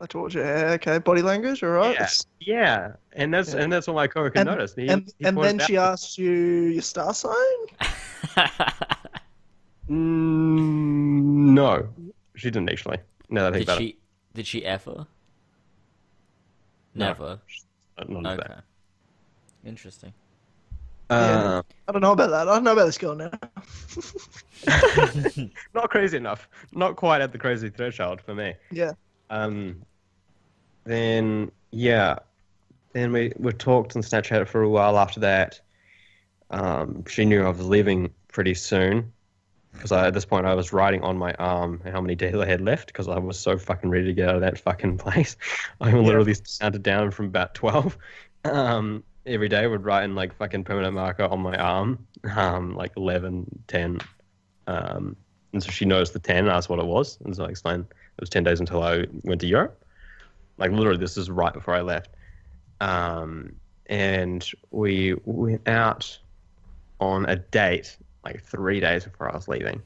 Like towards you. Okay. Body language, all right. Yeah. yeah, and that's Yeah. and that's what my coworker And- noticed. He- And he and then she asked you your star sign. Mm, no, she didn't actually. No, I think did about she? Did she ever? No. Never. it. None of Okay. Interesting. that. Uh, I don't know about that. I don't know about this girl now. not crazy enough. Not quite at the crazy threshold for me. Yeah. Um, then yeah, then we we talked on Snapchat for a while after that. Um, she knew I was leaving pretty soon because at this point I was writing on my arm how many days I had left because I was so fucking ready to get out of that fucking place. I literally counted down from about twelve. Um, every day I would write in like fucking permanent marker on my arm, um, like 11, 10. Um, and so she noticed the 10 and asked what it was. And so I explained it was 10 days until I went to Europe. Like literally, this is right before I left. Um, and we went out on a date like three days before I was leaving.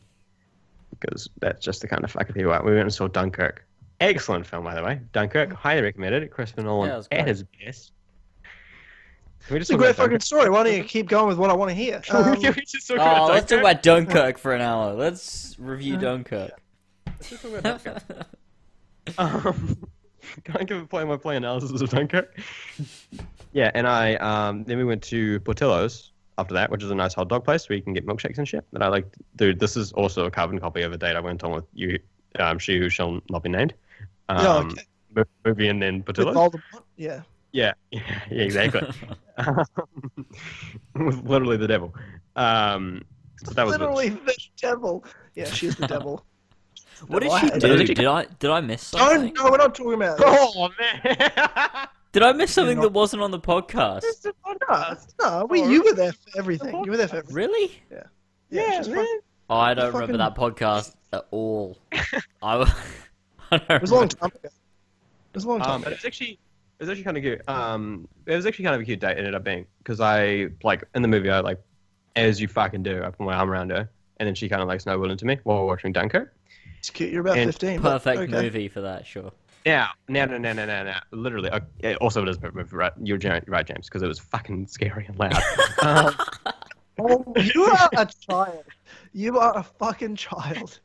Because that's just the kind of fucking people. I- We went and saw Dunkirk. Excellent film, by the way. Dunkirk, highly recommended. Christopher Nolan Yeah, at his best. Can we just It's a great fucking Dunkirk? story. Why don't you keep going with what I want to hear? Um, Can we just talk about Oh, let's talk Dunkirk? about Dunkirk for an hour. Let's review Dunkirk. Let's talk about Dunkirk. Um, can I give a play my play analysis of Dunkirk? yeah, and I um, then we went to Portillo's after that, which is a nice hot dog place where you can get milkshakes and shit. That I like. Dude, this is also a carbon copy of a date I went on with you, um, she who shall not be named. Um, Yeah, okay. Movie and then with Portillo's. Yeah. Yeah, yeah, yeah, exactly. with literally the devil. Um, so that was Literally the devil. Yeah, she's the devil. What did she do? Did I did I miss Don't. something? No, we're not talking about. This. Oh man! Did I miss something not- that wasn't on the podcast? No, no, we, you were there for everything. You were there for everything. Really? Yeah, yeah, she's man. Oh, I don't fucking- remember that podcast at all. I, w- I don't It was a long time ago. It was a long time Um, but ago. it's actually it was actually kind of cute. Um, it was actually kind of a cute date. It ended up being because I like in the movie I like as you fucking do. I put my arm around her, and then she kind of like snowballed into me while we're watching Dunkirk. It's cute. You're about and 15. but Perfect okay. movie for that, sure. Now, no, no, no, no, no, no. Literally, uh, yeah, also it is a perfect movie, right? You're right, James, because it was fucking scary and loud. um, Oh, you are a child. You are a fucking child.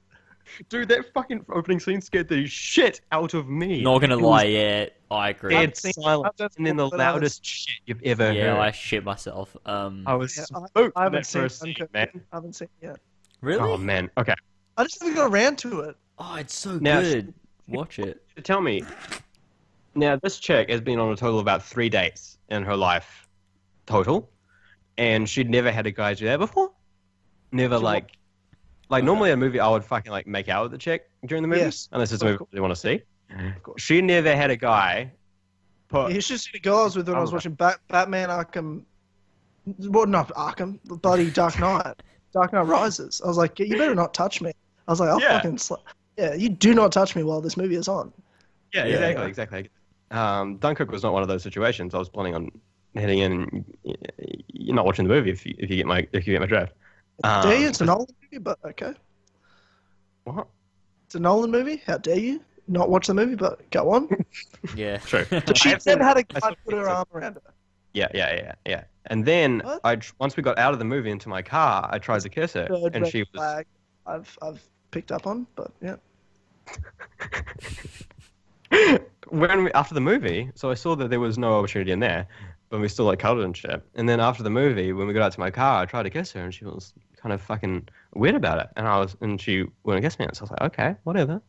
dude, that fucking opening scene scared the shit out of me. Not gonna It lie, was yeah, I agree. Dead seen- silent, and then the seen- but I was- loudest shit you've ever yeah, heard. I shit myself. Um, I was Yeah, I- spooked I haven't that first seen scene, man. I haven't seen it yet. really? Oh man. Okay. I just haven't got around to it. Oh, it's so Now- good. Watch it. Tell me. Now, this chick has been on a total of about three dates in her life, total, and she'd never had a guy do that before. Never She like, like normally a movie I would fucking like make out with the chick during the movie, Yes, unless it's a movie course. they want to see. She never had a guy put. You should see the girl I was with when I was Oh. watching Bat- Batman Arkham. Well, not Arkham, the bloody Dark Knight. Dark Knight Rises. I was like, you better not touch me. I was like, I'll Yeah. fucking. Sl- yeah, you do not touch me while this movie is on. Yeah, Yeah, exactly, yeah. exactly. Um, Dunkirk was not one of those situations. I was planning on heading in. and y- y- You're not watching the movie if you, if you get my if you get my draft. Um, dare you? It's a Nolan movie, but okay. What? It's a Nolan movie. How dare you not watch the movie? But go on. Yeah. True. She have then seen- had a I guy put her arm around her. Yeah, yeah, yeah, yeah. And then What? I once we got out of the movie into my car, I tried to kiss her, Third and she was flag. I've I've picked up on, but yeah. when we, after the movie. So I saw that there was no opportunity in there. when we still like cuddled and shit. And then after the movie, when we got out to my car, I tried to kiss her, and she was kind of fucking weird about it. And I was, and she wouldn't kiss me, and so I was like, okay, whatever,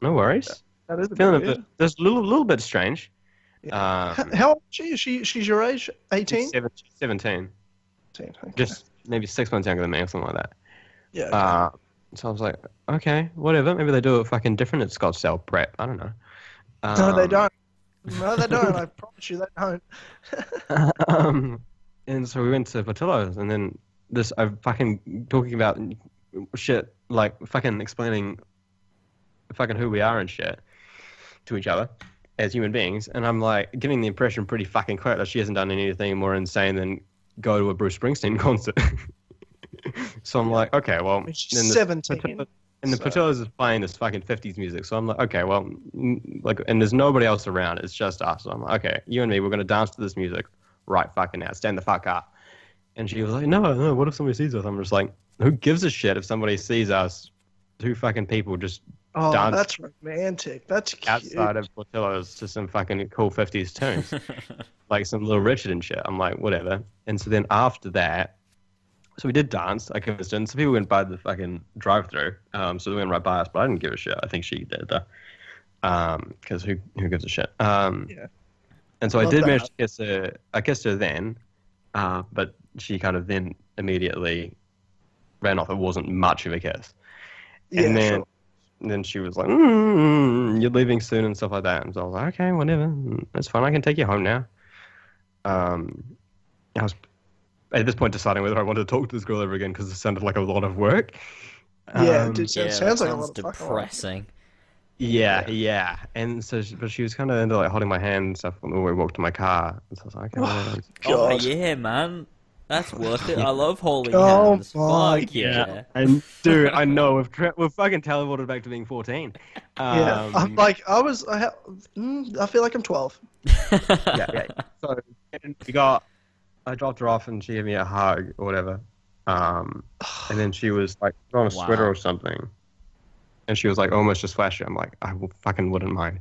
no worries. That is a Feeling bit, just a little, little bit strange. Yeah. Um, How old is she? She she's your age? 18? Seven- 17, Okay. just maybe six months younger than me or something like that. yeah. Uh, so I was like, okay, whatever. Maybe they do it fucking different at Scottsdale Prep. I don't know. no, they Um, don't. No, they don't. I promise you, they don't. um, and so we went to Portillo's, and then this I'm fucking talking about shit, like fucking explaining fucking who we are and shit to each other as human beings, and I'm like giving the impression pretty fucking clear that she hasn't done anything more insane than go to a Bruce Springsteen concert. so I'm like, okay, well, mean, she's then the 17, and the so- Portillo's is playing this fucking 50s music. So I'm like, okay, well, mm, like, and there's nobody else around. It's just us. So I'm like, okay, you and me, we're going to dance to this music right fucking now. Stand the fuck up. And she was like, no, no, what if somebody sees us? I'm just like, who gives a shit if somebody sees us, two fucking people just Oh, Dance. that's romantic. That's cute. outside of Portillo's to some fucking cool 50s tunes, like some Little Richard and shit. I'm like, whatever. And so then after that, so we did dance. I convinced her. And some people went by the fucking drive through. Um, so they went right by us, but I didn't give a shit. I think she did, though. Um, because who, who gives a shit? Um, Yeah. And so I Love did that. manage to kiss her. I kissed her then, uh, but she kind of then immediately ran off. It wasn't much of a kiss. yeah, and then, sure. and then she was like, mm, "You're leaving soon" and stuff like that. And so I was like, "Okay, whatever. That's fine. I can take you home now." Um, I was at this point deciding whether I wanted to talk to this girl ever again because it sounded like a lot of work. Yeah, Um, it did. yeah, It sounds like a sounds lot of fucking depressing. yeah, yeah. And so, she, but she was kind of into like holding my hand and stuff when we walked to my car. And so I was like, "Okay. Oh God. yeah, man. That's worth it. I love holding Oh hands. my Fuck yeah. And dude, I know we've tra- we've fucking teleported back to being fourteen. Um, Yeah, I'm like I was. I, ha- mm, I feel like I'm 12. yeah, yeah. So and we got, I dropped her off and she gave me a hug or whatever. Um, and then she was like on a Wow. sweater or something, and she was like almost just flashy. I'm like, I will, fucking wouldn't mind.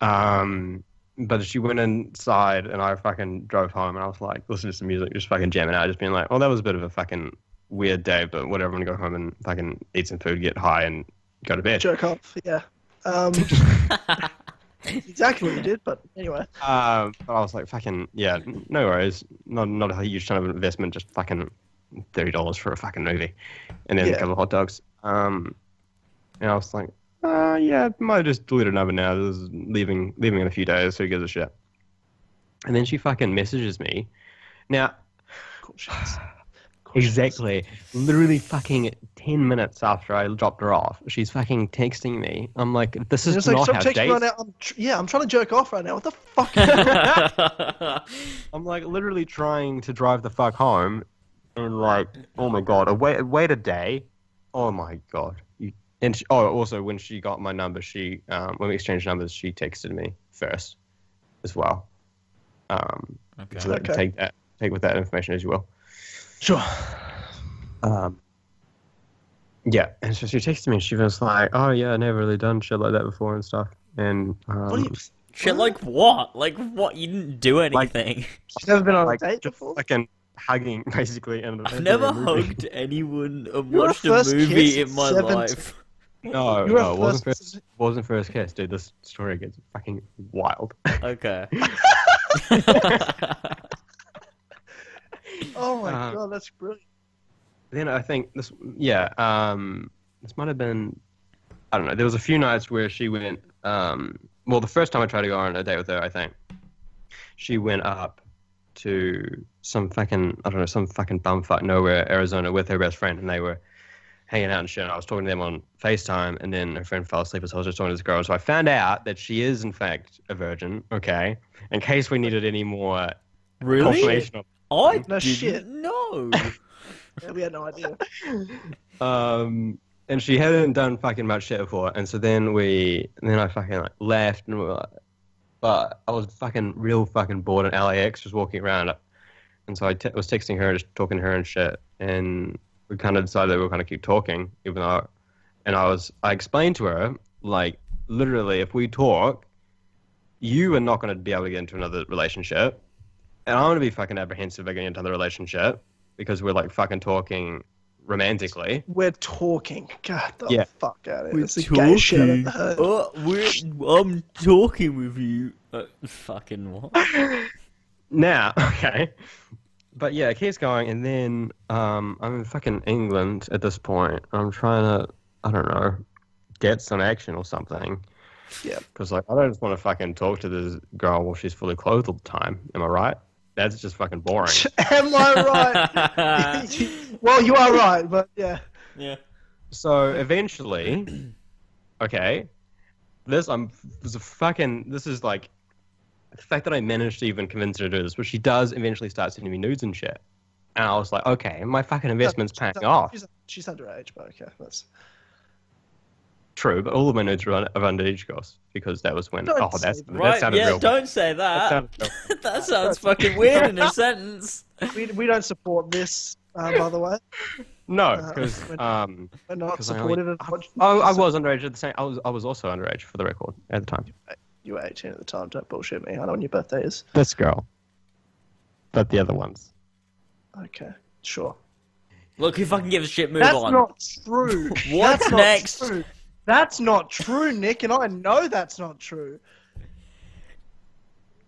Um, but she went inside and I fucking drove home and I was like, listen to some music, just fucking jamming out, just being like, oh, that was a bit of a fucking weird day, but whatever. I'm gonna go home and fucking eat some food, get high, and go to bed. Jerk off. Yeah. Um, exactly what you did, but anyway. Um, but I was like, fucking yeah, no worries. Not not a huge ton of investment, just fucking thirty dollars for a fucking movie, and then Yeah. a couple of hot dogs. Um, and I was like, uh, yeah, might just delete a number now. This is leaving leaving in a few days. Who gives a shit? And then she fucking messages me. Now, Cool shots. Cool shots. Exactly, literally fucking ten minutes after I dropped her off, she's fucking texting me. I'm like, this is it's like, not how dates. right now. I'm tr- yeah, I'm trying to jerk off right now. What the fuck? I'm like literally trying to drive the fuck home, and like, oh my god, wait, wait a day. Oh my god. You, and she, oh, also when she got my number, she um, when we exchanged numbers, she texted me first, as well. Um, okay. so that, Okay. take that, take with that information as you will. Sure. Um, yeah, and so she texted me, and she was like, "Oh yeah, I never really done shit like that before and stuff." And um, What are you? Shit, like what? Like what? You didn't do anything. She's never been on like a date just before. fucking hugging basically. And I've never hugged anyone or Your watched a movie in my 17. life. No, You were no, it wasn't first- first. Wasn't first kiss, dude. This story gets fucking wild. Okay. Oh my Uh, god, that's brilliant. then I think this, yeah, um, this might have been, I don't know. There was a few nights where she went. Um, well, the first time I tried to go on a date with her, I think she went up to some fucking, I don't know, some fucking bumfuck nowhere, Arizona, with her best friend, and they were hanging out and shit. And I was talking to them on FaceTime, and then her friend fell asleep, so I was just talking to this girl. So I found out that she is, in fact, a virgin. Okay, in case we needed any more really? confirmation of I No didn't shit. No. Yeah, we had no idea. Um, and she hadn't done fucking much shit before, and so then we, and then I fucking like left, and we were like, but I was fucking real fucking bored in LAX, just walking around, and so I was texting her, and just talking to her and shit, and we kind of decided that we were going to keep talking, even though, and I was, I explained to her like literally, if we talk, you are not going to be able to get into another relationship. And I'm gonna be fucking apprehensive about getting into the relationship because we're like fucking talking romantically. We're talking. God the Yeah. fuck out of here. We're It's the gay shit I've talking. heard. Oh, we're, I'm talking with you. Uh, fucking what? Now, okay. But yeah, it keeps going, and then um, I'm in fucking England at this point. I'm trying to, I don't know, get some action or something. Yeah. Because like, I don't just want to fucking talk to this girl while she's fully clothed all the time. Am I right? That's just fucking boring. Am I right? well, you are right, but yeah. yeah. so eventually, okay, this I'm this is a fucking this is like the fact that I managed to even convince her to do this, but she does eventually start sending me nudes and shit. And I was like, okay, my fucking investment's paying she's, off. She's, she's underage, but okay. That's True, but all of my nudes are un- of underage girls because that was when. Don't oh, that's that. that Right, sounded yeah, real. don't say That that. sounded. That, sounds fucking weird in a sentence. we, we don't support this, uh, by the way. No, Uh, because when- um, We're not 'Cause I only- supportive of what oh, I was underage at the same. I was I was also underage for the record at the time. You were 18 at the time. Don't bullshit me. I know when your birthday is. This girl, but the other ones. Okay, sure. Look, who fucking gives a shit? Move That's on. not true. What's That's next? true. That's not true, Nick, and I know that's not true.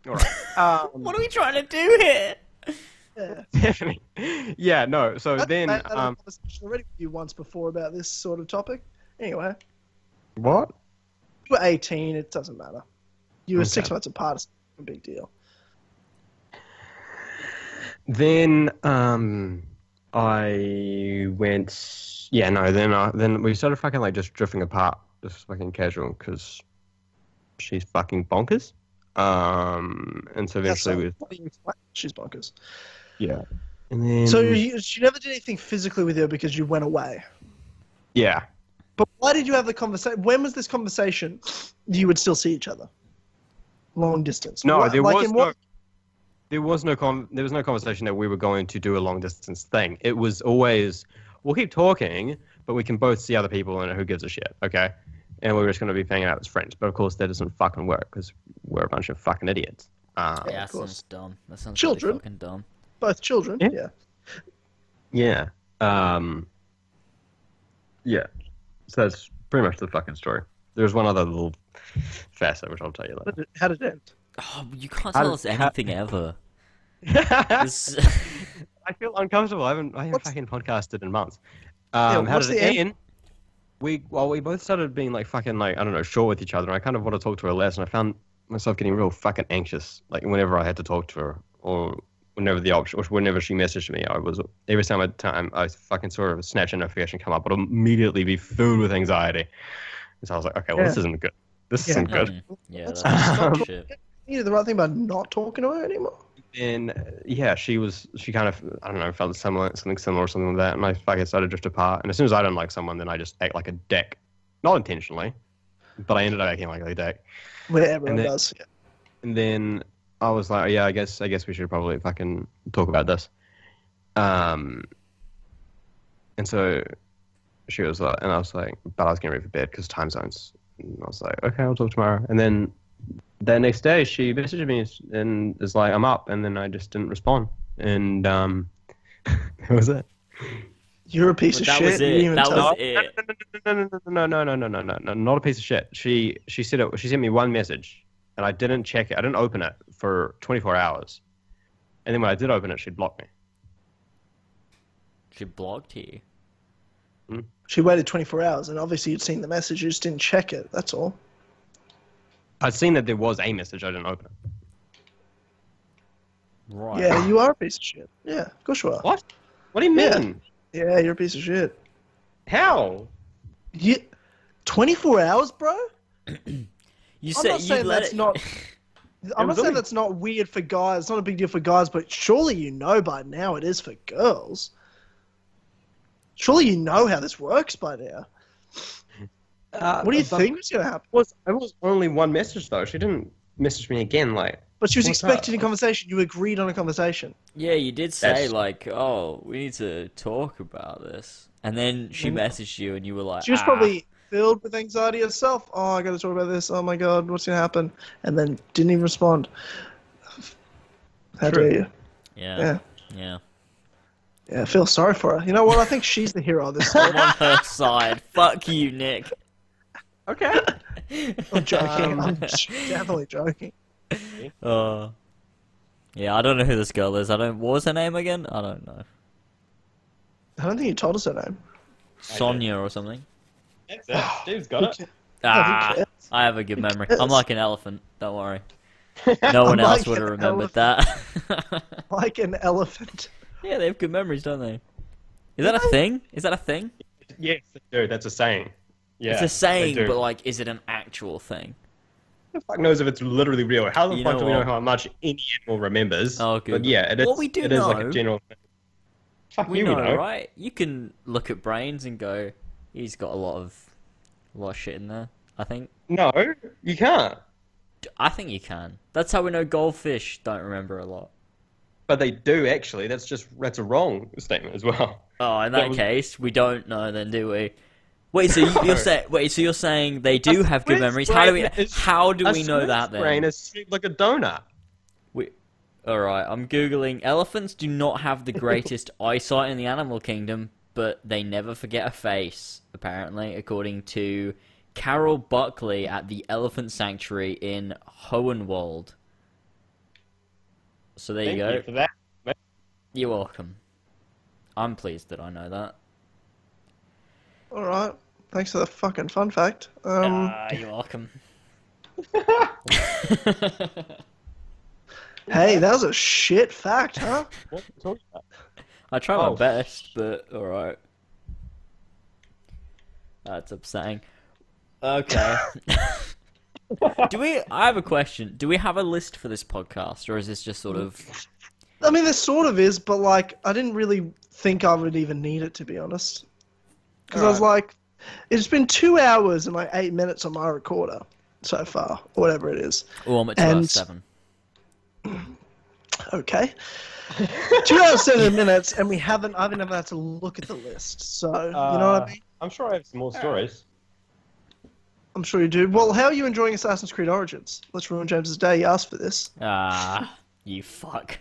All right. Um, What are we trying to do here? Yeah. Definitely. Yeah, no. So I- then, I, I had a um, already with you once before about this sort of topic. Anyway, what? you were 18. It doesn't matter. You were Okay. six months apart. It's a big deal. Then, um, I went. Yeah, no. Then, uh, then we started fucking like just drifting apart, just fucking casual, because she's fucking bonkers. Um, and so eventually, all. we, What do you explain? She's bonkers. yeah. And then, So you, she never did anything physically with you because you went away. yeah. But why did you have the conversation? When was this conversation? You would still see each other, long distance. No, What- there like was no. what- There was no con- There was no conversation that we were going to do a long distance thing. It was always we'll keep talking, but we can both see other people and who gives a shit, okay? And we were just going to be hanging out as friends. But of course, that doesn't fucking work because we're a bunch of fucking idiots. Um, Yeah, that of sounds dumb. That sounds Children. really fucking dumb. Both children. Yeah. Yeah. yeah. Um, yeah. So that's pretty much the fucking story. There's one other little facet which I'll tell you How did it, how did it end? Oh, you can't tell did- us how- anything ever. This- I feel uncomfortable. I haven't, I haven't What's- fucking podcasted in months. Yeah, Um, how what's did it the end? end? We well, we both started being like fucking like I don't know, sure with each other. And I kind of want to talk to her less, and I found myself getting real fucking anxious. Like whenever I had to talk to her, or whenever the option, or whenever she messaged me, I was every time I time I fucking saw her a Snapchat notification come up, I'd immediately be filled with anxiety. And so I was like, okay, well, this Yeah. isn't good. This Yeah. isn't good. Mm, yeah, That's that's bullshit. You did the right thing by not talking to her anymore. And uh, yeah, she was she kind of I don't know felt similar something similar or something like that, and I fucking started to drift apart. And as soon as I don't like someone, then I just act like a dick, not intentionally, but I ended up acting like a dick. Where everyone then- does. Yeah. And then I was like, yeah, I guess I guess we should probably fucking talk about this. Um, and so she was like, and I was like, but I was getting ready for bed because time zones. And I was like, okay, I'll talk tomorrow. And then the next day, she messaged me and is like, I'm up. And then I just didn't respond. And um, that was it. You're a piece But of that shit. was it. That was it. No, no, no, no, no, no, no, no, no, not a piece of shit. She she said it. She sent me one message, and I didn't check it. I didn't open it for 24 hours, and then when I did open it, she'd blocked me. She blocked you. She waited 24 hours, and obviously you'd seen the message. You just didn't check it. That's all. I'd seen that there was a message. I didn't open it. Right. Yeah, you are a piece of shit. Yeah, of course you are. What? What do you mean? Yeah, you're a piece of shit. How? You, 24 hours, bro? You I'm said not you saying let that's it. not- I'm not saying only- that's not weird for guys. It's not a big deal for guys, but surely you know by now it is for girls. Surely you know how this works by now. Uh, What do you but think was going to happen? It was, it was only one message though. She didn't message me again. Like, But she was expecting that? a conversation. You agreed on a conversation. Yeah, you did say That's- like, "Oh, we need to talk about this," and then she Mm. messaged you, and you were like, She was "Ah." probably filled with anxiety herself. Oh, I got to talk about this. Oh my god, what's going to happen? And then didn't even respond. How True. dare you? Yeah. Yeah. Yeah. Yeah, I feel sorry for her. You know what? I think she's the hero of this story. I'm on her side. Fuck you, Nick. Okay. I'm joking. Um, I'm definitely joking. Uh, yeah, I don't know who this girl is. I don't. What was her name again? I don't know. I don't think you told us her name. Sonia or something. That's it. Steve's got it. Ah, cares? I have a good memory. cares? I'm like an elephant. Don't worry. No one I'm else like would have an remembered that. Like an elephant. yeah, they have good memories, don't they? Is that a thing? Is that a thing? Yes, they do. That's a saying. Yeah. it's a they saying, but like, is it an actual thing? Who the fuck knows if it's literally real? How the You fuck know do we know what? how much any animal remembers? Oh, good. But yeah, it is. Well, we do it is like know. a general. thing. Fuck We you, know, we know. right? You can look at brains and go, he's got a lot of, a lot of shit in there. I think. No, you can't. I think you can. That's how we know goldfish don't remember a lot. But they do actually. That's just that's a wrong statement as well. Oh, in That that was- case, we don't know then, do we? Wait, so you, No. you're saying wait, so you're saying they do A have good memories? How do we is- how do we know that then? Brain is shaped like a donut. We, all right, I'm googling. Elephants do not have the greatest eyesight in the animal kingdom, but they never forget a face. Apparently, according to Carol Buckley at the Elephant Sanctuary in Hohenwald. So there Thank you go. you for that. You're welcome. I'm pleased that I know that. All right. Thanks for the fucking fun fact. Um, Ah, you're welcome. hey, that was a shit fact, huh? What you talking about? I try my Oh. best, but alright. That's upsetting. Okay. Do we? I have a question. Do we have a list for this podcast, or is this just sort of? I mean, there sort of is, but like, I didn't really think I would even need it to be honest. Because I was like, it's been two hours and like eight minutes on my recorder so far, or whatever it is. Oh, I'm at two And- hours seven. Okay. two hours seven minutes, and we haven't. I haven't even had to look at the list. So you know what I Uh, mean. I'm sure I have some more stories. I'm sure you do. Well, how are you enjoying Assassin's Creed Origins? Let's ruin James's day. He asked for this. Ah, you fuck.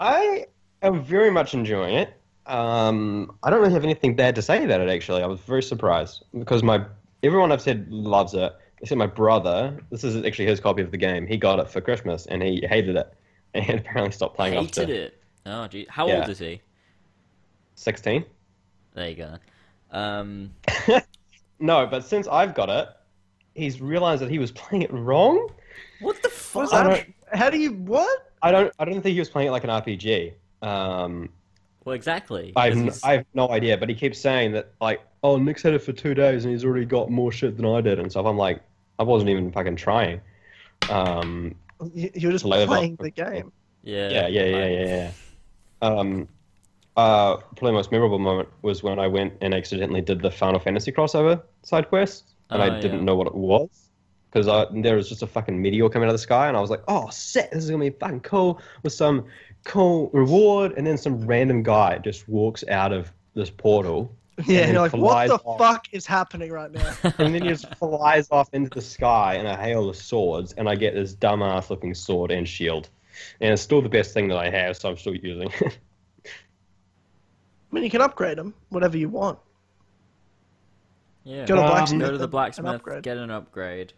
I am very much enjoying it. Um, I don't really have anything bad to say about it. Actually, I was very surprised because my everyone I've said loves it. Except my brother. This is actually his copy of the game. He got it for Christmas and he hated it, and apparently stopped playing Hated after it. Oh, gee. How Yeah. old is he? sixteen. There you go. Um, No, but since I've got it, he's realized that he was playing it wrong. what the What fuck? is I that? How do you what? I don't. I don't think he was playing it like an RPG. Um, Well, exactly. I have, because I have no idea, but he keeps saying that like, oh, Nick's had it for two days and he's already got more shit than I did and stuff. I'm like, I wasn't even fucking trying. Um, You- You're just playing the game. yeah, yeah, yeah, yeah, yeah, yeah. Um, uh, probably the most memorable moment was when I went and accidentally did the Final Fantasy crossover side quest, and Oh, I didn't yeah. know what it was because there was just a fucking meteor coming out of the sky, and I was like, oh, sick, this is gonna be fucking cool with some cool reward, and then some random guy just walks out of this portal. Yeah, then you're like, what the off. fuck is happening right now? and then he just flies off into the sky in a hail of swords, and I get this dumbass looking sword and shield. And it's still the best thing that I have, so I'm still using it. I mean, you can upgrade them, whatever you want. Yeah. Go to Um, blacksmith. Go to the blacksmith, and upgrade. get an upgrade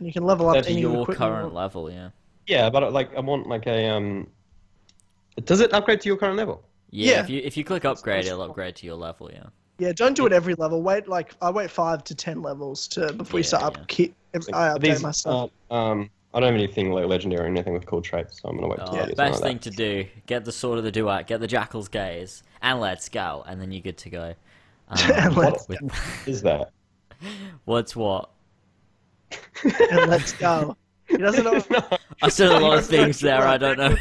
And you can level up That's to any your equipment current level. Yeah. yeah, but like I want like a um. Does it upgrade to your current level? Yeah, Yeah. if you if you click upgrade, it'll upgrade to your level. Yeah. Yeah, don't do it every level. Wait, like I wait five to ten levels to before you Yeah, start yeah. up. Keep, I update These my stuff. um, I don't have anything like legendary or anything with cool traits, so I'm gonna wait till Oh, I best something thing like to do: get the sword of the duat, get the jackal's gaze, and let's go, and then you're good to go. And Um, let's with- that. Is that? what's what? and let's go. He doesn't know. no, I said a lot of things there. I don't know.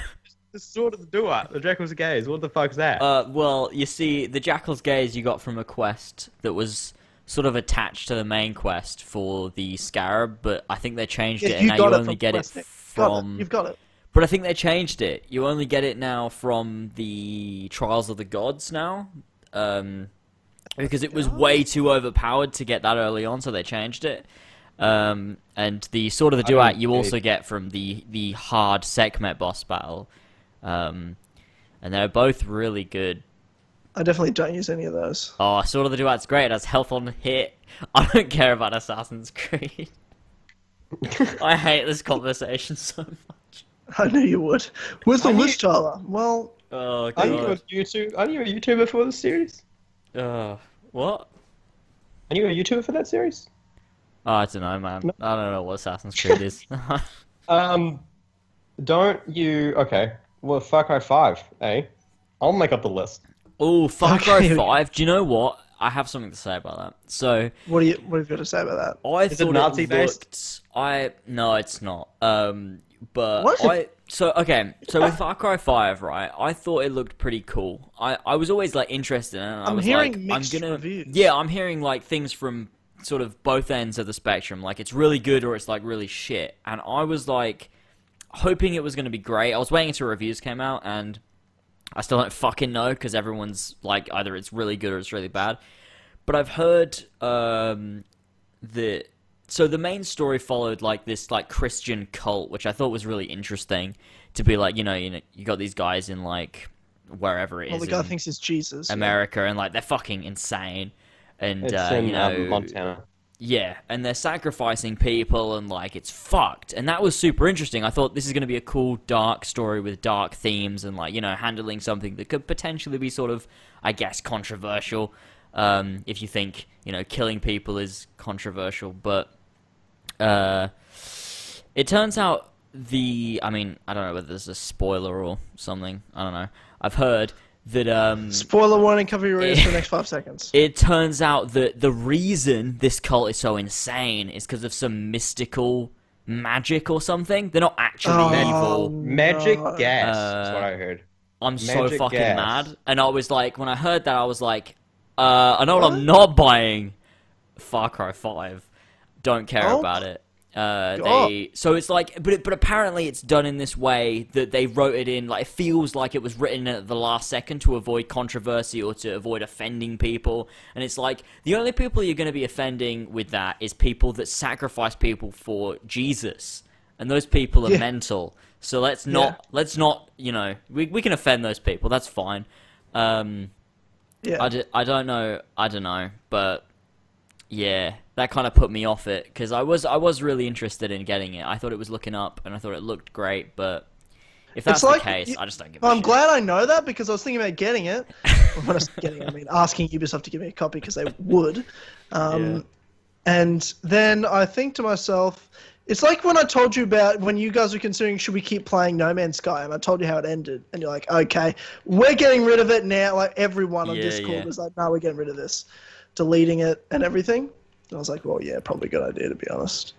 The sword of the duat, the Jackal's gaze. What the fuck's that? Uh, well, you see, the jackal's gaze you got from a quest that was sort of attached to the main quest for the scarab, but I think they changed Yeah, it, and you now you only get it Nick. Got it. from. You've got it. But I think they changed it. You only get it now from the Trials of the Gods now. Um, because it was way too overpowered to get that early on, so they changed it. Um, and the Sword of the I Duat you also get from the, the hard Sekhmet boss battle. Um, and they're both really good. I definitely don't use any of those. Oh, Sword of the Duat's great. It has health on hit. I don't care about Assassin's Creed. I hate this conversation so much. I knew you would. Where's the I knew- list, Tyler? Well, Oh Are you a. YouTube? Are you a YouTuber for the series? Oh, what? Are you a YouTuber for that series? Oh, I don't know, man. I don't know what Assassin's Creed is. Um, don't you? Okay. Well, Far Cry Five, eh? I'll make up the list. oh, Far Cry 5. Do you know what? I have something to say about that. So, what do you what have you got to say about that? I Is it thought Nazi it based? looked. I no, it's not. Um, but What? I so okay. So with Far Cry Five, right? I thought it looked pretty cool. I I was always like interested in it. And I I'm was hearing like, mixed I'm gonna. reviews. Yeah, I'm hearing like things from sort of both ends of the spectrum. Like it's really good or it's like really shit. And I was like hoping it was going to be great. I was waiting until reviews came out and. I still don't fucking know because everyone's like either it's really good or it's really bad. But I've heard um, that so the main story followed like this like Christian cult, which I thought was really interesting to be like you know you know you got these guys in like wherever it is Well, the guy thinks it's Jesus. America and like they're fucking insane and It's uh, in you know um, Montana. Yeah, and they're sacrificing people and like it's fucked. And that was super interesting. I thought this is going to be a cool dark story with dark themes and like, you know, handling something that could potentially be sort of I guess controversial. Um, if you think, you know, killing people is controversial, but uh it turns out the I mean, I don't know whether this is a spoiler or something. I don't know. I've heard that um Spoiler warning, cover your ears for the next five seconds. it turns out that the reason this cult is so insane is because of some mystical magic or something. They're not actually Oh, evil. Magic no. gas. Uh, That's what I heard. I'm so fucking gas. mad. And I was like, when I heard that, I was like, uh, I know what, What? I'm not buying. Far Cry 5. Don't care Oh. about it. Uh, Oh. they so it's like, but it, but apparently it's done in this way that they wrote it in like it feels like it was written at the last second to avoid controversy or to avoid offending people. And it's like the only people you're going to be offending with that is people that sacrifice people for Jesus, and those people are Yeah. mental. So let's not let's not you know we we can offend those people. That's fine. Um, Yeah. I, d- I don't know. I don't know, but yeah, that kind of put me off it because I was I was really interested in getting it. I thought it was looking up and I thought it looked great, but if that's like- the case, you- I just don't give a I'm glad I know that because I was thinking about getting it. when I say getting I mean asking Ubisoft to give me a copy because they would. Um, Yeah. And then I think to myself, it's like when I told you about when you guys were considering should we keep playing No Man's Sky, and I told you how it ended, and you're like, okay, we're getting rid of it now. Like everyone on Yeah, Discord yeah. was like, no, we're getting rid of this, deleting it and everything. I was like, well, yeah, probably a good idea to be honest.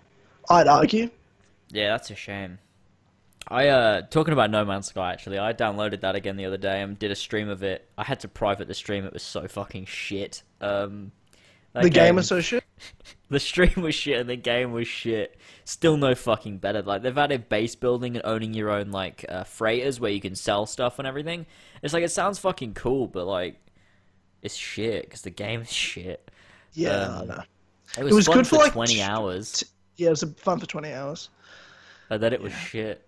I'd argue. Yeah, that's a shame. I uh talking about No Man's Sky actually, I downloaded that again the other day and did a stream of it. I had to private the stream; it was so fucking shit. Um, the game is so shit. The stream was shit and the game was shit. Still no fucking better. Like they've added base building and owning your own like uh, freighters where you can sell stuff and everything. It's like it sounds fucking cool, but like it's shit because the game is shit. Yeah, Um, I know. It was, was fun good for, for like, twenty hours, Yeah, it was fun for 20 hours. and then it was shit.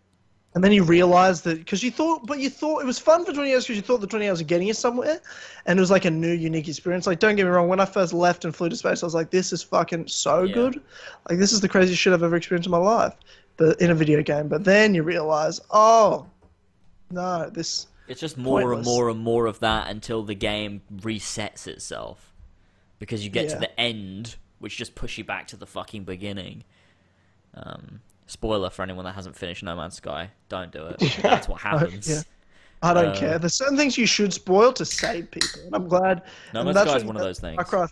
And then you realize that because you thought, but you thought it was fun for 20 hours because you thought the 20 hours were getting you somewhere, and it was like a new, unique experience. Like, don't get me wrong, when I first left and flew to space, I was like, this is fucking so Yeah. good. Like, this is the craziest shit I've ever experienced in my life, but in a video game. But then you realize, oh, no, this. It's just more and more and more of that until the game resets itself. Because you get to the end, which just push you back to the fucking beginning. Um, spoiler for anyone that hasn't finished No Man's Sky: don't do it. That's what happens. yeah. I don't Uh, care. There's certain things you should spoil to save people, and I'm glad. No Man's Sky is one of those things. Far Cry,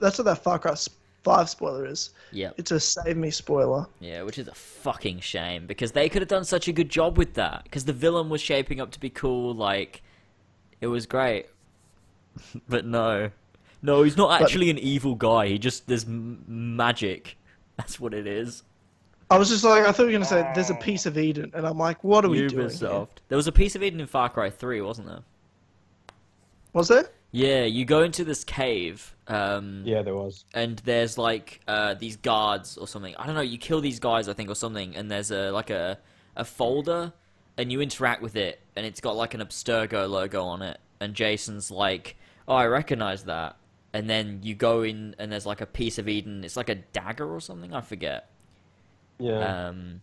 that's what that Far Cry Five spoiler is. Yeah, It's a save me spoiler. yeah, which is a fucking shame because they could have done such a good job with that. Because the villain was shaping up to be cool, like it was great. but no, no, he's not actually an evil guy. He just there's magic. That's what it is. I was just like, I thought you were gonna say there's a piece of Eden, and I'm like, what are we doing? Here? Ubisoft. There was a piece of Eden in Far Cry 3, wasn't there? Was there? Yeah, you go into this cave, um, Yeah, there was. and there's like uh, these guards or something. I don't know. You kill these guys, I think, or something, and there's a like a a folder and you interact with it, and it's got like an Abstergo logo on it, and Jason's like, "Oh, I recognize that," and then you go in, and there's like a piece of Eden. It's like a dagger or something. I forget. Yeah. Um,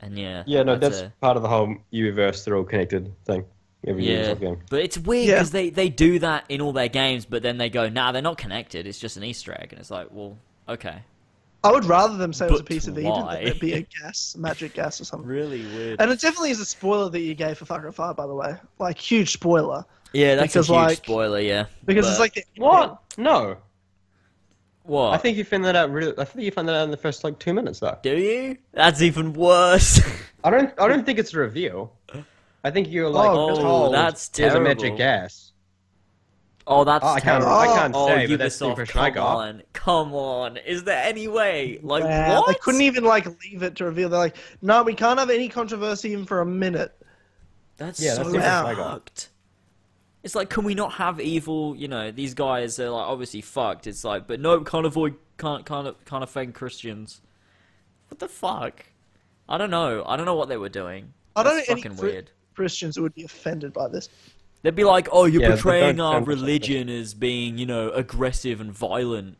and yeah, yeah, no, that's, a- part of the whole Ubiverse, they're all connected thing. Every yeah. Game. But it's weird Yeah. because they they do that in all their games, but then they go, "Nah, they're not connected. It's just an Easter egg," and it's like, well, okay, I would rather them say it was a But piece of Eden than it be a gas, magic gas or something. really weird. And it definitely is a spoiler that you gave for Far Cry 5, by the way. Like, huge spoiler. Yeah, that's because, a huge like- spoiler. Yeah, Because But- it's like the What? No. what? I think you found that out really. I think you found that out in the first like two minutes though. Do you? That's even worse. I don't. I don't think it's a reveal. I think you're like Oh, told oh, that's there's a magic gas. oh, that's Oh, I can't. terrible. I can't Oh, say, oh, but that's the Ubisoft, impression I come got. on, come on. Is there any way? Like, Wow, what? They couldn't even like leave it to reveal. They're like, no, we can't have any controversy even for a minute. That's Yeah, so that's the impression I got. fucked. It's like, can we not have evil? You know, these guys are like obviously fucked. It's like, but no, can't avoid, can't, can't, can't offend Christians. What the fuck? I don't know. I don't know what they were doing. I don't That's know any fucking Chri- weird. Christians who would be offended by this. They'd be like, "Oh, you're Yeah, portraying our don't push it. religion as being, you know, aggressive and violent."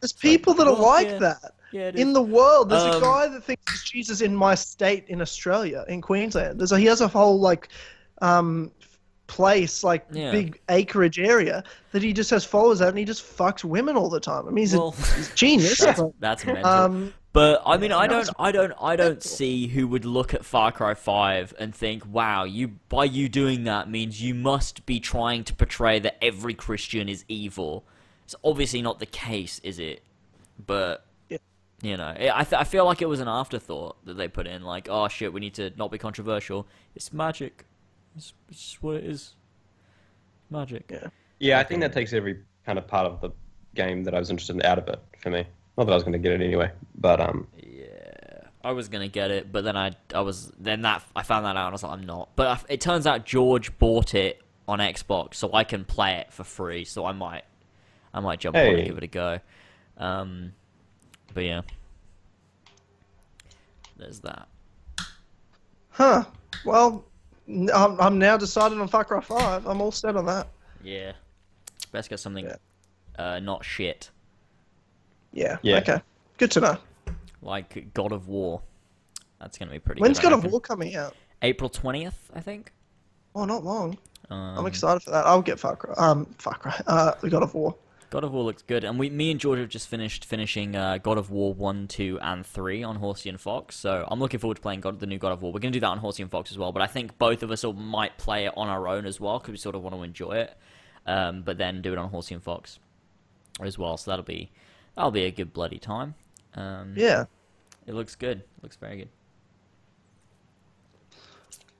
There's people that are well, like yeah. that Yeah, in the world. There's a Um, guy that thinks it's Jesus in my state in Australia, in Queensland. There's a, he has a whole like um, place, like Yeah. big acreage area that he just has followers at, and he just fucks women all the time. I mean, he's, Well, a, he's genius. that's, but, that's mental. um, But I mean, I don't, I don't, I don't see who would look at Far Cry Five and think, "Wow, you by you doing that means you must be trying to portray that every Christian is evil." It's obviously not the case, is it? But Yeah. you know, I I, th- I feel like it was an afterthought that they put in, like, "Oh shit, we need to not be controversial. It's magic. It's, it's what it is. Magic." Yeah. Yeah, I think that takes every kind of part of the game that I was interested in out of it for me. Not that I was going to get it anyway, but um, Yeah, I was gonna get it, but then I I was then that I found that out and I was like I'm not. But I, it turns out George bought it on Xbox, so I can play it for free. So I might I might jump on and give it a go. Um, but yeah, there's that. huh. Well, n- I'm, I'm now decided on Far Cry 5. I'm all set on that. Yeah, best get something Yeah. uh, not shit Yeah. Yeah. Okay. Good to know. like God of War. That's gonna be pretty. When's good, I God of reckon. War coming out? April twentieth, I think. Oh, not long. Um, I'm excited for that. I'll get Far Cry. Um, Far Cry. Uh, the God of War. God of War looks good, and we, me and George have just finished finishing uh, God of War one, two, and three on Horsey and Fox. So I'm looking forward to playing God, the new God of War. We're gonna do that on Horsey and Fox as well, but I think both of us all might play it on our own as well because we sort of want to enjoy it. Um, but then do it on Horsey and Fox as well. So that'll be that'll be a good bloody time. Um, Yeah. it looks good. looks very good.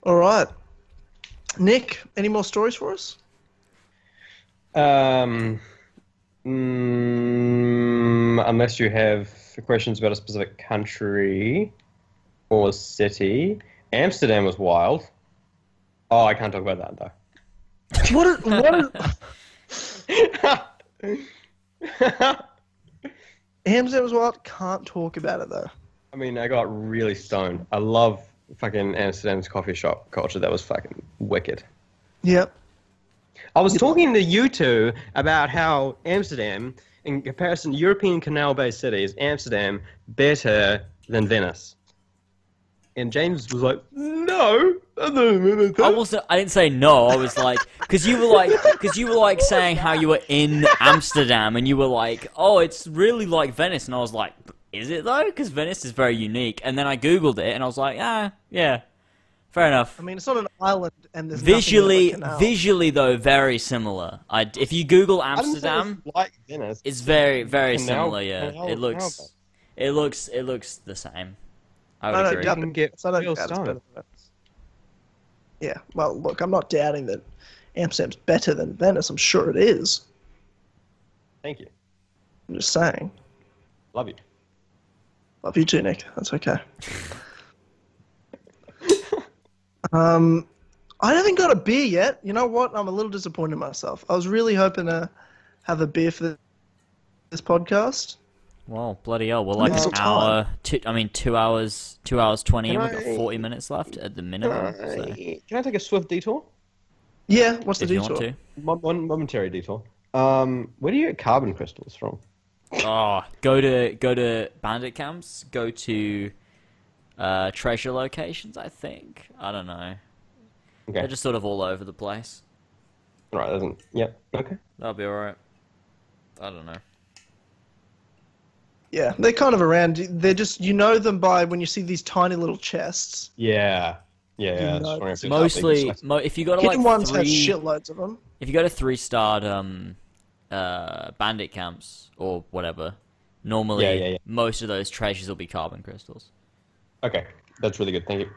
All right. Nick, any more stories for us? um, mm, unless you have questions about a specific country or city, Amsterdam was wild. Oh, I can't talk about that though. What? Is, what is, Amsterdam was what? Can't talk about it though. I mean, I got really stoned. I love fucking Amsterdam's coffee shop culture. That was fucking wicked. Yep. I was talking to you two about how Amsterdam, in comparison to European canal-based cities, Amsterdam better than Venice. And James was like, "No, I wasn't. I didn't say no. I was like, because you were like, because you were like saying how you were in Amsterdam, and you were like, oh, it's really like Venice, and I was like, is it though? Because Venice is very unique. And then I googled it, and I was like, ah, yeah, fair enough. I mean, it's not an island, and there's nothing Visually, canal. visually though, very similar. I, if you Google I didn't say it was Amsterdam, like Venice. it's very, very Canal- similar. Yeah, canal- it looks, canal- it looks, it looks the same. I I would don't agree. doubt You can it. get I don't real doubt it's stoned. better than Venice. Yeah. Well, look, I'm not doubting that Amsterdam's better than Venice. I'm sure it is. Thank you. I'm just saying. Love you. Love you too, Nick. That's okay. um, I haven't got a beer yet. You know what? I'm a little disappointed in myself. I was really hoping to have a beer for this podcast. Well, bloody hell. We're like an hour. Two, I mean, two hours. Two hours twenty, Can and we've got forty minutes left at the Can minimum. I, So, can I take a swift detour? Yeah, what's the if you detour? want to. One, one momentary detour. Um, where do you get carbon crystals from? Oh, go to go to bandit camps. Go to uh, treasure locations. I think. I don't know. Okay. They're just sort of all over the place. Right, doesn't. Yeah. Okay. That'll be alright. I don't know. Yeah, they're kind of around. They're just you know them by when you see these tiny little chests. Yeah. Yeah. yeah. I know, just wondering if it's how big Mostly, mo- if you go to Hidden like ones have shitloads of them. if you go to three starred um, uh, bandit camps or whatever, normally Yeah, yeah, yeah. most of those treasures will be carbon crystals. Okay, that's really good. Thank you.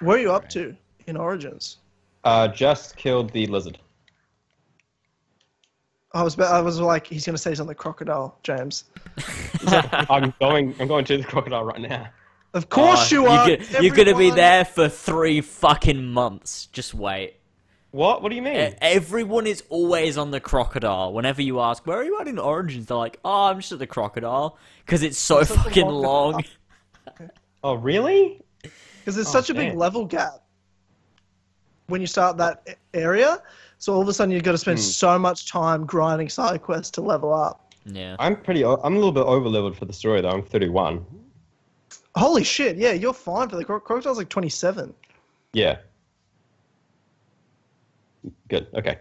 Where are you up to in Origins? Uh, just killed the lizard. I was I was like, he's gonna say something crocodile, James. I'm going. I'm going to the crocodile right now. Of course Oh, you are. You're, go- you're gonna be everyone. there for three fucking months. Just wait. What? What do you mean? Everyone is always on the crocodile. Whenever you ask, where are you at in Origins? They're like, oh, I'm just at the crocodile. Because it's so It's fucking long- long. oh, really? because there's Oh, such a big level gap when you start that area. So all of a sudden you've got to spend Hmm. so much time grinding side quests to level up. Yeah. I'm pretty. I'm a little bit over leveled for the story though. I'm 31. Holy shit! Yeah, you're fine for the cro- crocodile's like 27. Yeah. Good. Okay.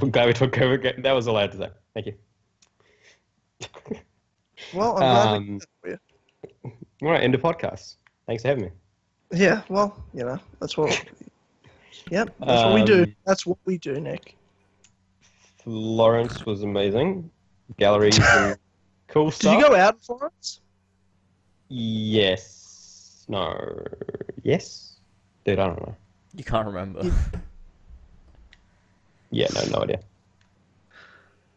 I'm glad we took over. That was all I had to say. Thank you. Well, I'm glad. Um, did that for you. All right, end of podcast. Thanks for having me. Yeah, well, you know, that's what. Yep, that's what we do. Um, That's what we do, Nick. Florence was amazing. Galleries and cool stuff. Did you go out in Florence? Yes. No. Yes. Dude, I don't know. You can't remember. Yeah, no, no idea.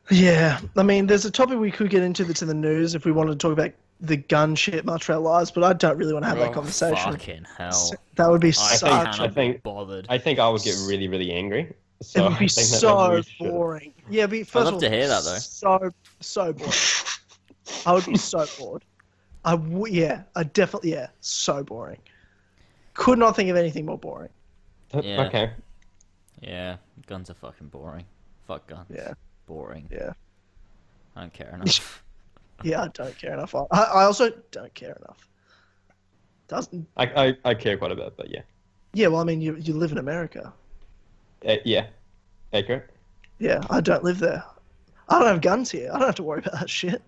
Yeah, I mean, there's a topic we could get into that's in the news if we wanted to talk about the gun shit much for our lives, but I don't really want to have that Oh, conversation. Fucking hell. That would be I such. cannot I think- bothered. I think I would get really, really angry. So it would be so we should- boring. Yeah, but first love of all, to hear that, though. So so boring. I would be so bored. I w- yeah, I definitely yeah, so boring. Could not think of anything more boring. Yeah. Okay. Yeah, guns are fucking boring. Fuck guns. Yeah. Boring. Yeah, I don't care enough. yeah, I don't care enough. I, I also don't care enough. Doesn't I, I, I care quite a bit, but yeah. yeah? Well, I mean, you you live in America. Uh, yeah. Accurate. Yeah, I don't live there. I don't have guns here. I don't have to worry about that shit.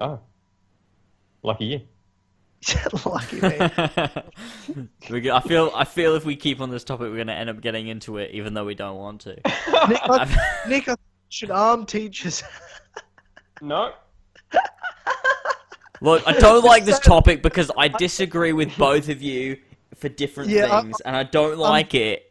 Oh. Lucky you. Lucky me. I feel I feel if we keep on this topic, we're gonna end up getting into it, even though we don't want to. Nick, I, Nick, I should arm teachers. No. Look, I don't like this topic because I disagree with both of you for different Yeah, I- things, and I don't like it.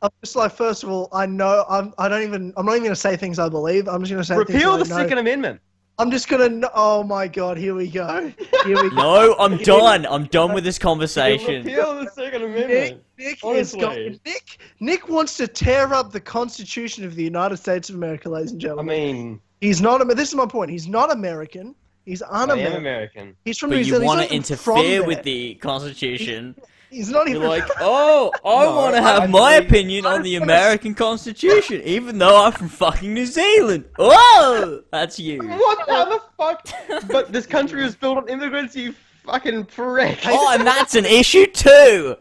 I'm just like, first of all, I know I'm. I don't even. I'm not even gonna say things I believe. I'm just gonna say Repeal the I know. Second Amendment. I'm just gonna. Oh my god, here we go. Here we go. No, I'm done. I'm done with this conversation. Repeal the Second Nick, Amendment. Nick is Honestly. going. Nick, Nick wants to tear up the Constitution of the United States of America, ladies and gentlemen. I mean, he's not. Amer- This is my point. He's not American. He's I am un-American. American. He's from But New you Zealand. He's want to interfere with the Constitution. He's not even. You're like, oh, I No, want to I have my agree. opinion I on the wanna- American Constitution, even though I'm from fucking New Zealand. Oh, that's you. What the fuck? but this country was built on immigrants, you fucking prick. Oh, and that's an issue too.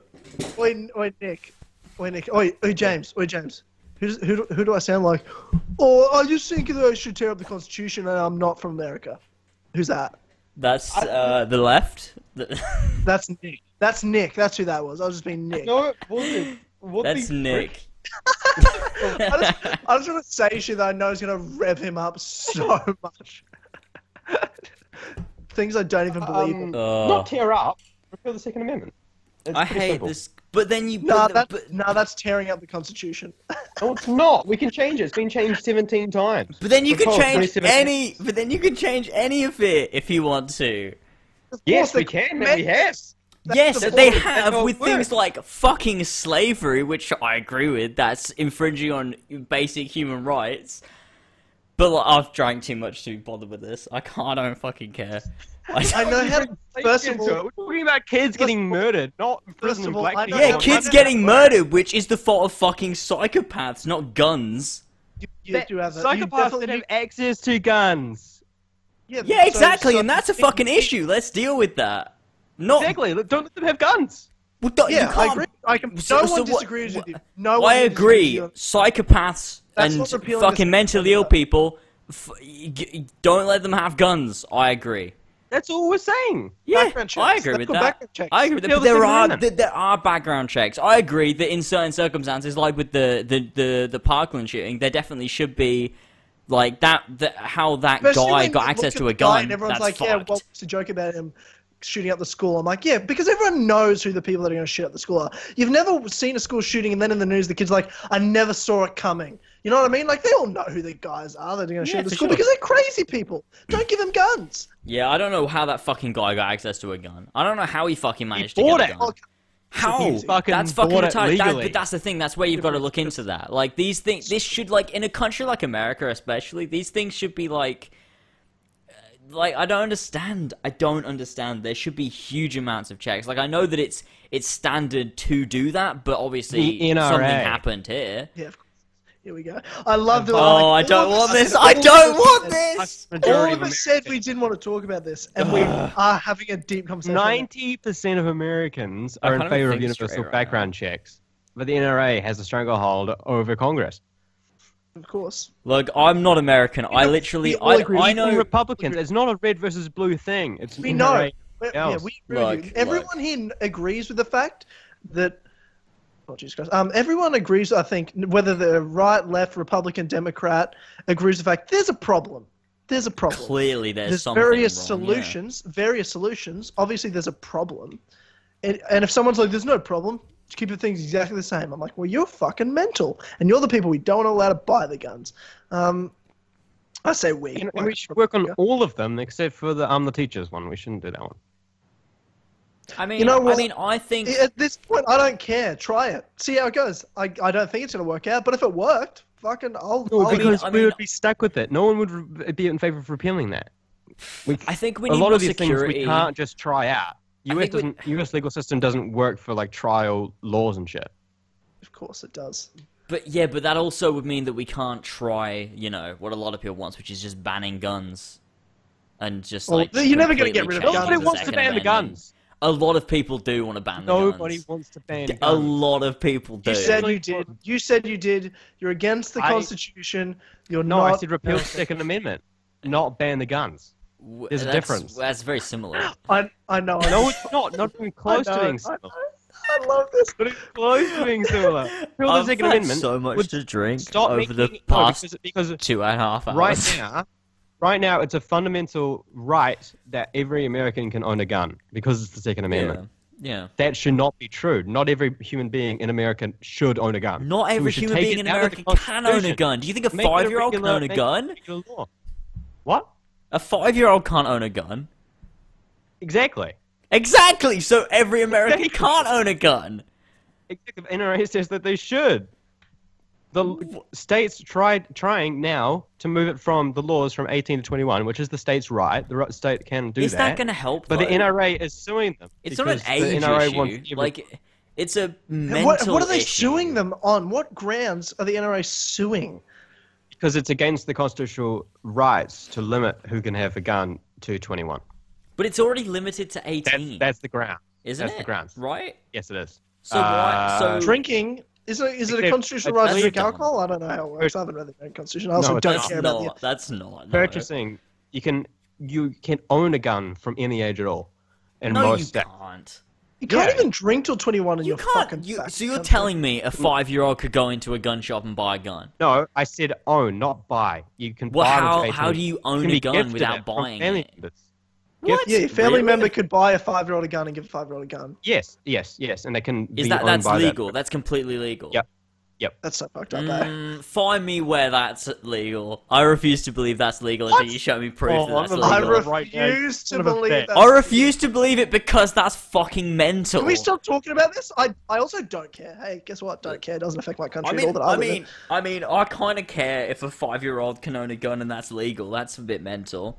Wait, wait, Nick. Wait, Nick. Wait, wait, James. Wait, James. Who's, who, do- who do I sound like? Oh, I just think that I should tear up the Constitution and I'm not from America. Who's that? That's uh, the left. The- That's Nick. That's Nick. That's who that was. I was just being Nick. No, it wasn't. What That's Nick. I just, I just want to say shit that I know is going to rev him up so much. Things I don't even believe in. Um, Oh. Not tear up. Repeal the Second Amendment. It's I hate simple. this. But then you. Nah, that, but, nah, that's tearing up the Constitution. No, it's not. We can change it. It's been changed 17 times. but then you can change any. But then you can change any of it if you want to. Of Yes, we they- can. and We have. That's yes, the they have how it with things like fucking slavery, which I agree with. That's infringing on basic human rights. But like, I've drank too much to bother with this. I can't. I don't fucking care. I, I know how. First of Into all, We're talking about kids getting murdered, not First of all, black people. yeah, kids getting murdered, which is the fault of fucking psychopaths, not guns. you, you That- do have that. You Psychopaths definitely- that have access to guns. Yeah, Yeah, so- exactly, so- and that's a fucking issue. Let's deal with that. Not Exactly. Don't let them have guns. well, don't- Yeah, I can't- agree. I can, So- no so one what- disagrees with you. No one I agree. Psychopaths That's and fucking mentally ill people, f- y- g- don't let them have guns. I agree. That's all we're saying. Yeah, checks. I agree Let's with that. background checks. I agree with that. But the there are th- there are background checks. I agree that in certain circumstances, like with the the the, the Parkland shooting, there definitely should be like that. that how that Especially guy got access to a the gun. And everyone's that's like, yeah, fucked. well, it's a joke about him shooting up the school. I'm like, yeah, because everyone knows who the people that are going to shoot up the school are. You've never seen a school shooting and then in the news the kid's like, I never saw it coming. You know what I mean? Like they all know who the guys are that are going to shoot Yeah, up the school sure. because they're crazy people. Don't give them guns. Yeah, I don't know how that fucking guy got access to a gun. I don't know how he fucking managed to bought get a it. Gun. How? Fucking that's fucking bought retarded. That, but that's the thing. That's where you've got to look into that. Like these things, this should like in a country like America, especially these things should be like, uh, like I don't understand. I don't understand. There should be huge amounts of checks. Like I know that it's it's standard to do that, but obviously The NRA. something happened here. Yeah, of course. Here we go. I love the. Oh, I don't all want this. I don't us want said- this. Majority All of of us said we didn't want to talk about this, and we are having a deep conversation. Ninety percent of Americans are in favor of universal right background checks, but the NRA has a stranglehold over Congress. Of course. Look, I'm not American. I know, literally, I, agree. I Even know. Republicans. It's not a red versus blue thing. It's We know. Yeah, we agree with you. Look, Everyone here agrees with the fact that. Oh, Jesus Christ. Um, everyone agrees, I think, whether they're right, left, Republican, Democrat, agrees with the fact there's a problem. There's a problem. Clearly, there's, there's something various wrong, yeah. solutions. Various solutions. Obviously, there's a problem. And, and if someone's like, "There's no problem," just keep the things exactly the same. I'm like, "Well, you're fucking mental, and you're the people we don't allow to buy the guns." Um, I say we. And, and we should work on all of them except for the um the teachers one. We shouldn't do that one. I mean, You know what? I mean, I think At this point, I don't care. Try it. See how it goes. I, I don't think it's gonna work out, but if it worked, fucking, I'll. No, I'll because I we mean- would be stuck with it. No one would re- be in favor of repealing that. We, I think we a lot more of these security. things we can't just try out. I US doesn't. US legal system doesn't work for like trial laws and shit. of course, it does. But yeah, but that also would mean that we can't try, you know, what a lot of people want, which is just banning guns, and just Well, like you're never gonna get rid of change guns. Nobody wants to ban the Amendment. guns. A lot of people do want to ban the Nobody guns. wants to ban A guns. A lot of people do. You said you did. You said you did. You're against the I- Constitution. You're No, not. I said repeal the Second Amendment, not ban the guns. W- there's a difference. That's very similar. I, I know. No, it's not. Not even close I to being I similar. know. I love this. But it's close to being similar. Repeal the I've Second had Amendment. so much to drink Stop over making, the no, past because, because two and a half hours. right now, right now, it's a fundamental right that every American can own a gun because it's the Second Amendment. Yeah. yeah. That should not be true. Not every human being in America should own a gun. Not every human being in out of the America can own a gun. Do you think a Make five-year-old can regular- own a gun? What? A five-year-old can't own a gun. Exactly. Exactly. So every American Exactly. can't own a gun. Executive NRA says that they should. The states tried trying now to move it from the laws from 18 to 21, which is the state's right. The state can do Is that, that. going to help? but the? NRA is suing them. It's not an because the age NRA issue. wants Like, it's a mental What, what are they issue. suing them on? What grounds are the NRA suing? because it's against the constitutional rights to limit who can have a gun to 21. But it's already limited to 18, that's the ground. isn't it? that's it? the grounds. Right? Yes, it is. So? Uh, So Drinking is it is it a constitutional right to drink dumb. alcohol? I don't know how it works. I haven't read the American Constitution. I also No, don't that's care about the. That's not. no. Purchasing, you can you can own a gun from any age at all. In No, most you states. can't. You can't Yeah. even drink till 21 in You your can't. fucking. You, fat so you're country. telling me a five-year-old could go into a gun shop and buy a gun? No, I said own, not buy. You can Well, buy them how- how do you own can a gun without buying it? members. What? Yeah, your family Really? member could buy a five-year-old a gun and give a five-year-old a gun. Yes, yes, yes, and they can Is be that owned that's by legal? That. That's completely legal. Yep. Yep. That's so fucked up, eh? Mm, find me where that's legal. I refuse to believe that's legal until What? you show me proof Oh, that that's I'm a I legal. legal. right now. refuse to Son of a believe bitch. that. I refuse to believe it because that's fucking mental. Can we stop talking about this? I, I also don't care. Hey, guess what? Don't care. It doesn't affect my country I at all mean, that I, I live in. mean, I mean, I kind of care if a five-year-old can own a gun and that's legal. That's a bit mental.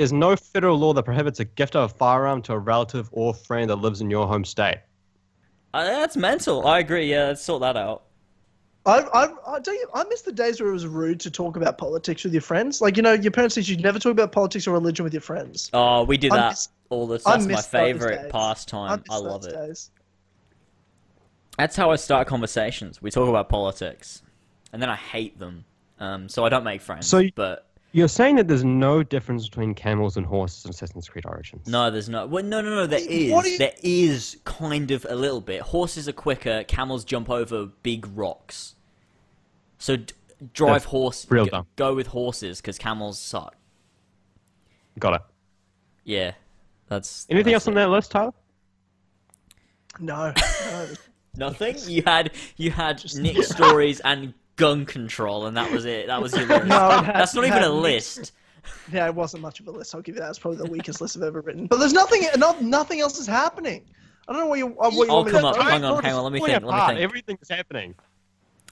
There's no federal law that prohibits a gift of a firearm to a relative or friend that lives in your home state. Uh, that's mental. I agree. Yeah, let's sort that out. I, I, I, tell you, I miss the days where it was rude to talk about politics with your friends. Like, you know, your parents teach you'd never talk about politics or religion with your friends. Oh, we do I that miss- all the time. That's my favorite pastime. miss I love it. days. That's how I start conversations. We talk about politics, and then I hate them. Um, so I don't make friends. So y- but You're saying that there's no difference between camels and horses in Assassin's Creed Origins? no, there's no. Well, no, no, no. There is. What do you- There is kind of a little bit. Horses are quicker. Camels jump over big rocks. So d- drive That's horse. real g- dumb. Go with horses because camels suck. Got it. Yeah, that's Anything that's else on it. that list, Tyler? No. no. Nothing. You had you had Nick stories and gun control, and that was it. That was your list. No, had- that's not even a list. Yeah, it wasn't much of a list. I'll give you that. It's probably the weakest list I've ever written. But there's nothing, no, nothing else is happening. I don't know what you, uh, what you I'll want me come to up. write. Hang on, hang on. Let me think. Let me apart. think. Everything's happening.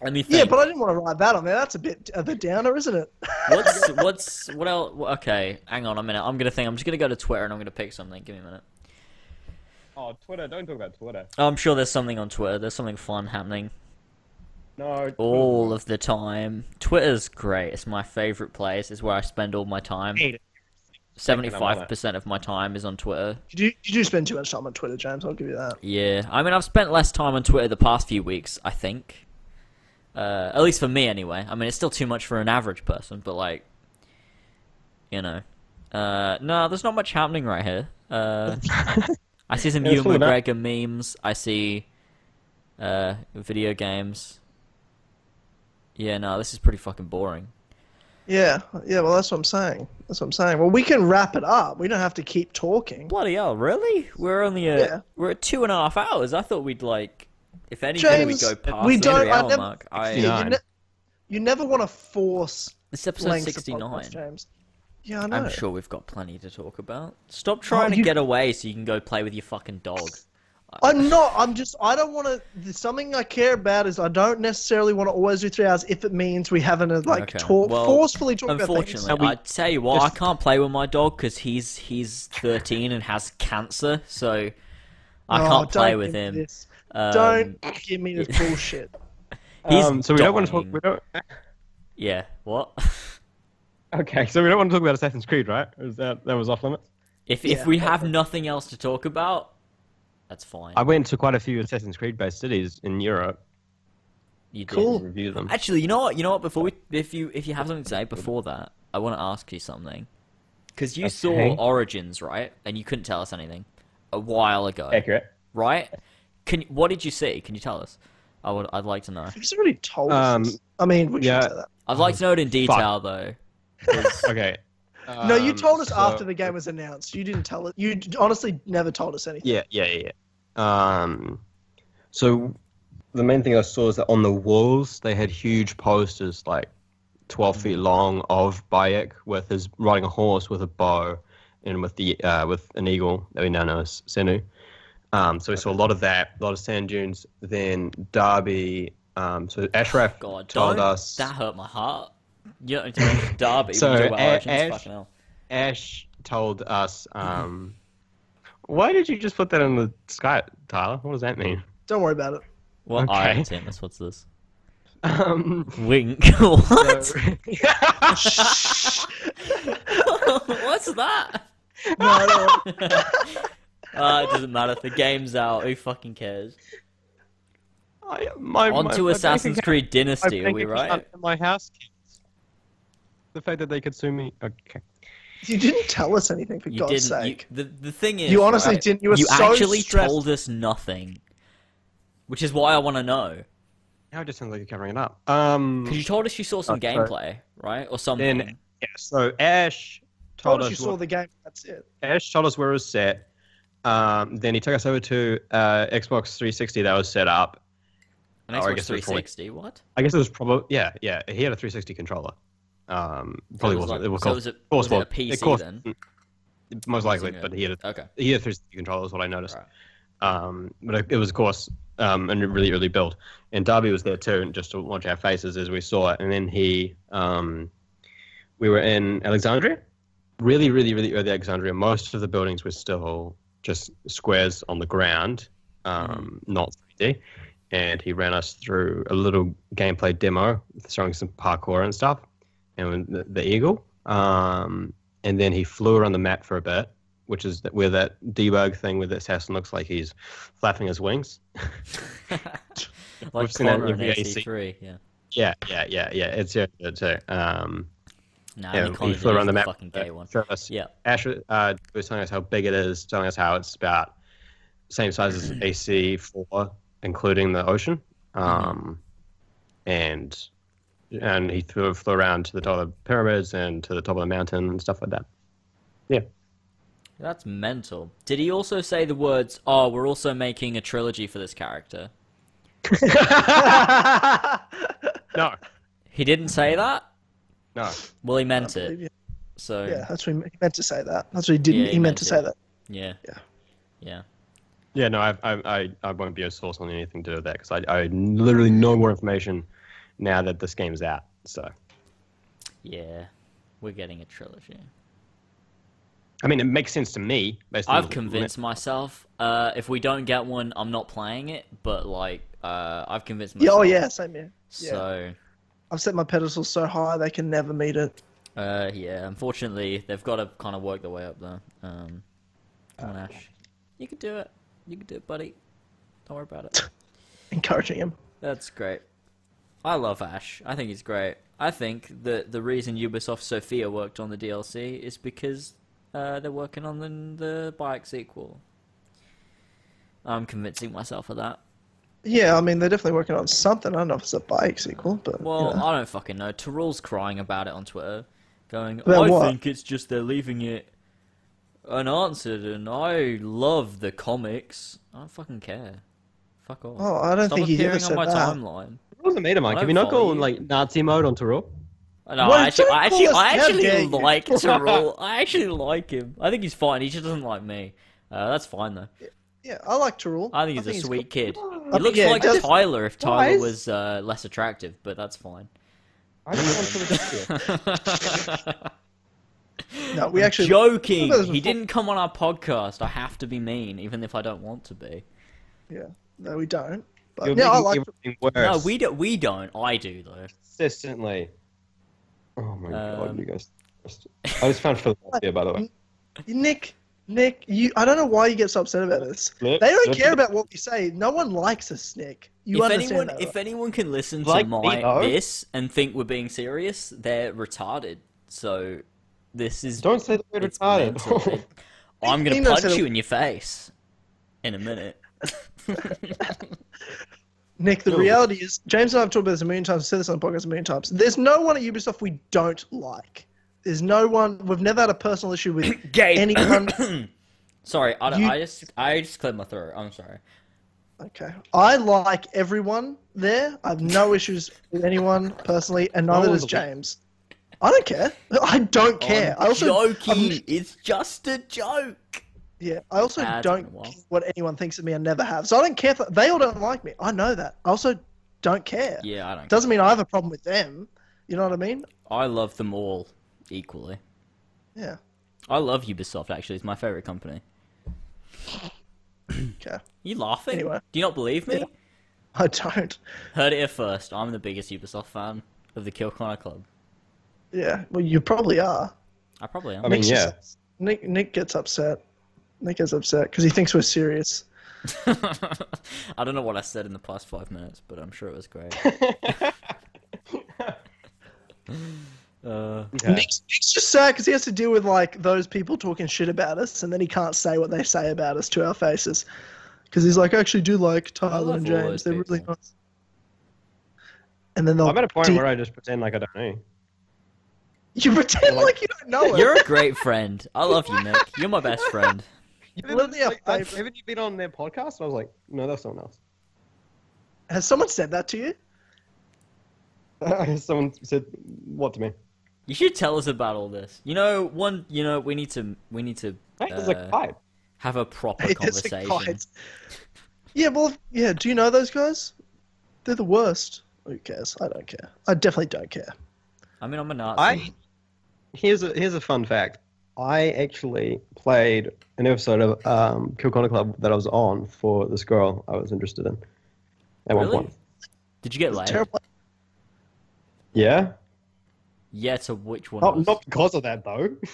Let me think. Yeah, but I didn't want to write that on there. That's a bit a bit downer, isn't it? what's what's what else? Okay, hang on a minute. I'm gonna think. I'm just gonna go to Twitter and I'm gonna pick something. Give me a minute. Oh, Twitter. Don't talk about Twitter. I'm sure there's something on Twitter. There's something fun happening No. all of the time. Twitter's great. It's my favorite place. It's where I spend all my time. Seventy-five percent of my time is on Twitter. You do, you do spend too much time on Twitter, James. I'll give you that. Yeah, I mean, I've spent less time on Twitter the past few weeks. I think, uh, at least for me, anyway. I mean, it's still too much for an average person, but like, you know, uh, no, there's not much happening right here. Uh, I see some Yeah, Ewan full of. McGregor memes. I see uh, video games. Yeah, no, this is pretty fucking boring. Yeah, yeah. Well, that's what I'm saying. That's what I'm saying. Well, we can wrap it up. We don't have to keep talking. Bloody hell, really? We're only at Yeah. we're at two and a half hours. I thought we'd like, if anything, we'd James, go past we the don't- three I hour never- mark. I, Yeah, you, ne- you never want to force this episode lengths of sixty podcast, nine. James. Yeah, I know. I'm sure we've got plenty to talk about. Stop oh, trying to you- get away so you can go play with your fucking dog. I'm not. I'm just. I don't want to. Something I care about is I don't necessarily want to always do three hours if it means we haven't uh, like Okay, talk well, forcefully talk about things. Unfortunately, And we I tell you what, I can't play with my dog because he's he's 13 and has cancer, so I Oh, can't play with him. Um, don't give me this bullshit. He's um, so we don't want to talk. We don't. Yeah. What? Okay, so we don't want to talk about Assassin's Creed, right? Or is that that was off limits? if Yeah. if we have nothing else to talk about, that's fine. I went to quite a few Assassin's Creed-based cities in Europe you did. Cool. review them. Actually, you know what? You know what? Before we, if you if you have something to say before that, I want to ask you something. Because you saw Origins, right? And you couldn't tell us anything a while ago, Accurate. right? Can what did you see? Can you tell us? I would. I'd like to know. He's already told Um, us. I mean, we yeah. should that. I'd like to know it in detail, though. 'cause- Okay. No, you Um, told us so- after the game was announced. You didn't tell us. You honestly never told us anything. Yeah, yeah, yeah. yeah. Um, so the main thing I saw is that on the walls they had huge posters, like twelve Mm. feet long, of Bayek with his riding a horse with a bow and with the uh, with an eagle that we now know as Senu. Um, so we saw a lot of that, a lot of sand dunes. Then Darby. Um, so Ashraf God, told us. that hurt my heart. You don't need Darby. So, we can talk about A- Ash- Ash told us. Um, why did you just put that in the sky, Tyler? What does that mean? Don't worry about it. What? Okay. Iron Timus, what's this? Um, Wink. what? so- what's that? No, don't uh, it doesn't matter. The game's out. Who fucking cares? I, my, On my- to my Assassin's bank Creed Dynasty, are we my bank account right? My house keys. The fact that they could sue me. Okay. you didn't tell us anything for You God's didn't. You, sake. the the thing is, You, honestly right, didn't. You were you so actually stressed. told us nothing, which is why I want to know. Now it just sounds like you're covering it up. Um. Because you told us you saw some Oh, sorry. gameplay, right, or something. Then yeah, so Ash told told, us you saw what- the game. That's it. Ash told us where it was set. Um, then he took us over to uh, Xbox 360 that was set up. An Or I Xbox guess it was probably- 360. What? I guess it was probably yeah, yeah. He had a 360 controller. Um, probably it was wasn't. like- it was so called, was it- of course was it a course- then? Most likely, but he had a, Okay. he had a 360 controller. Is what I noticed. Right. Um, but it, it was of course um, and really really built. And Darby was there too, and just to watch our faces as we saw it. And then he, um, we were in Alexandria, really really really early Alexandria. Most of the buildings were still just squares on the ground, um, not 3D. And he ran us through a little gameplay demo, showing some parkour and stuff, and the, the eagle. Um, and then he flew around the map for a bit, which is where that debug thing with the assassin looks like he's flapping his wings. like seen that in in AC3. Yeah. Yeah, yeah, yeah, yeah. It's yeah, it's uh, um, Nah, yeah, he flew around the map. fucking gay one. Us, Yeah. Ash uh, was telling us how big it is, telling us how it's about same size as AC4, including the ocean. Um, and and he flew, flew around to the top of the pyramids and to the top of the mountain and stuff like that. Yeah. That's mental. Did he also say the words, "Oh, we're also making a trilogy for this character"? No, He didn't say that. no. Well, he meant believe it. you. So Yeah, that's what he he meant to say that. That's what he didn't. Yeah, he, he meant meant to it. say that. yeah, Yeah. yeah. Yeah, no, I, I, I, I won't be a source on anything to do with that because I, I literally know more information now that this game's out. So, Yeah, we're getting a trilogy. I mean, it makes sense to me. Based I've convinced myself. Uh, if we don't get one, I'm not playing it. But like, uh, I've convinced Yeah, myself. oh yeah, same here. Yeah. So, I've set my pedestal so high they can never meet it. uh, yeah. Unfortunately, they've got to kind of work their way up there. Um, come on, Ash. You can do it. You can do it, buddy. Don't worry about it. Encouraging him. That's great. I love Ash. I think he's great. I think that the reason Ubisoft Sofia worked on the DLC is because uh, they're working on the, the Bayek sequel. I'm convincing myself of that. Yeah, I mean they're definitely working on something. I don't know if it's a Bayek sequel, but Well, you know. I don't fucking know. Tyrell's crying about it on Twitter, going, About I what? think it's just they're leaving it unanswered, and I love the comics. I don't fucking care. Fuck off. oh, I don't Stop think he ever said on my that. timeline. It wasn't made of mine. Can we don't go you. like Nazi mode on Tyrell? No, Well, I actually, don't I actually, call us I actually dare like Tyrell. I actually like him. I think he's fine. He just doesn't like me. Uh, that's fine though. Yeah, I like Tyrell. I think he's a sweet kid. cool. He looks yeah, like just- Tyler if Tyler Guys. was uh, less attractive, but that's fine. I just want Philadelphia. No, we actually Joking. Well, He didn't come on our podcast. I have to be mean, even if I don't want to be. Yeah, no, we don't. But You're yeah, I like. everything worse. No, we don't. We don't. I do though. consistently. Oh my god, Um, you guys! I just found Philadelphia, by the way. Nick, Nick, you. I don't know why you get so upset about this. Flip, They don't flip care about what we say. No one likes us, Nick. You if understand anyone, that? if anyone can listen to Like me, my though. this and think we're being serious, they're retarded. So this is Don't say the word retarded. I'm gonna He punch you in your face in a minute. Nick, the Ooh. reality is, James and I have talked about this a million times. I've said this on the podcast a million times. There's no one at Ubisoft we don't like. There's no one. We've never had a personal issue with anyone. sorry, I, You- I just I just cleared my throat. I'm sorry. Okay, I like everyone there. I have no issues with anyone personally, and neither does James. I don't care. I don't care. I'm I also joking. I'm- It's just a joke. Yeah, I also it's been a don't care what anyone thinks of me. I never have. So I don't care. If, they all don't like me. I know that. I also don't care. Yeah, I don't. Doesn't mean I have a problem with them. You know what I mean? I love them all equally. Yeah. I love Ubisoft. Actually, it's my favorite company. Okay. You laughing? Anyway. Do you not believe me? Yeah. I don't. Heard it here first. I'm the biggest Ubisoft fan of the Kill Connor Club. Yeah. Well, you probably are. I probably am. I mean, Nick's yeah. just- Nick Nick gets upset. Nick gets upset because he thinks we're serious. I don't know what I said in the past five minutes, but I'm sure it was great. uh, Okay. Nick's, Nick's just sad because he has to deal with like those people talking shit about us, and then he can't say what they say about us to our faces because he's like, I actually do like Tyler and James. They're really nice. And then I'm at a point de- where I just pretend like I don't know. you pretend like- like you don't know it. you're a great friend. I love you, Nick. You're my best friend. You're literally Like, I- favorite. haven't you been on their podcast? And I was like, no, that's someone else. Has someone said that to you? Someone said what to me? You should tell us about all this. You know, one. You know, we need to. We need to Hey, uh, a kite. have a proper Hey, there's a conversation. kite. Yeah, well, yeah. Do you know those guys? They're the worst. Who cares? I don't care. I definitely don't care. I mean, I'm a Nazi. I here's a here's a fun fact. I actually played an episode of um, Kill Connor Club that I was on for this girl I was interested in at one Really? point. Did you get laid? terrible. Yeah. Yeah. To which one? Not, was? not because of that though.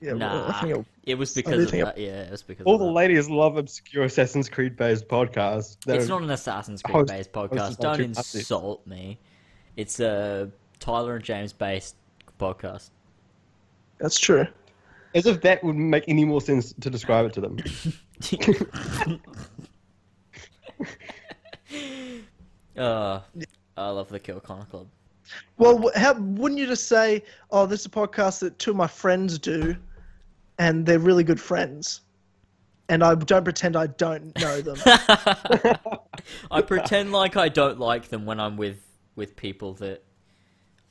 Yeah, Nah, I think it- it was because of Everything- that. Yeah, it was because All of the that. ladies love obscure Assassin's Creed based podcasts. They're- It's not an Assassin's Creed host- based podcast. Don't two Nazis. insult me. It's a Tyler and James based podcast. That's true. As if that would make any more sense to describe it to them. uh, I love the Kill Connor Club. Well, how, wouldn't you just say, "Oh, this is a podcast that two of my friends do, and they're really good friends," and I don't pretend I don't know them. I pretend like I don't like them when I'm with with people that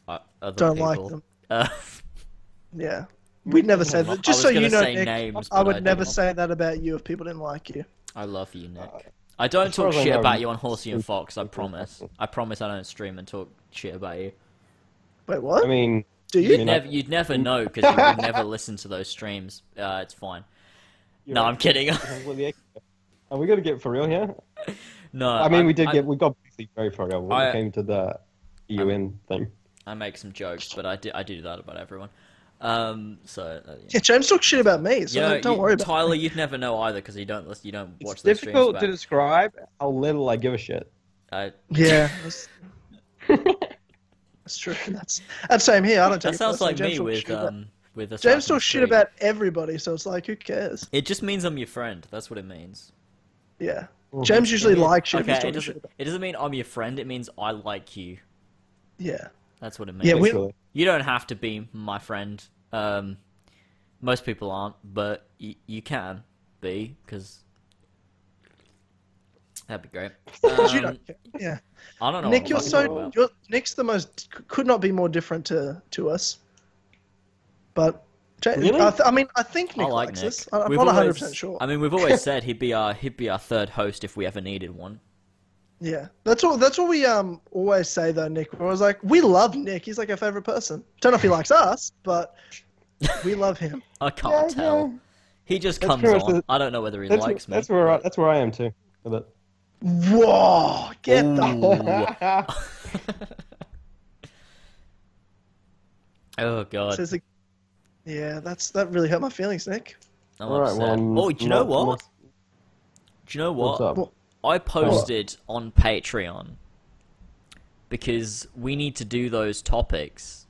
are other Don't like them. Uh, yeah, we'd never say that. Just so you know, Nick, names, I would I never say that about you if people didn't like you. I love you, Nick. I don't talk shit about you- you on Horsey and Fox. I promise. I promise I don't stream and talk shit about you. Wait, what? I mean, do You'd you? mean, never, you'd never know because you would never listen to those streams. Uh, it's fine. No, I'm kidding. Are we gonna get for real here? no, I mean, we did I, get we got basically very for real when I- it came to the UN thing. I make some jokes, but I do, I do that about everyone. Um, so uh, yeah. Yeah, James talks shit about me, so You know, don't, don't you- worry about Tyler. it. You'd never know either because you don't listen. You don't watch It's those streams. difficult to describe how little I give a shit. I- Yeah, that's, that's true. That's that's same here. I don't. that it sounds like personally. me James with um with James Assassin's talks shit about everybody, so it's like, who cares? It just means I'm your friend. That's what it means. Yeah. James usually likes you. Okay, it doesn't. It doesn't mean I'm your friend. It means I like you. Yeah. That's what it means. Yeah, we- You don't have to be my friend. Um, most people aren't, but y- you can be because that'd be great. you Um, don't. Yeah. I don't know. Nick, you're so you're, Nick's the most could not be more different to to us. But Really? I, th- I mean, I think Nick I like likes Nick. us. I- I'm We've not 100 percent sure. I mean, we've always said he'd be our he'd be our third host if we ever needed one. Yeah, that's all. That's what we um always say though, Nick. We're always like, we love Nick. He's like our favorite person. Don't know if he likes us, but we love him. I can't Yeah, tell. yeah. He just That's comes on. the- I don't know whether he That's, likes me. that's where I, that's where I am too. With it. Whoa! Get the. oh god. Says the- yeah, that's that really hurt my feelings, Nick. I'm All right, upset. well, I'm oh, do you know what? Do you know What's what? I posted on Patreon because we need to do those topics.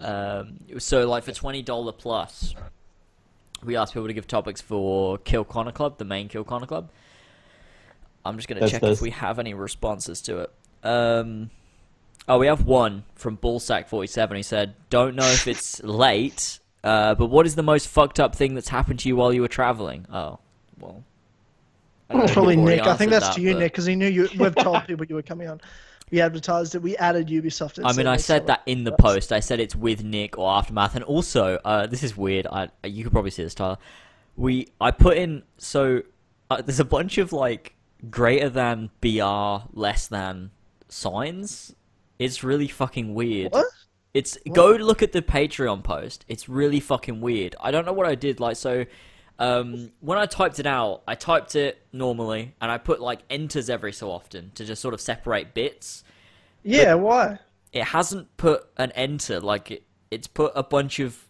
Um, so, like for twenty dollar plus, we asked people to give topics for Kill Connor Club, the main Kill Connor Club. I'm just gonna That's check if we have any responses to it. Um, oh, we have one from Bullsack47. He said, "Don't know if it's late, uh, but what is the most fucked up thing that's happened to you while you were traveling?" Oh, well. I don't know if Probably Nick. I think that's to you, but- Nick, because he knew you. We've told people you were coming on. We advertised it. We added Ubisoft. I mean, I said that in the post. I said it's with Nick or Aftermath, and also uh, this is weird. I you could probably see this, Tyler. We I put in so uh, there's a bunch of like greater than br less than signs. It's really fucking weird. What? It's go look at the Patreon post. It's really fucking weird. I don't know what I did. Like so, um, when I typed it out, I typed it normally, and I put like enters every so often to just sort of separate bits. Yeah, why? it hasn't put an enter like it, it's put a bunch of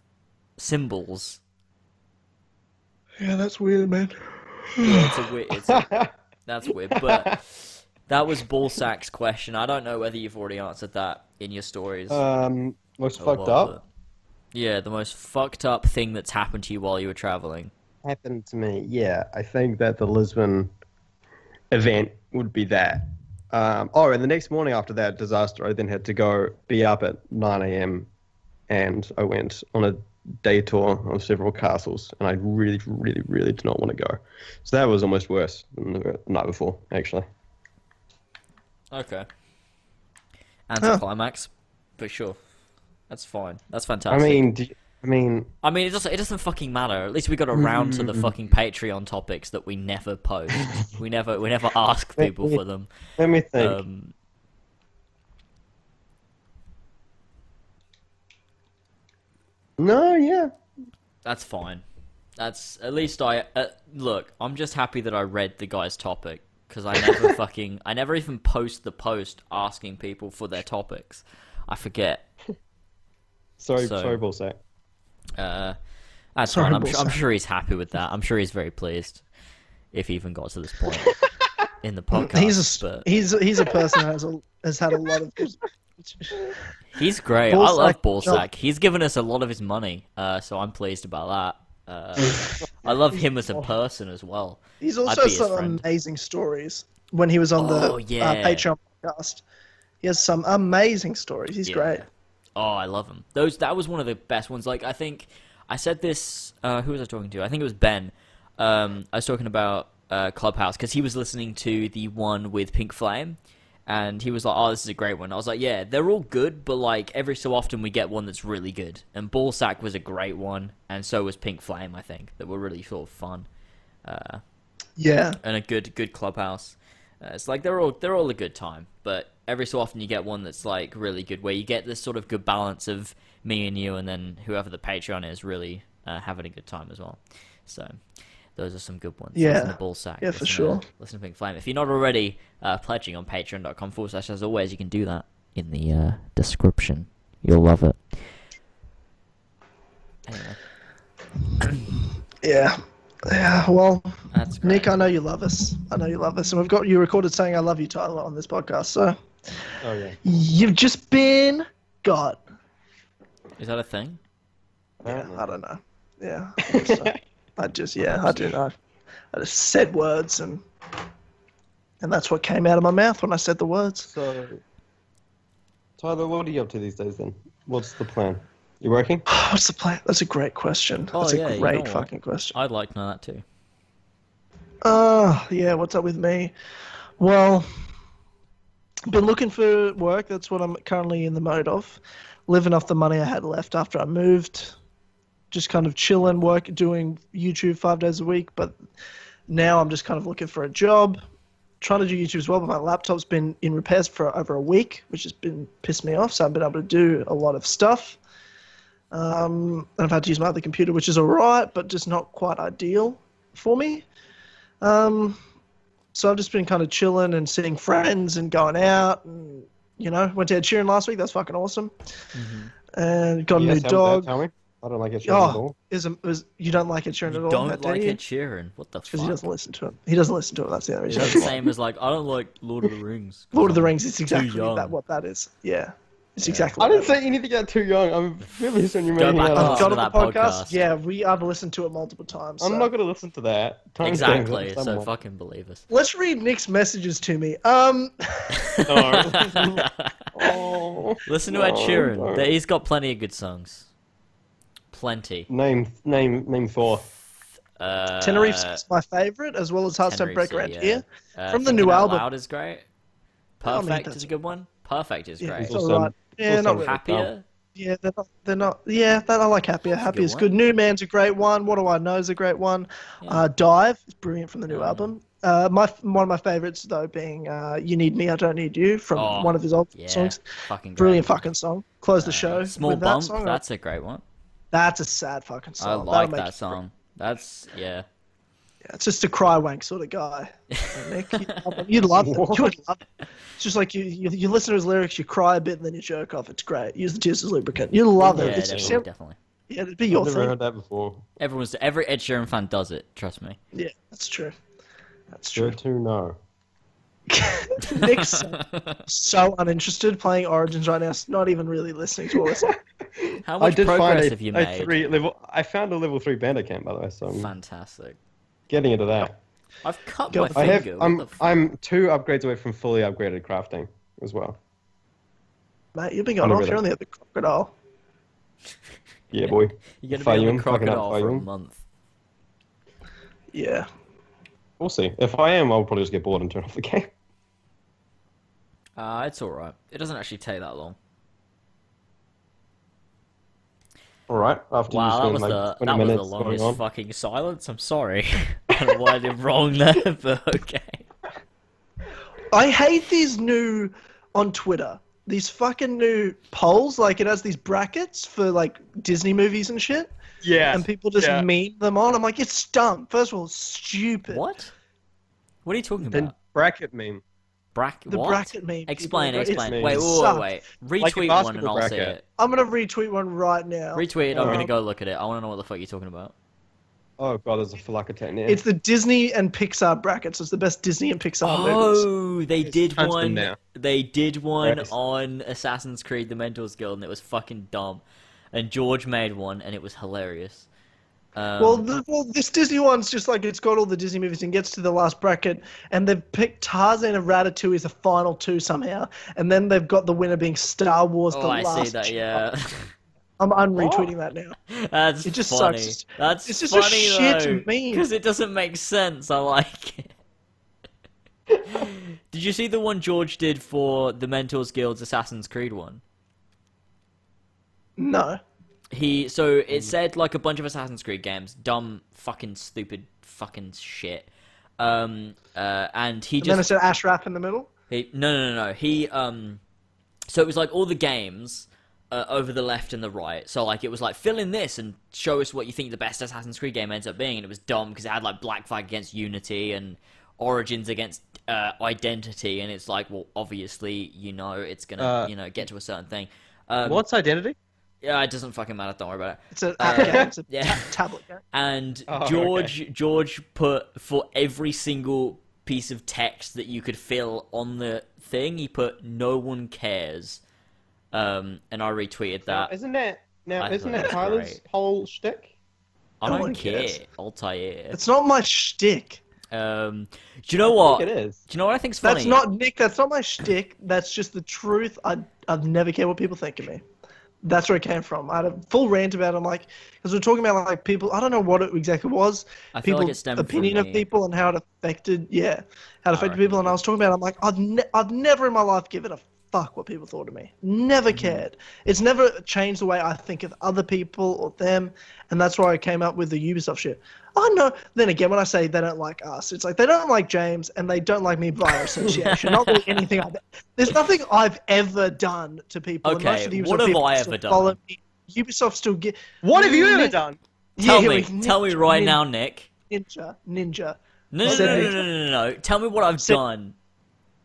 symbols. Yeah, that's weird, man. yeah, it's a weird it's a, that's weird but that was ballsack's question. I don't know whether you've already answered that in your stories. Um, most fucked what, up? yeah the most fucked up thing that's happened to you while you were traveling happened to me. Yeah, I think that the Lisbon event would be that. Um, oh, and the next morning after that disaster, I then had to go be up at 9 a.m. and I went on a day tour of several castles, and I really, really, really did not want to go. So that was almost worse than the night before, actually. Okay. Huh. Anticlimax, for sure. That's fine. That's fantastic. I mean, I mean, I mean, it doesn't. It doesn't fucking matter. At least we got around to the fucking Patreon topics that we never post. we never. We never ask people for them. let me think. Um, no, yeah. that's fine. That's at least I uh, look. I'm just happy that I read the guy's topic because I never fucking. I never even post the post asking people for their topics. I forget. Sorry, So- sorry. Uh, that's fine. I'm, su- I'm sure he's happy with that. I'm sure he's very pleased if he even got to this point in the podcast. He's a but he's he's a person who has a, has had a lot of. he's great. I love. Ballsack. He's given us a lot of his money, uh, so I'm pleased about that. Uh, I love him as a person as well. He's also some amazing stories when he was on Oh, the yeah. uh, Patreon podcast. He has some amazing stories. He's Yeah. great. Oh, I love them. Those that was one of the best ones. Like I think I said this. Uh, who was I talking to? I think it was Ben. Um, I was talking about uh, Clubhouse because he was listening to the one with Pink Flame, and he was like, "Oh, this is a great one." I was like, "Yeah, they're all good, but like every so often we get one that's really good." And Ballsack was a great one, and so was Pink Flame. I think that were really sort of fun. Uh, Yeah. and a good good clubhouse. Uh, it's like they're all they're all a good time, but every so often you get one that's like really good, where you get this sort of good balance of me and you, and then whoever the Patreon is really uh, having a good time as well. So those are some good ones. Yeah. listen to Ball Sack. Yeah, for listen to- sure. listen to Pink Flame. If you're not already uh, pledging on Patreon.com forward slash as always, you can do that in the uh, description. You'll love it. Anyway, Yeah. Yeah. Well. Nick, I know you love us. I know you love us, and we've got you recorded saying "I love you" Tyler on this podcast. So Oh yeah. you've just been got. Is that a thing? Yeah, I don't know. Yeah. I so. I just yeah, I do know. I just said words and and that's what came out of my mouth when I said the words. So, Tyler, what are you up to these days then? What's the plan? You working? What's the plan? That's a great question. Oh, That's yeah, a you great know what? fucking question. I'd like to know that too. Uh, yeah, what's up with me? Well, been looking for work. That's what I'm currently in the mode of. Living off the money I had left after I moved. Just kind of chilling, work, doing YouTube five days a week. But now I'm just kind of looking for a job. Trying to do YouTube as well, but my laptop's been in repairs for over a week, which has been pissed me off. So I've been able to do a lot of stuff. Um, and I've had to use my other computer, which is alright, but just not quite ideal for me. Um, so I've just been kind of chilling and seeing friends and going out and you know went to Ed Sheeran last week. That's fucking awesome. Mm-hmm. And got a new guys have that, dog. Tell me. I don't like it at Oh, all. is, is you don't like Ed Sheeran You at all? don't Matt, do like you? Ed Sheeran? What the because he doesn't listen to it. He doesn't listen to it. That's the only reason. It's the same as like I don't like Lord of the Rings. Lord of the Rings. It's exactly that. What that is. Yeah, it's exactly. I didn't say anything about too young. I'm really saying you're Go making back that and is. up. Got to on that the podcast. podcast. Yeah, we I've listened to it multiple times. I'm so. not going to listen to that. Timestamps Exactly. So somewhere. fucking believe us. Let's read Nick's messages to me. Um, No. oh. Listen to Ed No, Sheeran. don't. He's got plenty of good songs. Plenty. Name, name, name four. Uh, is my favorite, as well as Heartstone Tenerife, Breaker and yeah. here. Uh, From the new album. Loud is great. I mean, Perfect that's- is a good one. Perfect is Yeah, great. it's Also- alright. Yeah, also not really. Happier. Yeah, they're not. They're not. Yeah, that, I like Happier. Happy good is good. New Man's a great one. What do I know is a great one. Yeah. Uh, Dive is brilliant from the new Yeah. album. Uh, my one of my favorites though being uh, "You Need Me, I Don't Need You" from Oh, one of his old Yeah. songs. Fucking great. Brilliant fucking song. Close the Uh, show Small with that song. That's a great one. That's a sad fucking song. I like That'll that song. That's yeah. Yeah, it's just a cry wank sort of guy. Nick, you'd love it. You'd love it. You would love it. It's just like you, you, you listen to his lyrics, you cry a bit, and then you jerk off. It's great. Use the tears as lubricant. You'd love Yeah, it. It's definitely, just, definitely. yeah, it'd be your thing. I've never thing. heard that before. Everyone's every Ed Sheeran fan does it. Trust me. Yeah, that's true. That's true. Good to know. Nick's so, so uninterested playing Origins right now. It's not even really listening to us. How I much did find progress a, have you a made? three level. I found a level three bandit camp by the way, so I'm Fantastic. Getting into that. I've cut Go my on. I have. finger. what I'm. the f- I'm two upgrades away from fully upgraded crafting as well. Mate, you've been going Under off. You're on the crocodile. Yeah, boy. You're gonna be on the crocodile for a month. Yeah. We'll see. If I am, I'll probably just get bored and turn off the game. Uh, it's alright. It doesn't actually take that long. All right. After you Wow, that spend was like the that was the longest fucking silence. I'm sorry. I don't know what I did wrong there, but okay. I hate these new on Twitter. These fucking new polls, like it has these brackets for like Disney movies and shit, Yeah. and people just yeah. meme them on. I'm like, it's dumb. First of all, it's stupid. What? What are you talking Then about? bracket meme. Brack- The what? bracket meme. Explain, are- explain. it's- Wait, it wait, wait, sucks. wait. Like Retweet one and I'll see it. I'm gonna retweet one right now. Retweet. I'm gonna go look at it. I want to know what the fuck you're talking about. Oh god, there's a Falaka technique. It's the Disney and Pixar brackets. It's the best Disney and Pixar oh, movies. Oh, they did huntsman one. They did one Yes. on Assassin's Creed: The Mentors Guild, and it was fucking dumb. And George made one, and it was hilarious. Um, Well, the, well, this Disney one's just like it's got all the Disney movies and gets to the last bracket, and they've picked Tarzan and Ratatouille as the final two somehow, and then they've got the winner being Star Wars: oh, The I Last. see that. Yeah, I'm unretweeting that now. that's It just funny. sucks. That's It's just a funny shit though, meme. because it doesn't make sense. I like it. did you see the one George did for the Mentors Guild's Assassin's Creed one? No. He so it said like a bunch of Assassin's Creed games, dumb, fucking stupid, fucking shit. Um, uh, and he And then it just said Ashraf in the middle. he, no no no no he um, so it was like all the games uh, over the left and the right. So like it was like fill in this and show us what you think the best Assassin's Creed game ends up being, and it was dumb because it had like Black Flag against Unity and Origins against uh, Identity, and it's like well obviously you know it's gonna Uh, you know get to a certain thing. Um, What's identity? Yeah, it doesn't fucking matter. Don't worry about it. It's an Uh, app game. It's a yeah. ta- tablet game. And Oh, George George put for every single piece of text that you could fill on the thing, he put "No one cares," um, and I retweeted that. isn't that now? I isn't that it was Tyler's great. whole shtick? I No don't one care. cares. Altair. It's not my shtick. Um, do you know what? It Do you know what I think's funny? That's not Nick. That's not my shtick. That's just the truth. I I've never cared what people think of me. That's where it came from. I had a full rant about it. I'm like, because we're talking about like people. I don't know what it exactly was. I feel like people it stemmed from opinion of people and how it affected. Yeah, how it affected people. And I was talking about. it, I'm like, I've ne- I've never in my life given a fuck what people thought of me. Never Mm-hmm. cared. It's never changed the way I think of other people or them. And that's why I came up with the Ubisoft shit. Oh, I know. Then again, when I say they don't like us, it's like they don't like James and they don't like me by association. Not really anything. I've, there's nothing I've ever done to people. and Okay, the what have people I ever done? me. Ubisoft still get. What have you ever done? Tell Yeah, me, with tell me right Nin- now, Nick. Ninja, ninja. No, no, said no, no, Ninja. no, no, no, no. Tell me what I've Said- done.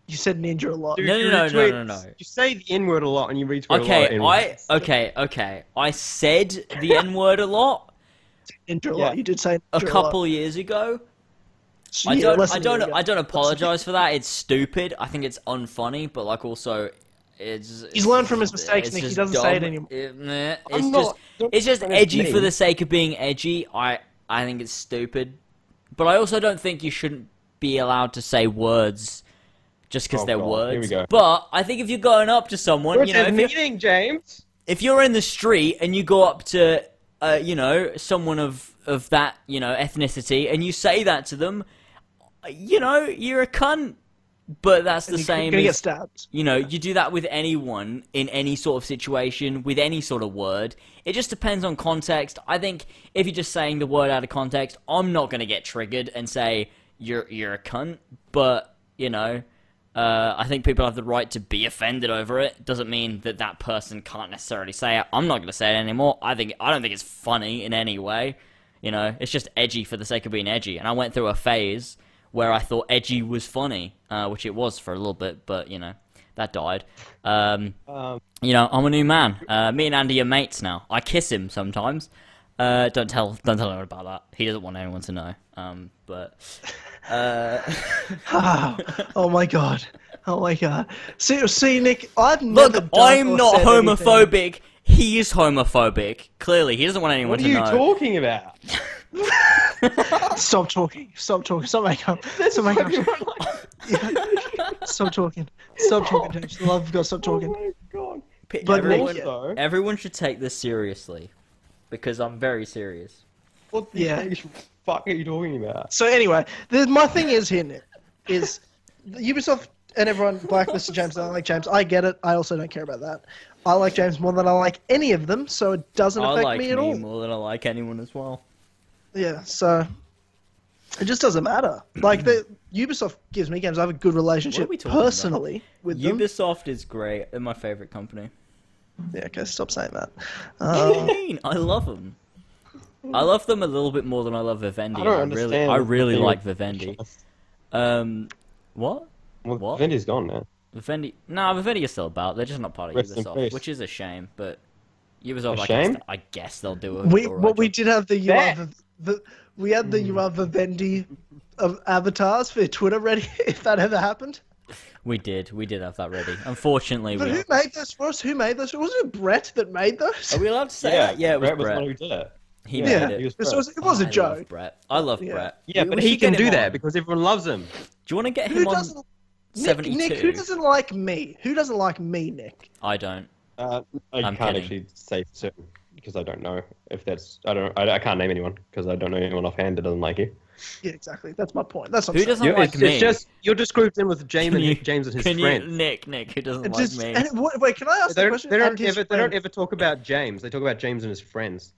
You said ninja a lot. Dude, No, you no, no, no, retweet- no, no. You say the N word a lot and you retweet a lot. Okay, I okay, okay. I said the N word a lot Ninja a Yeah. lot. You did say a ninja couple lot. years ago. Yeah, I don't, I than a year don't. I don't apologize for that. It's stupid. I think it's unfunny, but like also, it's. He's learned from his mistakes, Nick. He just doesn't say it anymore. It- meh. I'm It's not- just, don't it's just think it's edgy for the sake of being edgy. I, I think it's stupid, but I also don't think you shouldn't be allowed to say words just because Oh, they're God. words. Here we go. But I think if you're going up to someone, What's you know, his if you're, meaning, James? if you're in the street and you go up to uh, you know someone of of that you know ethnicity and you say that to them you know you're a cunt. But that's the And you're same gonna get stabbed. you know you do that with anyone in any sort of situation with any sort of word. It just depends on context. I think if you're just saying the word out of context i'm not going to get triggered and say you're you're a cunt. But you know uh, I think people have the right to be offended over it. Doesn't mean that that person can't necessarily say it. I'm not going to say it anymore. I think I don't think it's funny in any way. You know, it's just edgy for the sake of being edgy. And I went through a phase where I thought edgy was funny, uh, which it was for a little bit, but you know that died. Um, Um, you know, I'm a new man. Uh, me and Andy are mates now. I kiss him sometimes. Uh, don't tell, don't tell him about that. He doesn't want anyone to know. Um, but uh, oh my god. Oh my god. See, see, Nick, I've look, never done I'm not said anything. homophobic. He is homophobic. Clearly, he doesn't want anyone what are to you know. talking about? Stop talking. Stop talking. Stop making up. Stop making up. Stop talking. Stop talking, James. Love of God, stop Oh talking. my god. But everyone, Nick- Also, everyone should take this seriously because I'm very serious. what the Yeah. fuck are you talking about? So anyway, the, my thing is here, Nick, is Ubisoft and everyone blacklisted James. I like James. I get it. I also don't care about that. I like James more than I like any of them, so it doesn't I affect like me me at all. more than I like anyone as well. Yeah, so it just doesn't matter. Like the Ubisoft gives me games. I have a good relationship we talking about? personally with them. Ubisoft is great. They're my favorite company. Yeah, okay, stop saying that. What do you Um, mean? I love them. I love them a little bit more than I love Vivendi. I don't and really, understand. I really thing like Vivendi. Um, what? Well, What? Vivendi's gone now. Vivendi? No, Vivendi is still about. They're just not part of Rest in Ubisoft, peace. which is a shame. But Ubisoft, A I shame? guess, I guess they'll do it. we what we did have the you That- are the, the we had the you are Vivendi of avatars for Twitter ready if that ever happened. We did. We did have that ready. Unfortunately, But we. who made those for us? Who made those? Was it Brett that made those? Are we allowed to say that? Yeah, it was Brett was the one who did it. He Yeah, made yeah, it. he was this Brett. was, it was I a love joke. Brett. I love Yeah. Brett. Yeah, We- but we he can do him that on. because everyone loves him. Do you want to get Who him on doesn't? Nick, Nick, who doesn't like me? Who doesn't like me, Nick? I don't. Uh, I I'm can't kidding. actually say certain because I don't know if that's. I don't. I, I can't name anyone because I don't know anyone offhand that doesn't like you. Yeah, exactly. That's my point. That's what Who I'm doesn't You're, like it's, me? it's just you're just grouped in with James you- and James and his Can friends. you, Nick? Nick, who doesn't And like just- me? and what- wait, can I ask They the question? they, don't And his ever, they don't ever talk about James. They talk about James and his friends.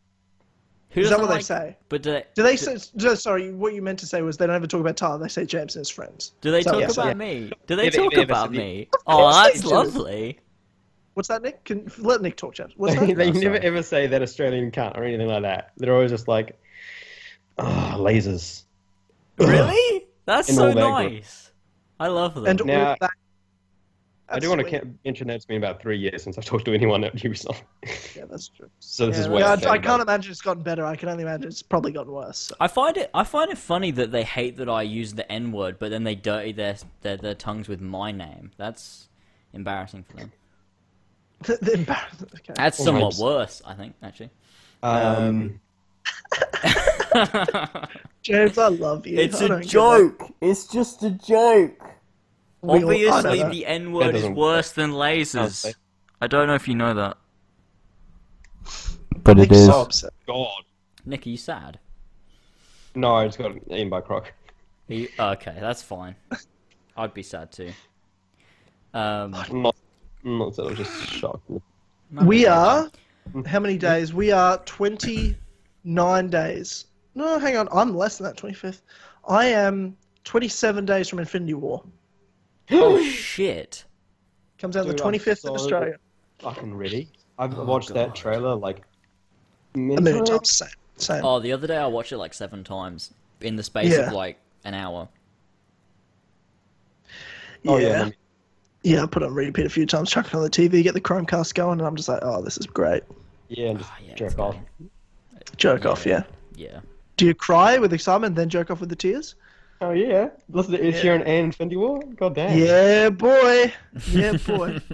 Who Is that doesn't what they say? But do they, Do they say? do- Sorry, what you meant to say was they don't ever talk about Tyler. They say James and his friends. do they So- talk yeah, about yeah. me? Do they If- talk oh, if- if- about me? Oh, that's lovely. What's that, Nick? Can let Nick talk, James. What's they that? they Oh, never sorry. ever say that Australian cunt or anything like that. They're always just like, oh, lasers. Really? That's so all that nice. I love them. and Now- all that. I do want to mention that it's been about three years since I've talked to anyone at Ubisoft. Yeah, that's true. so this Yeah, is way. yeah, I, I can't imagine it's gotten better. I can only imagine it's probably gotten worse. So. I find it I find it funny that they hate that I use the N word, but then they dirty their, their their tongues with my name. That's embarrassing for them. the embarrassment. Okay. That's somewhat worse, I think, actually. Um, James, I love you. it's I a joke. It's just a joke. We all- I know Obviously, that. the N word is worse than lasers. I don't know if you know that. but Nick's so upset. God. Nick, are you sad? No, I just got eaten by Croc. You... Okay, that's fine. I'd be sad too. Um, I'm not, I'm not sad, I'm just shocked. We are. How many days? We are 29 days. No, hang on. I'm less than that. 25th. I am 27 days from Infinity War. Oh shit! Comes out Dude, the I'm 25th in Australia. Fucking ready. I've Oh, watched that trailer like. A many million times. times. Same. Same. Oh, the other day I watched it like seven times in the space Yeah. of like an hour. Oh, yeah, yeah. Yeah, I put it on repeat a few times, chuck it on the TV, get the Chromecast going, and I'm just like, oh, this is great. Yeah, and just Ah, yeah, jerk off. great. Jerk Yeah. off, yeah. Yeah. Do you cry with excitement, then jerk off with the tears? Oh yeah, listen to Ed Yeah. Sheeran and Infinity War. God damn. Yeah, boy. Yeah, boy.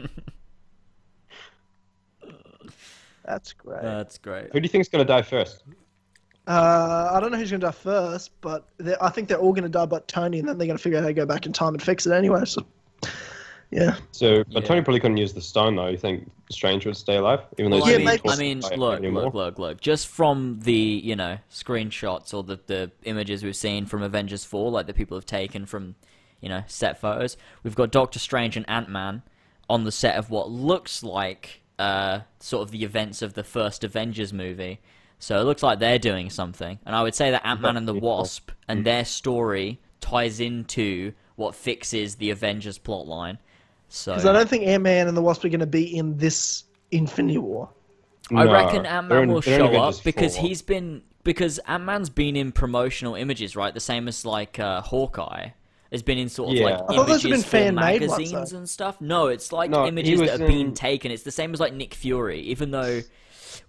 That's great. That's great. Who do you think's gonna die first? Uh, I don't know who's going to die first, but I think they're all going to die but Tony, and then they're going to figure out how to go back in time and fix it anyway. So, yeah. So, but Yeah. Tony probably couldn't use the stone though. You think Strange would stay alive, even though Well, he's I Yeah, maybe- I mean, look, anymore? look, look, look. Just from the you know screenshots or the the images we've seen from Avengers Four, like the people have taken from you know set photos, we've got Doctor Strange and Ant Man on the set of what looks like uh sort of the events of the first Avengers movie. So it looks like they're doing something, and I would say that Ant Man and the That'd be cool. Wasp and their story ties into what fixes the Avengers plotline. So Because I don't think Ant Man and the Wasp are going to be in this Infinity War. I No, reckon Ant Man will show up because 4. he's been because Ant Man's been in promotional images, right? The same as like uh, Hawkeye has been in sort of Yeah. like I thought those images been for fan-made ones, magazines and stuff. No, it's like No, images that have been taken. It's the same as like Nick Fury, even though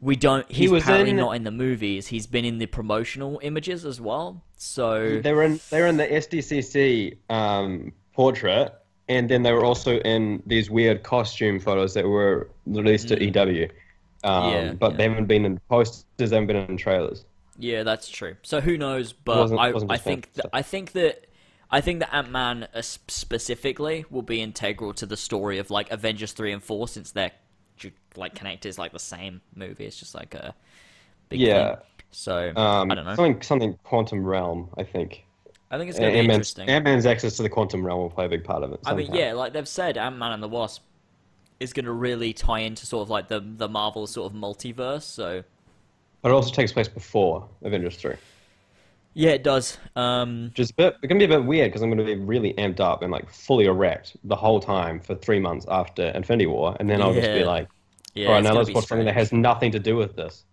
we don't. He He's was apparently in- not in the movies. He's been in the promotional images as well. So They were in they were in the SDCC um, portrait, and then they were also in these weird costume photos that were released to EW. Um, Yeah, but yeah. they haven't been in posters. They haven't been in trailers. Yeah, that's true. So who knows? But wasn't- I, wasn't I just think that. I think that I think that Ant Man uh, specifically will be integral to the story of like Avengers three and four, since they're like connected as like the same movie. It's just like a big Yeah. thing. So Um, I don't know. Something something quantum realm. I think. I think it's going to be Ant-Man's, interesting. Ant-Man's access to the quantum realm will play a big part of it. I mean, yeah, like they've said, Ant Man and the Wasp is going to really tie into sort of like the the Marvel sort of multiverse. So But it also takes place before Avengers 3. yeah, it does. Um, is a bit, it can be a bit weird because I'm going to be really amped up and like fully erect the whole time for three months after Infinity War. And then I'll just be like, yeah, all right, now let's watch something that has nothing to do with this.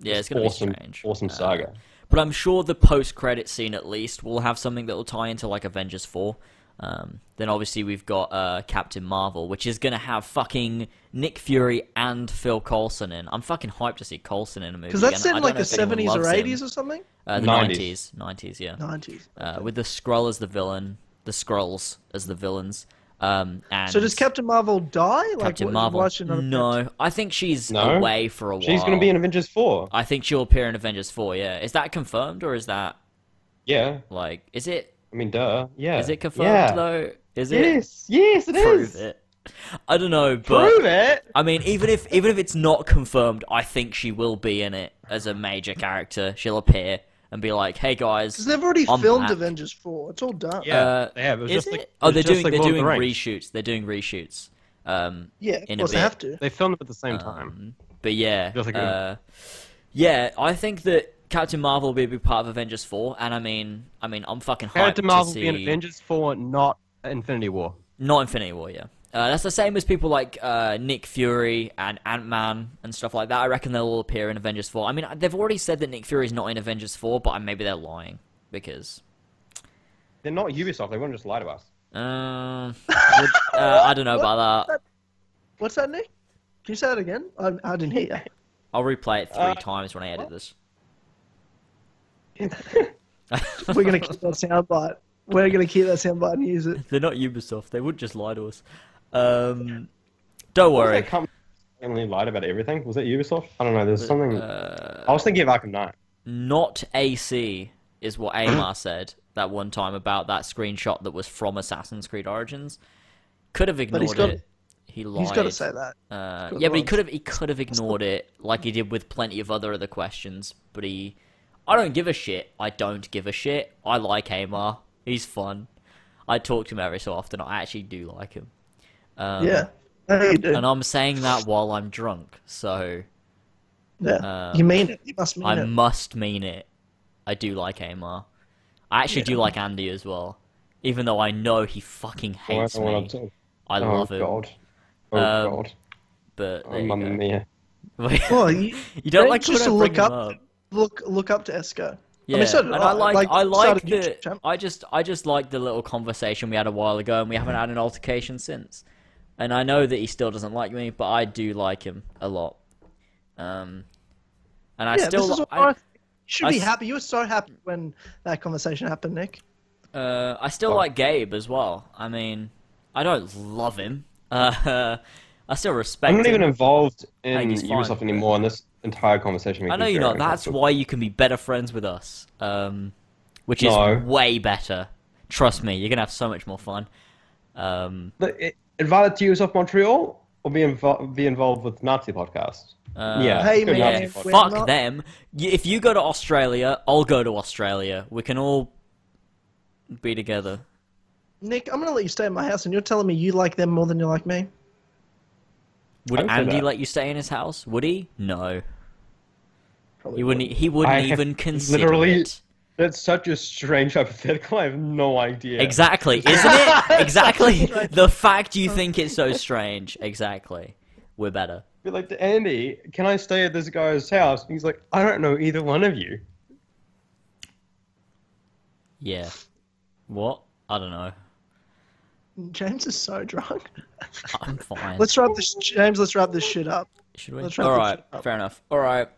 yeah, it's This going to awesome, be strange. awesome Uh, saga. But I'm sure the post credit scene at least will have something that will tie into like Avengers 4. Um, then obviously we've got uh, Captain Marvel, which is gonna have fucking Nick Fury and Phil Coulson in. I'm fucking hyped to see Coulson in a movie. Because that's again. in like the 70s or loves him. 80s or something? Uh, the 90s. 90s, 90s, yeah. 90s. Uh, with the Skrull as the villain, the Skrulls as the villains. Um, and So does Captain Marvel die? Like, Captain Marvel? why should No, I think she's No? away for a while. She's going to be in Avengers 4. I think she'll appear in Avengers 4. Yeah, is that confirmed or is that Yeah. like is it I mean, duh. Yeah. is it confirmed yeah. though? Is it? Yes. Yes, it is. Prove it. I don't know, but Prove it. I mean, even if even if it's not confirmed, I think she will be in it as a major character. She'll appear and be like, "Hey guys, Because they've already I'm filmed back. Avengers 4. It's all done. Yeah, Uh, they have. It was is just it? like, oh, it was they're just doing like they're Lord of the doing reshoots. They're doing reshoots. Um, Yeah, of In a course they have to. They filmed it at the same time. um, but yeah, like uh, yeah, I think that Captain Marvel will be a big part of Avengers Four, and I mean, I mean, I'm fucking hyped Captain Marvel to be in see Avengers 4, not Infinity War. not Infinity War. Yeah, uh, that's the same as people like uh, Nick Fury and Ant Man and stuff like that. I reckon they'll all appear in Avengers Four. I mean, they've already said that Nick Fury's not in Avengers Four, but maybe they're lying because They're not Ubisoft. They wouldn't just lie to us. uh, would- uh, I don't know about that. What's that, Nick? Can you say that again? I, I didn't hear you. I'll replay it three Uh, times when I edit this. We're going to keep that soundbite. We're going to keep that soundbite and use it. They're not Ubisoft. They would just lie to us. Um, don't What was worry. that company that only lied about everything? Was that Ubisoft? I don't know. There's something. Uh, I was thinking of Arkham Knight. not AC is what Amar said that one time about that screenshot that was from Assassin's Creed Origins. Could have ignored got- it. He lied. He's got to say that. Uh, yeah, but he could have he could have ignored it like he did with plenty of other other questions. But he, I don't give a shit. I don't give a shit. I like Amar. He's fun. I talk to him every so often. I actually do like him. Um, yeah. No, you do. and I'm saying that while I'm drunk, so yeah. uh, you mean it. You must mean I it. I must mean it. I do like Amar. I actually do like Andy as well, even though I know he fucking Oh, I hates don't wanna me. I oh, love him, God. Oh, Um, God. but Oh, there you Mamma go. mia. Well, you, you don't like just to look up, up. look look up to Esco. Yeah, I mean, so and I. I like, Like, I like started a YouTube the. I just, I just like the little conversation we had a while ago, and we haven't had an altercation since. And I know that he still doesn't like me, but I do like him a lot. Um, and I yeah, still, this is what I, I, should I be happy. You were so happy when that conversation happened, Nick. Uh, I still Oh. like Gabe as well. I mean, I don't love him. Uh, I still respect him. I'm not him. even involved in think he's fine. Ubisoft anymore, and this entire conversation I know you're not. That's uncomfortable. why you can be better friends with us. Um, which is No. way better. Trust me, you're gonna have so much more fun. Um, But it- Invite to Ubisoft Montreal or be, invo- be involved with Nazi podcasts? uh, yeah, Hey, man, Nazi fuck not- them. If you go to Australia, I'll go to Australia. We can all be together. Nick, I'm gonna let you stay at my house, and you're telling me you like them more than you like me. Would I Andy let you stay in his house? Would he? No. Probably He wouldn't. He wouldn't I even consider literally- it. That's such a strange hypothetical. I have no idea. Exactly, isn't it? Exactly. the fact you think it's so strange. Exactly. We're better. Be like to Andy, can I stay at this guy's house? And he's like, I don't know either one of you. Yeah. What? I don't know. James is so drunk. I'm fine. Let's wrap this, James. Let's wrap this shit up. Should we? let's wrap All shit up. Fair enough. All right.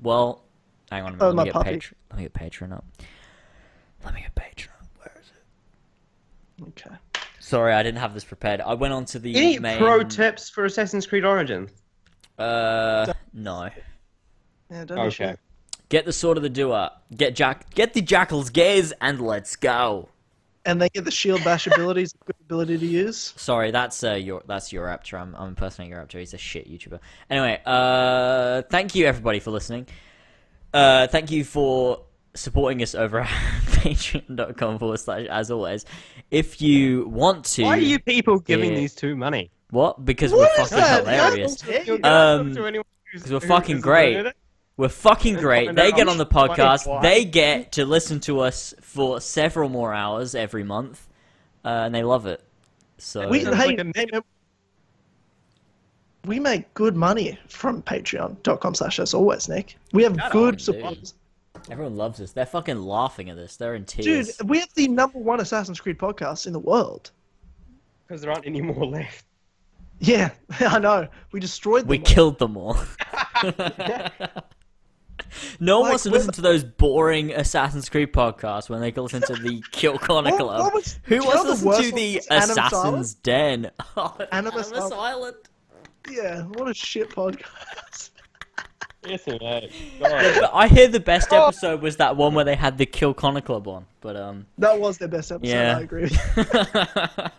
Well, hang on a minute. Oh, let, my me get puppy. Patreon. let me get Patreon up. Let me get Patreon. up. Where is it? Okay. Sorry, I didn't have this prepared. I went on to the Any main. pro tips for Assassin's Creed Origins? Uh, no. Yeah, don't Okay. issue. Get the sword of the doer. Get Jack. Get the jackal's gaze, and let's go. And they get the shield bash abilities, good ability to use. Sorry, that's uh, your that's your Raptor. I'm I'm impersonating your Raptor. He's a shit YouTuber. Anyway, uh, thank you everybody for listening. Uh, thank you for supporting us over at patreon.com forward slash as always. If you want to, Why are you people giving Yeah. these two money? what? Because What we're fucking that? hilarious. How? Um, To anyone who's- 'cause we're fucking great. We're fucking great. They get on the podcast. They get to listen to us for several more hours every month, uh, and they love it. So We, Sounds hey, like a hey, man, we make good money from patreon.com slash as always, Nick. We have Shut good up, supporters. everyone loves us. They're fucking laughing at this. They're in tears. Dude, we have the number one Assassin's Creed podcast in the world. Because there aren't any more left. Yeah, I know. We destroyed them. we all. killed them all. no one Like, wants to listen to those boring Assassin's Creed podcasts when they can listen to the Kill Connor Club. What- what was- Who do wants to the listen worst to the was Animus Assassin's Den? Oh, Animus Animus Island. Island. Yeah, what a shit podcast. Yes, mate. But I hear the best episode was that one where they had the Kill Connor Club on. But um, That was their best episode, Yeah. I agree.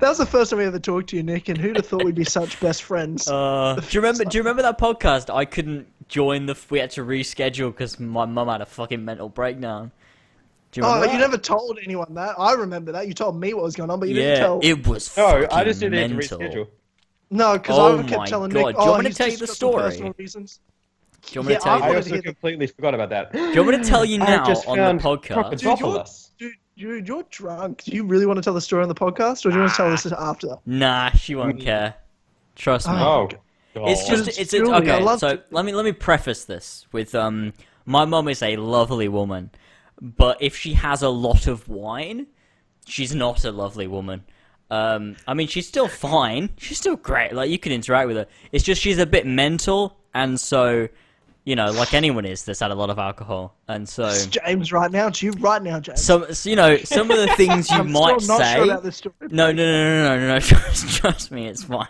That was the first time we ever talked to you, Nick, and who'd have thought we'd be such best friends? Uh, do you remember? Do you remember that podcast? I couldn't join the. We had to reschedule because my mum had a fucking mental breakdown. Do you oh, remember? you never told anyone that. I remember that. You told me what was going on, but you yeah, didn't tell. it was. No, I just did it to reschedule. No, because Oh I kept my telling God. Nick, Do you oh, want me to tell you the got some story? personal reasons. Do you want me Yeah, to tell I you? I also to hear the- completely forgot about that. Do you want me to tell you I now just on the found podcast? Dude, you're- Crocodile. Dude, dude, you're drunk. Do you really want to tell the story on the podcast, or do you want to tell this after? Nah, she won't care. Trust me. Oh, It's just It's it's, it's I okay. love So it. let me let me preface this with um my mom is a lovely woman, but if she has a lot of wine, she's not a lovely woman. Um, I mean she's still fine. She's still great. Like you can interact with her. It's just she's a bit mental, and so you know, like anyone is that's had a lot of alcohol, and so It's James right now. It's you right now, James. some so, you know some of the things you I'm might still not say. sure about this story. No, no, no, no, no, no, no. Trust, trust me, it's fine.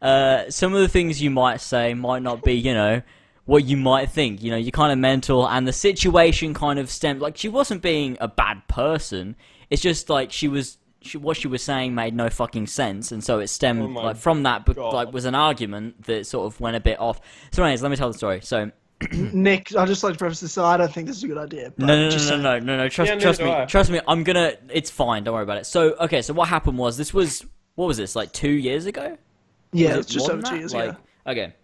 Uh, some of the things you might say might not be, you know, what you might think. You know, you're kind of mental, and the situation kind of stemmed. Like, she wasn't being a bad person. It's just like she was. She, what she was saying made no fucking sense, and so it stemmed Oh like from that. But God. like was an argument that sort of went a bit off. So, anyways, let me tell the story. So, Nick, I just like to preface this. So I don't think this is a good idea. But no, no, no, just no, saying. no, no, no. Trust, Yeah, trust me. I. Trust me. I'm gonna. It's fine. Don't worry about it. So, okay. So what happened was this was what was this like two years ago? Yeah, Was it's it just over two years like, ago. Okay.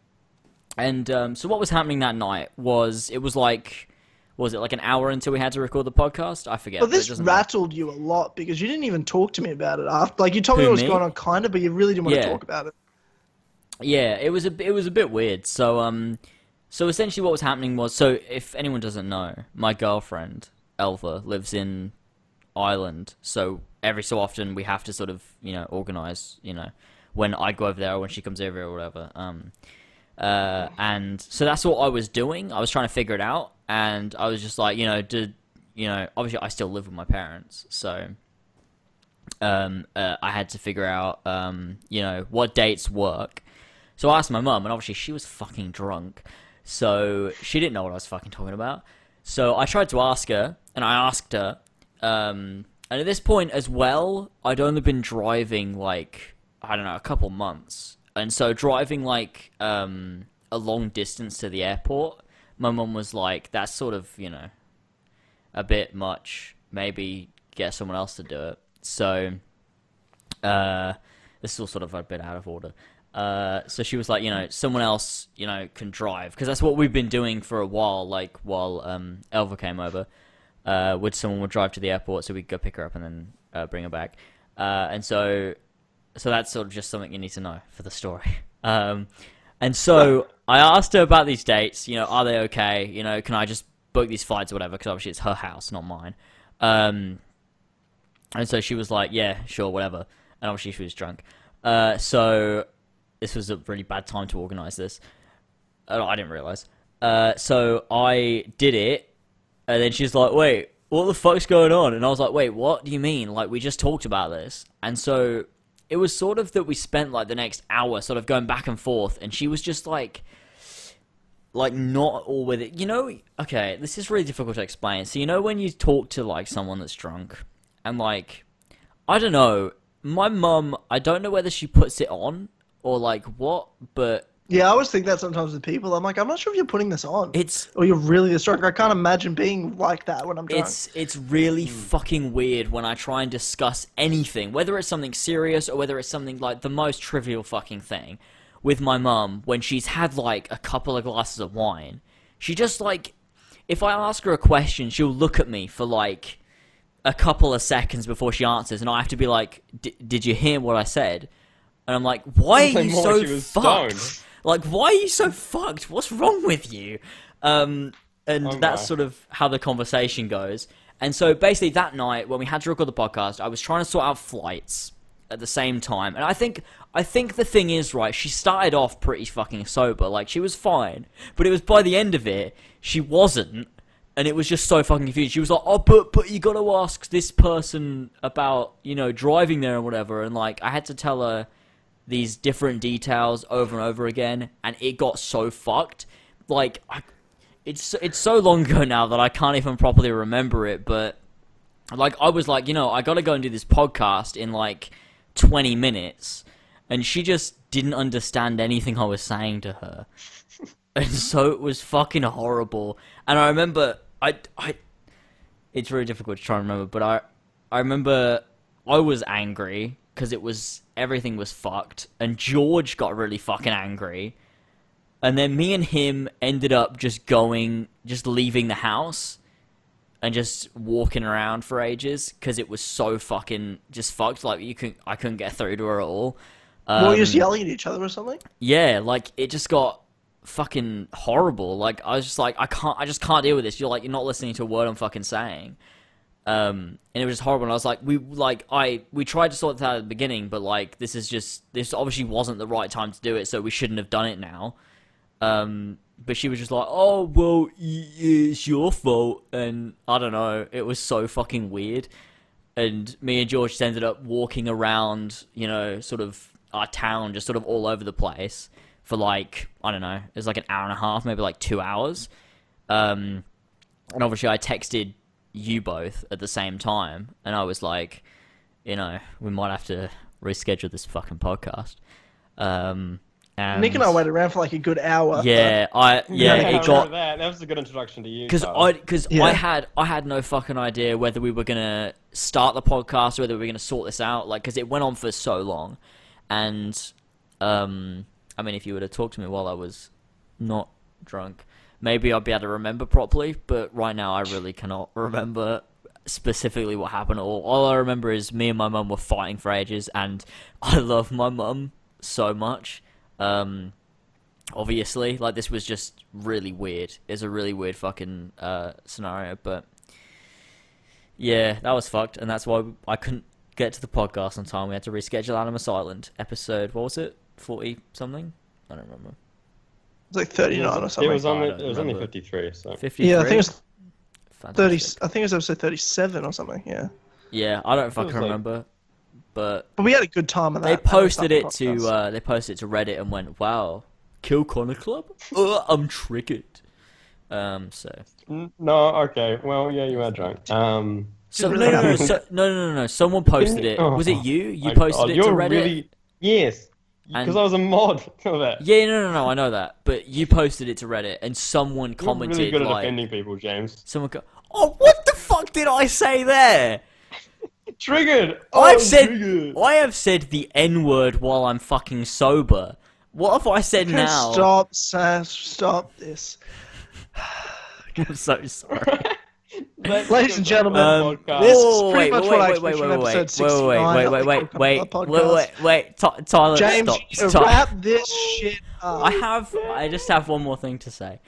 And um, so what was happening that night was it was like what was it like an hour until we had to record the podcast? I forget. Well, but this doesn't matter. rattled you a lot because you didn't even talk to me about it after. Like you told me what was me? going on, kind of, but you really didn't want Yeah. to talk about it. Yeah, it was a it was a bit weird. So um, so essentially what was happening was so if anyone doesn't know, my girlfriend Elva lives in Ireland. So every so often we have to sort of you know organize you know when I go over there or when she comes over or whatever. Um, uh, and so that's what I was doing. I was trying to figure it out, and I was just like, you know, did you know? Obviously, I still live with my parents, so um, uh, I had to figure out, um, you know, what dates work. So I asked my mum, and obviously she was fucking drunk, so she didn't know what I was fucking talking about. So I tried to ask her, and I asked her, um, and at this point as well, I'd only been driving like I don't know a couple months, and so driving like um, a long distance to the airport, my mum was like, "That's sort of you know a bit much. Maybe get someone else to do it." So uh, this is all sort of a bit out of order. Uh, so she was like, you know, someone else, you know, can drive because that's what we've been doing for a while. Like while um, Elva came over, uh, would someone would drive to the airport so we could go pick her up and then uh, bring her back. Uh, and so, so that's sort of just something you need to know for the story. Um, and so I asked her about these dates. You know, are they okay? You know, can I just book these flights or whatever? Because obviously it's her house, not mine. Um, and so she was like, yeah, sure, whatever. And obviously she was drunk. Uh, so this was a really bad time to organize this. Uh, I didn't realize. Uh, so I did it, and then she's like, wait, what the fuck's going on? And I was like, wait, what do you mean? Like, we just talked about this. And so it was sort of that we spent like the next hour sort of going back and forth, and she was just like, like not all with it. You know, okay, this is really difficult to explain. So you know when you talk to like someone that's drunk, and like, I don't know, my mum, I don't know whether she puts it on or like what, but Yeah, I always think that sometimes with people. I'm like, I'm not sure if you're putting this on. It's or you're really a drunk. I can't imagine being like that when I'm drunk. It's it's really fucking weird when I try and discuss anything, whether it's something serious or whether it's something like the most trivial fucking thing, with my mum when she's had like a couple of glasses of wine. She just like, if I ask her a question, she'll look at me for like a couple of seconds before she answers, and I have to be like, "D- "Did you hear what I said?" And I'm like, "Why are you more, so she was fucked? Like, why are you so fucked? What's wrong with you?" Um, and Oh, that's sort of how the conversation goes. And so basically that night when we had to record the podcast, I was trying to sort out flights at the same time. And I think I think the thing is right, she started off pretty fucking sober, like she was fine. But it was by the end of it, she wasn't. And it was just so fucking confused. She was like, "Oh, but but you got to ask this person about you know driving there and whatever." And like, I had to tell her these different details over and over again, and it got so fucked. Like, I, it's it's so long ago now that I can't even properly remember it. But like, I was like, you know, I got to go and do this podcast in like twenty minutes, and she just didn't understand anything I was saying to her, and so it was fucking horrible. And I remember, I I, it's really difficult to try and remember, but I I remember I was angry because it was everything was fucked, and George got really fucking angry. And then me and him ended up just going, just leaving the house and just walking around for ages because it was so fucking just fucked. Like you couldn't, I couldn't get through to her at all. Um, Were you just yelling at each other or something? yeah, like it just got fucking horrible. Like I was just like, I can't, I just can't deal with this. You're like, you're not listening to a word I'm fucking saying. Um, and it was just horrible. And I was like, we like, I we tried to sort that out at the beginning, but like, this is just, this obviously wasn't the right time to do it, so we shouldn't have done it now. Um, but she was just like, oh well, it's your fault, and I don't know. It was so fucking weird and me and George just ended up walking around, you know, sort of our town, just sort of all over the place for like I don't know, it was like an hour and a half, maybe like two hours. Um, and obviously, I texted you both at the same time, and I was like, you know, we might have to reschedule this fucking podcast. Um, and Nick and I waited around for like a good hour. Yeah, I yeah, I it got that. That was a good introduction to you. because I because Yeah. I had I had no fucking idea whether we were gonna start the podcast or whether we were gonna sort this out. Like, because it went on for so long, and um, I mean, if you would have talked to me while I was not drunk, maybe I'll be able to remember properly. But right now, I really cannot remember specifically what happened. at All all I remember is me and my mum were fighting for ages, and I love my mum so much. Um, obviously like this was just really weird it's a really weird fucking uh scenario but yeah that was fucked and that's why i couldn't get to the podcast on time we had to reschedule animus island episode what was it 40 something i don't remember It's like 39 or It something. was only it was only 53. So 53 yeah, I think it's 30. Fantastic. I think it was episode 37 or something. Yeah, yeah i don't fucking like- remember but but we had a good time. Of that. they that posted that it to uh they posted it to reddit and went wow kill Connor club Ugh, i'm triggered um so no, okay. Well, yeah, you are drunk. Um, So, no, no, no, so, no, no, no, no. Someone posted it. Was it Oh, you? You posted God, it you're to Reddit. Really, yes, because I was a mod of that. Yeah, no, no, no. I know that, but you posted it to Reddit, and someone commented You're really good at like, defending people, James. someone go, "Oh, what the fuck did I say there?" Triggered. I've Oh, said, triggered. I have said the N word while I'm fucking sober. What have I said Can now? Stop, Sass. Stop this. I'm so sorry. Let's Ladies get and back gentlemen, to the Um, podcast. This is whoa, pretty wait, much wait, what I wait, wait, expect wait, from wait, episode wait, wait, 69 wait, of wait, the wait, wait, Coca-Cola wait, wait, podcast. wait, wait, Ty- Tyler, James, stop, you stop. wrap this shit up. I have, I just have one more thing to say.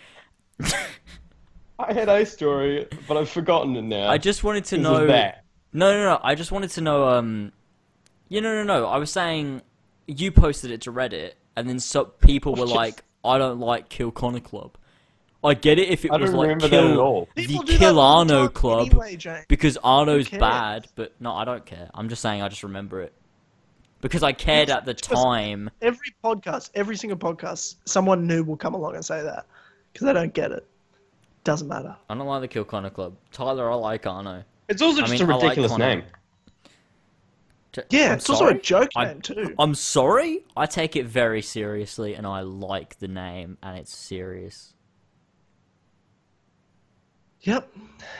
I had a story, but I've forgotten it now. I just wanted to Because of know. that. No, no, no. I just wanted to know. Um, yeah, no, no, no. I was saying you posted it to Reddit, and then so people were Yes. like, "I don't like Kill Connor Club." I get it if it I was like Kill that at all. the People Kill Arno Club Anyway, because Arno's bad, but no, I don't care. I'm just saying I just remember it because I cared at the time. Every podcast, every single podcast, someone new will come along and say that because they don't get it. Doesn't matter. I don't like the Kill Connor Club. Tyler, I like Arno. It's also I just mean, a I like ridiculous Connor. name. Yeah, I'm it's also a joke I- name too. I'm sorry. I take it very seriously, and I like the name, and it's serious. Yep,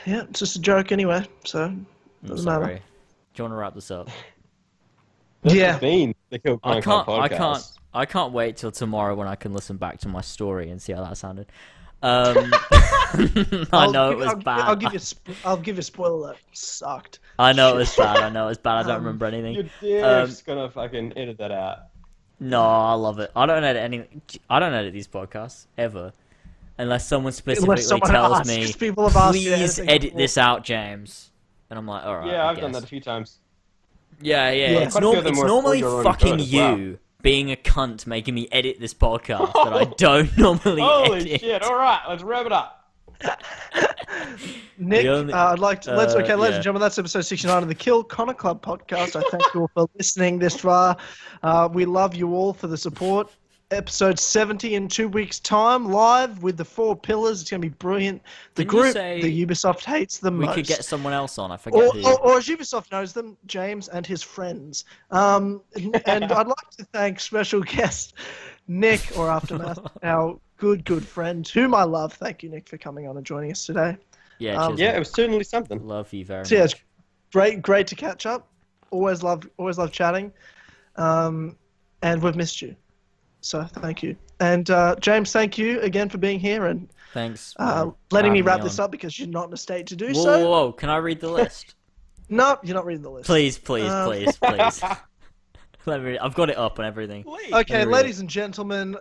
yeah, it's just a joke anyway. So I'm doesn't sorry. matter. Do you want to wrap this up? Yeah. been the Kill I can't. I can't. I can't wait till tomorrow when I can listen back to my story and see how that sounded. Um, I know give- it was I'll, bad. I'll give you. Sp- I'll give you a spoiler. It sucked. I know it was bad. I know it was bad. I don't Um, remember anything. You're Um, just gonna fucking edit that out. No, I love it. I don't edit any. I don't edit these podcasts ever, unless someone specifically Unless someone tells asks, me, people have "Please anything edit before." this out, James." And I'm like, "All right." yeah, I I've done that a few times. Yeah, yeah. Yeah. It's, Quite a few norm- it's normally fucking you well. being a cunt making me edit this podcast that I don't normally Holy edit. shit! All right, let's wrap it up. Nick, only- uh, I'd like to. Let's Uh, okay, ladies yeah. and gentlemen. That's episode sixty-nine of the Kill Connor Club podcast. I thank you all for listening this far. Uh, we love you all for the support. Episode seventy in two weeks' time, live with the four pillars. It's gonna be brilliant. The Didn't group say the Ubisoft hates the We most. could get someone else on. I forget or, who. or, or as Ubisoft knows them, James and his friends. Um, and I'd like to thank special guest Nick or Aftermath, our good, good friend, whom I love. Thank you, Nick, for coming on and joining us today. yeah, um, Yeah, it was certainly something. love you very So yeah, much. it's great, great to catch up. Always love, always love chatting. Um, and we've missed you, so thank you. And uh, James, thank you again for being here and Thanks. uh, for letting me having wrap this up because you're not in a state to do Whoa, so. whoa, whoa! Can I read the list? No, you're not reading the list. please, please, Um, please, please. Let me. I've got it up and everything. Okay, Let me read ladies and gentlemen,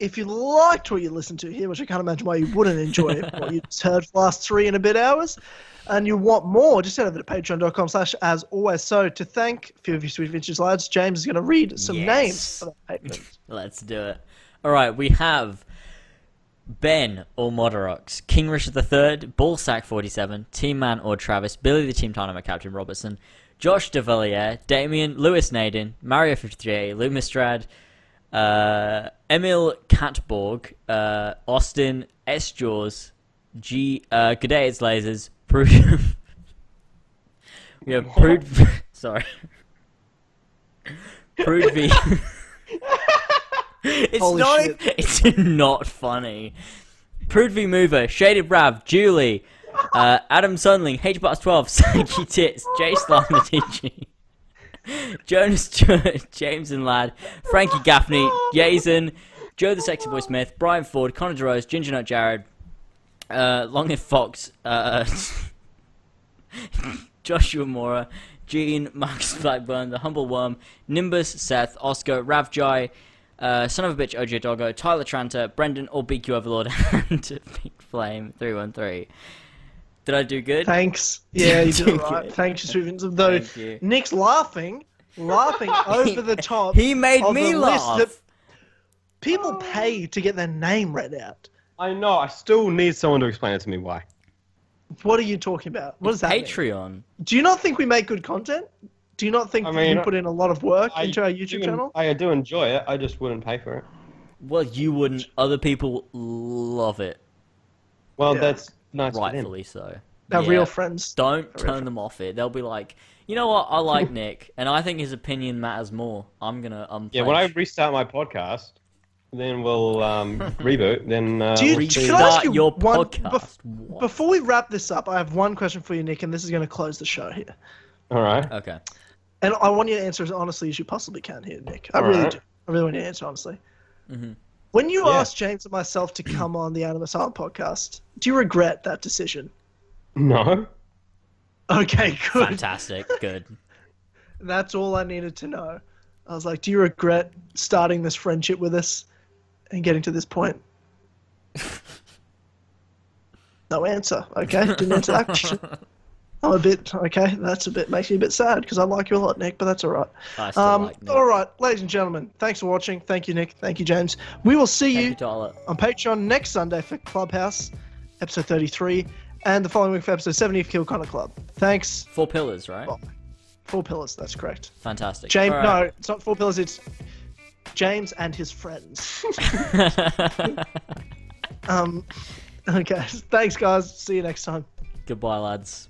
if you liked what you listened to here, which I can't imagine why you wouldn't enjoy what you just heard for the last three and a bit hours, and you want more, just head over to patreon.com slash as always. So to thank a few of you sweet vintage lads, James is going to read some Yes. names for the. Let's do it. All right, we have Ben or Moderox, King Richard III, Ballsack47, Team Man or Travis, Billy the Team Tournament Captain Robertson, Josh Devalier, Damien, Lewis Naden, Mario 53, Lou Mistrad, uh, Emil Katborg, uh, Austin, S. Jaws, G, uh, it's Lasers, Prude. we have Prude. Sorry. Prude V. it's Holy not. shit. It's not funny. Prude v Mover, Shaded Rav, Julie, uh, Adam Sunling, HBox 12, Sanky Tits, J. Slime the TG, Jonas James and Lad, Frankie Gaffney, Jason, Joe the Sexy Boy Smith, Brian Ford, Connor DeRose, Ginger Nut Jared, uh, Long and Fox, uh, Joshua Mora, Gene, Marcus Blackburn, The Humble Worm, Nimbus, Seth, Oscar, Ravjai, uh, Son of a Bitch, OJ Doggo, Tyler Tranter, Brendan, or BQ Overlord, and Pink Flame 313. Did I do good? Thanks. Yeah, you did it Thank right. you. Thanks, you sweet vintage. Though Thank you. Nick's laughing, laughing over the top. He made of me the list laugh. that People pay to get their name read out. I know. I still need someone to explain it to me why. What are you talking about? What does that mean? Patreon. Do you not think we make good content? Do you not think I that mean, you put in a lot of work I into our YouTube do- channel? I do enjoy it. I just wouldn't pay for it. Well, you wouldn't. Other people love it. Well, Yeah. that's nice. Rightfully so. Our Yeah. real friends. Don't For real turn them off it. They'll be like, you know what? I like Nick, and I think his opinion matters more. I'm gonna um. Yeah, when I restart my podcast, then we'll um, reboot. Then uh, Do you- we'll can I ask restart you your one- podcast. bef- Before we wrap this up, I have one question for you, Nick, and this is going to close the show here. All right. Okay. And I want you to answer as honestly as you possibly can here, Nick. I All really right. do. I really want you to answer honestly. Mhm. When you Yeah. asked James and myself to come on the Animus Art podcast, do you regret that decision? No. Okay, good. Fantastic. Good. That's all I needed to know. I was like, do you regret starting this friendship with us and getting to this point? no answer. Okay, didn't answer that question. I'm a bit okay. That's a bit makes me a bit sad because I like you a lot, Nick. But that's all right. I still Um, like Nick. all right, ladies and gentlemen, thanks for watching. Thank you, Nick. Thank you, James. We will see you you, on Patreon next Sunday for Clubhouse, episode 33, and the following week for episode 70 of Kill Connor Club. Thanks. Four pillars, right? Oh. Four pillars. That's correct. Fantastic. James, All no, it's not four pillars. It's James and his friends. um, okay. Thanks, guys. See you next time. Goodbye, lads.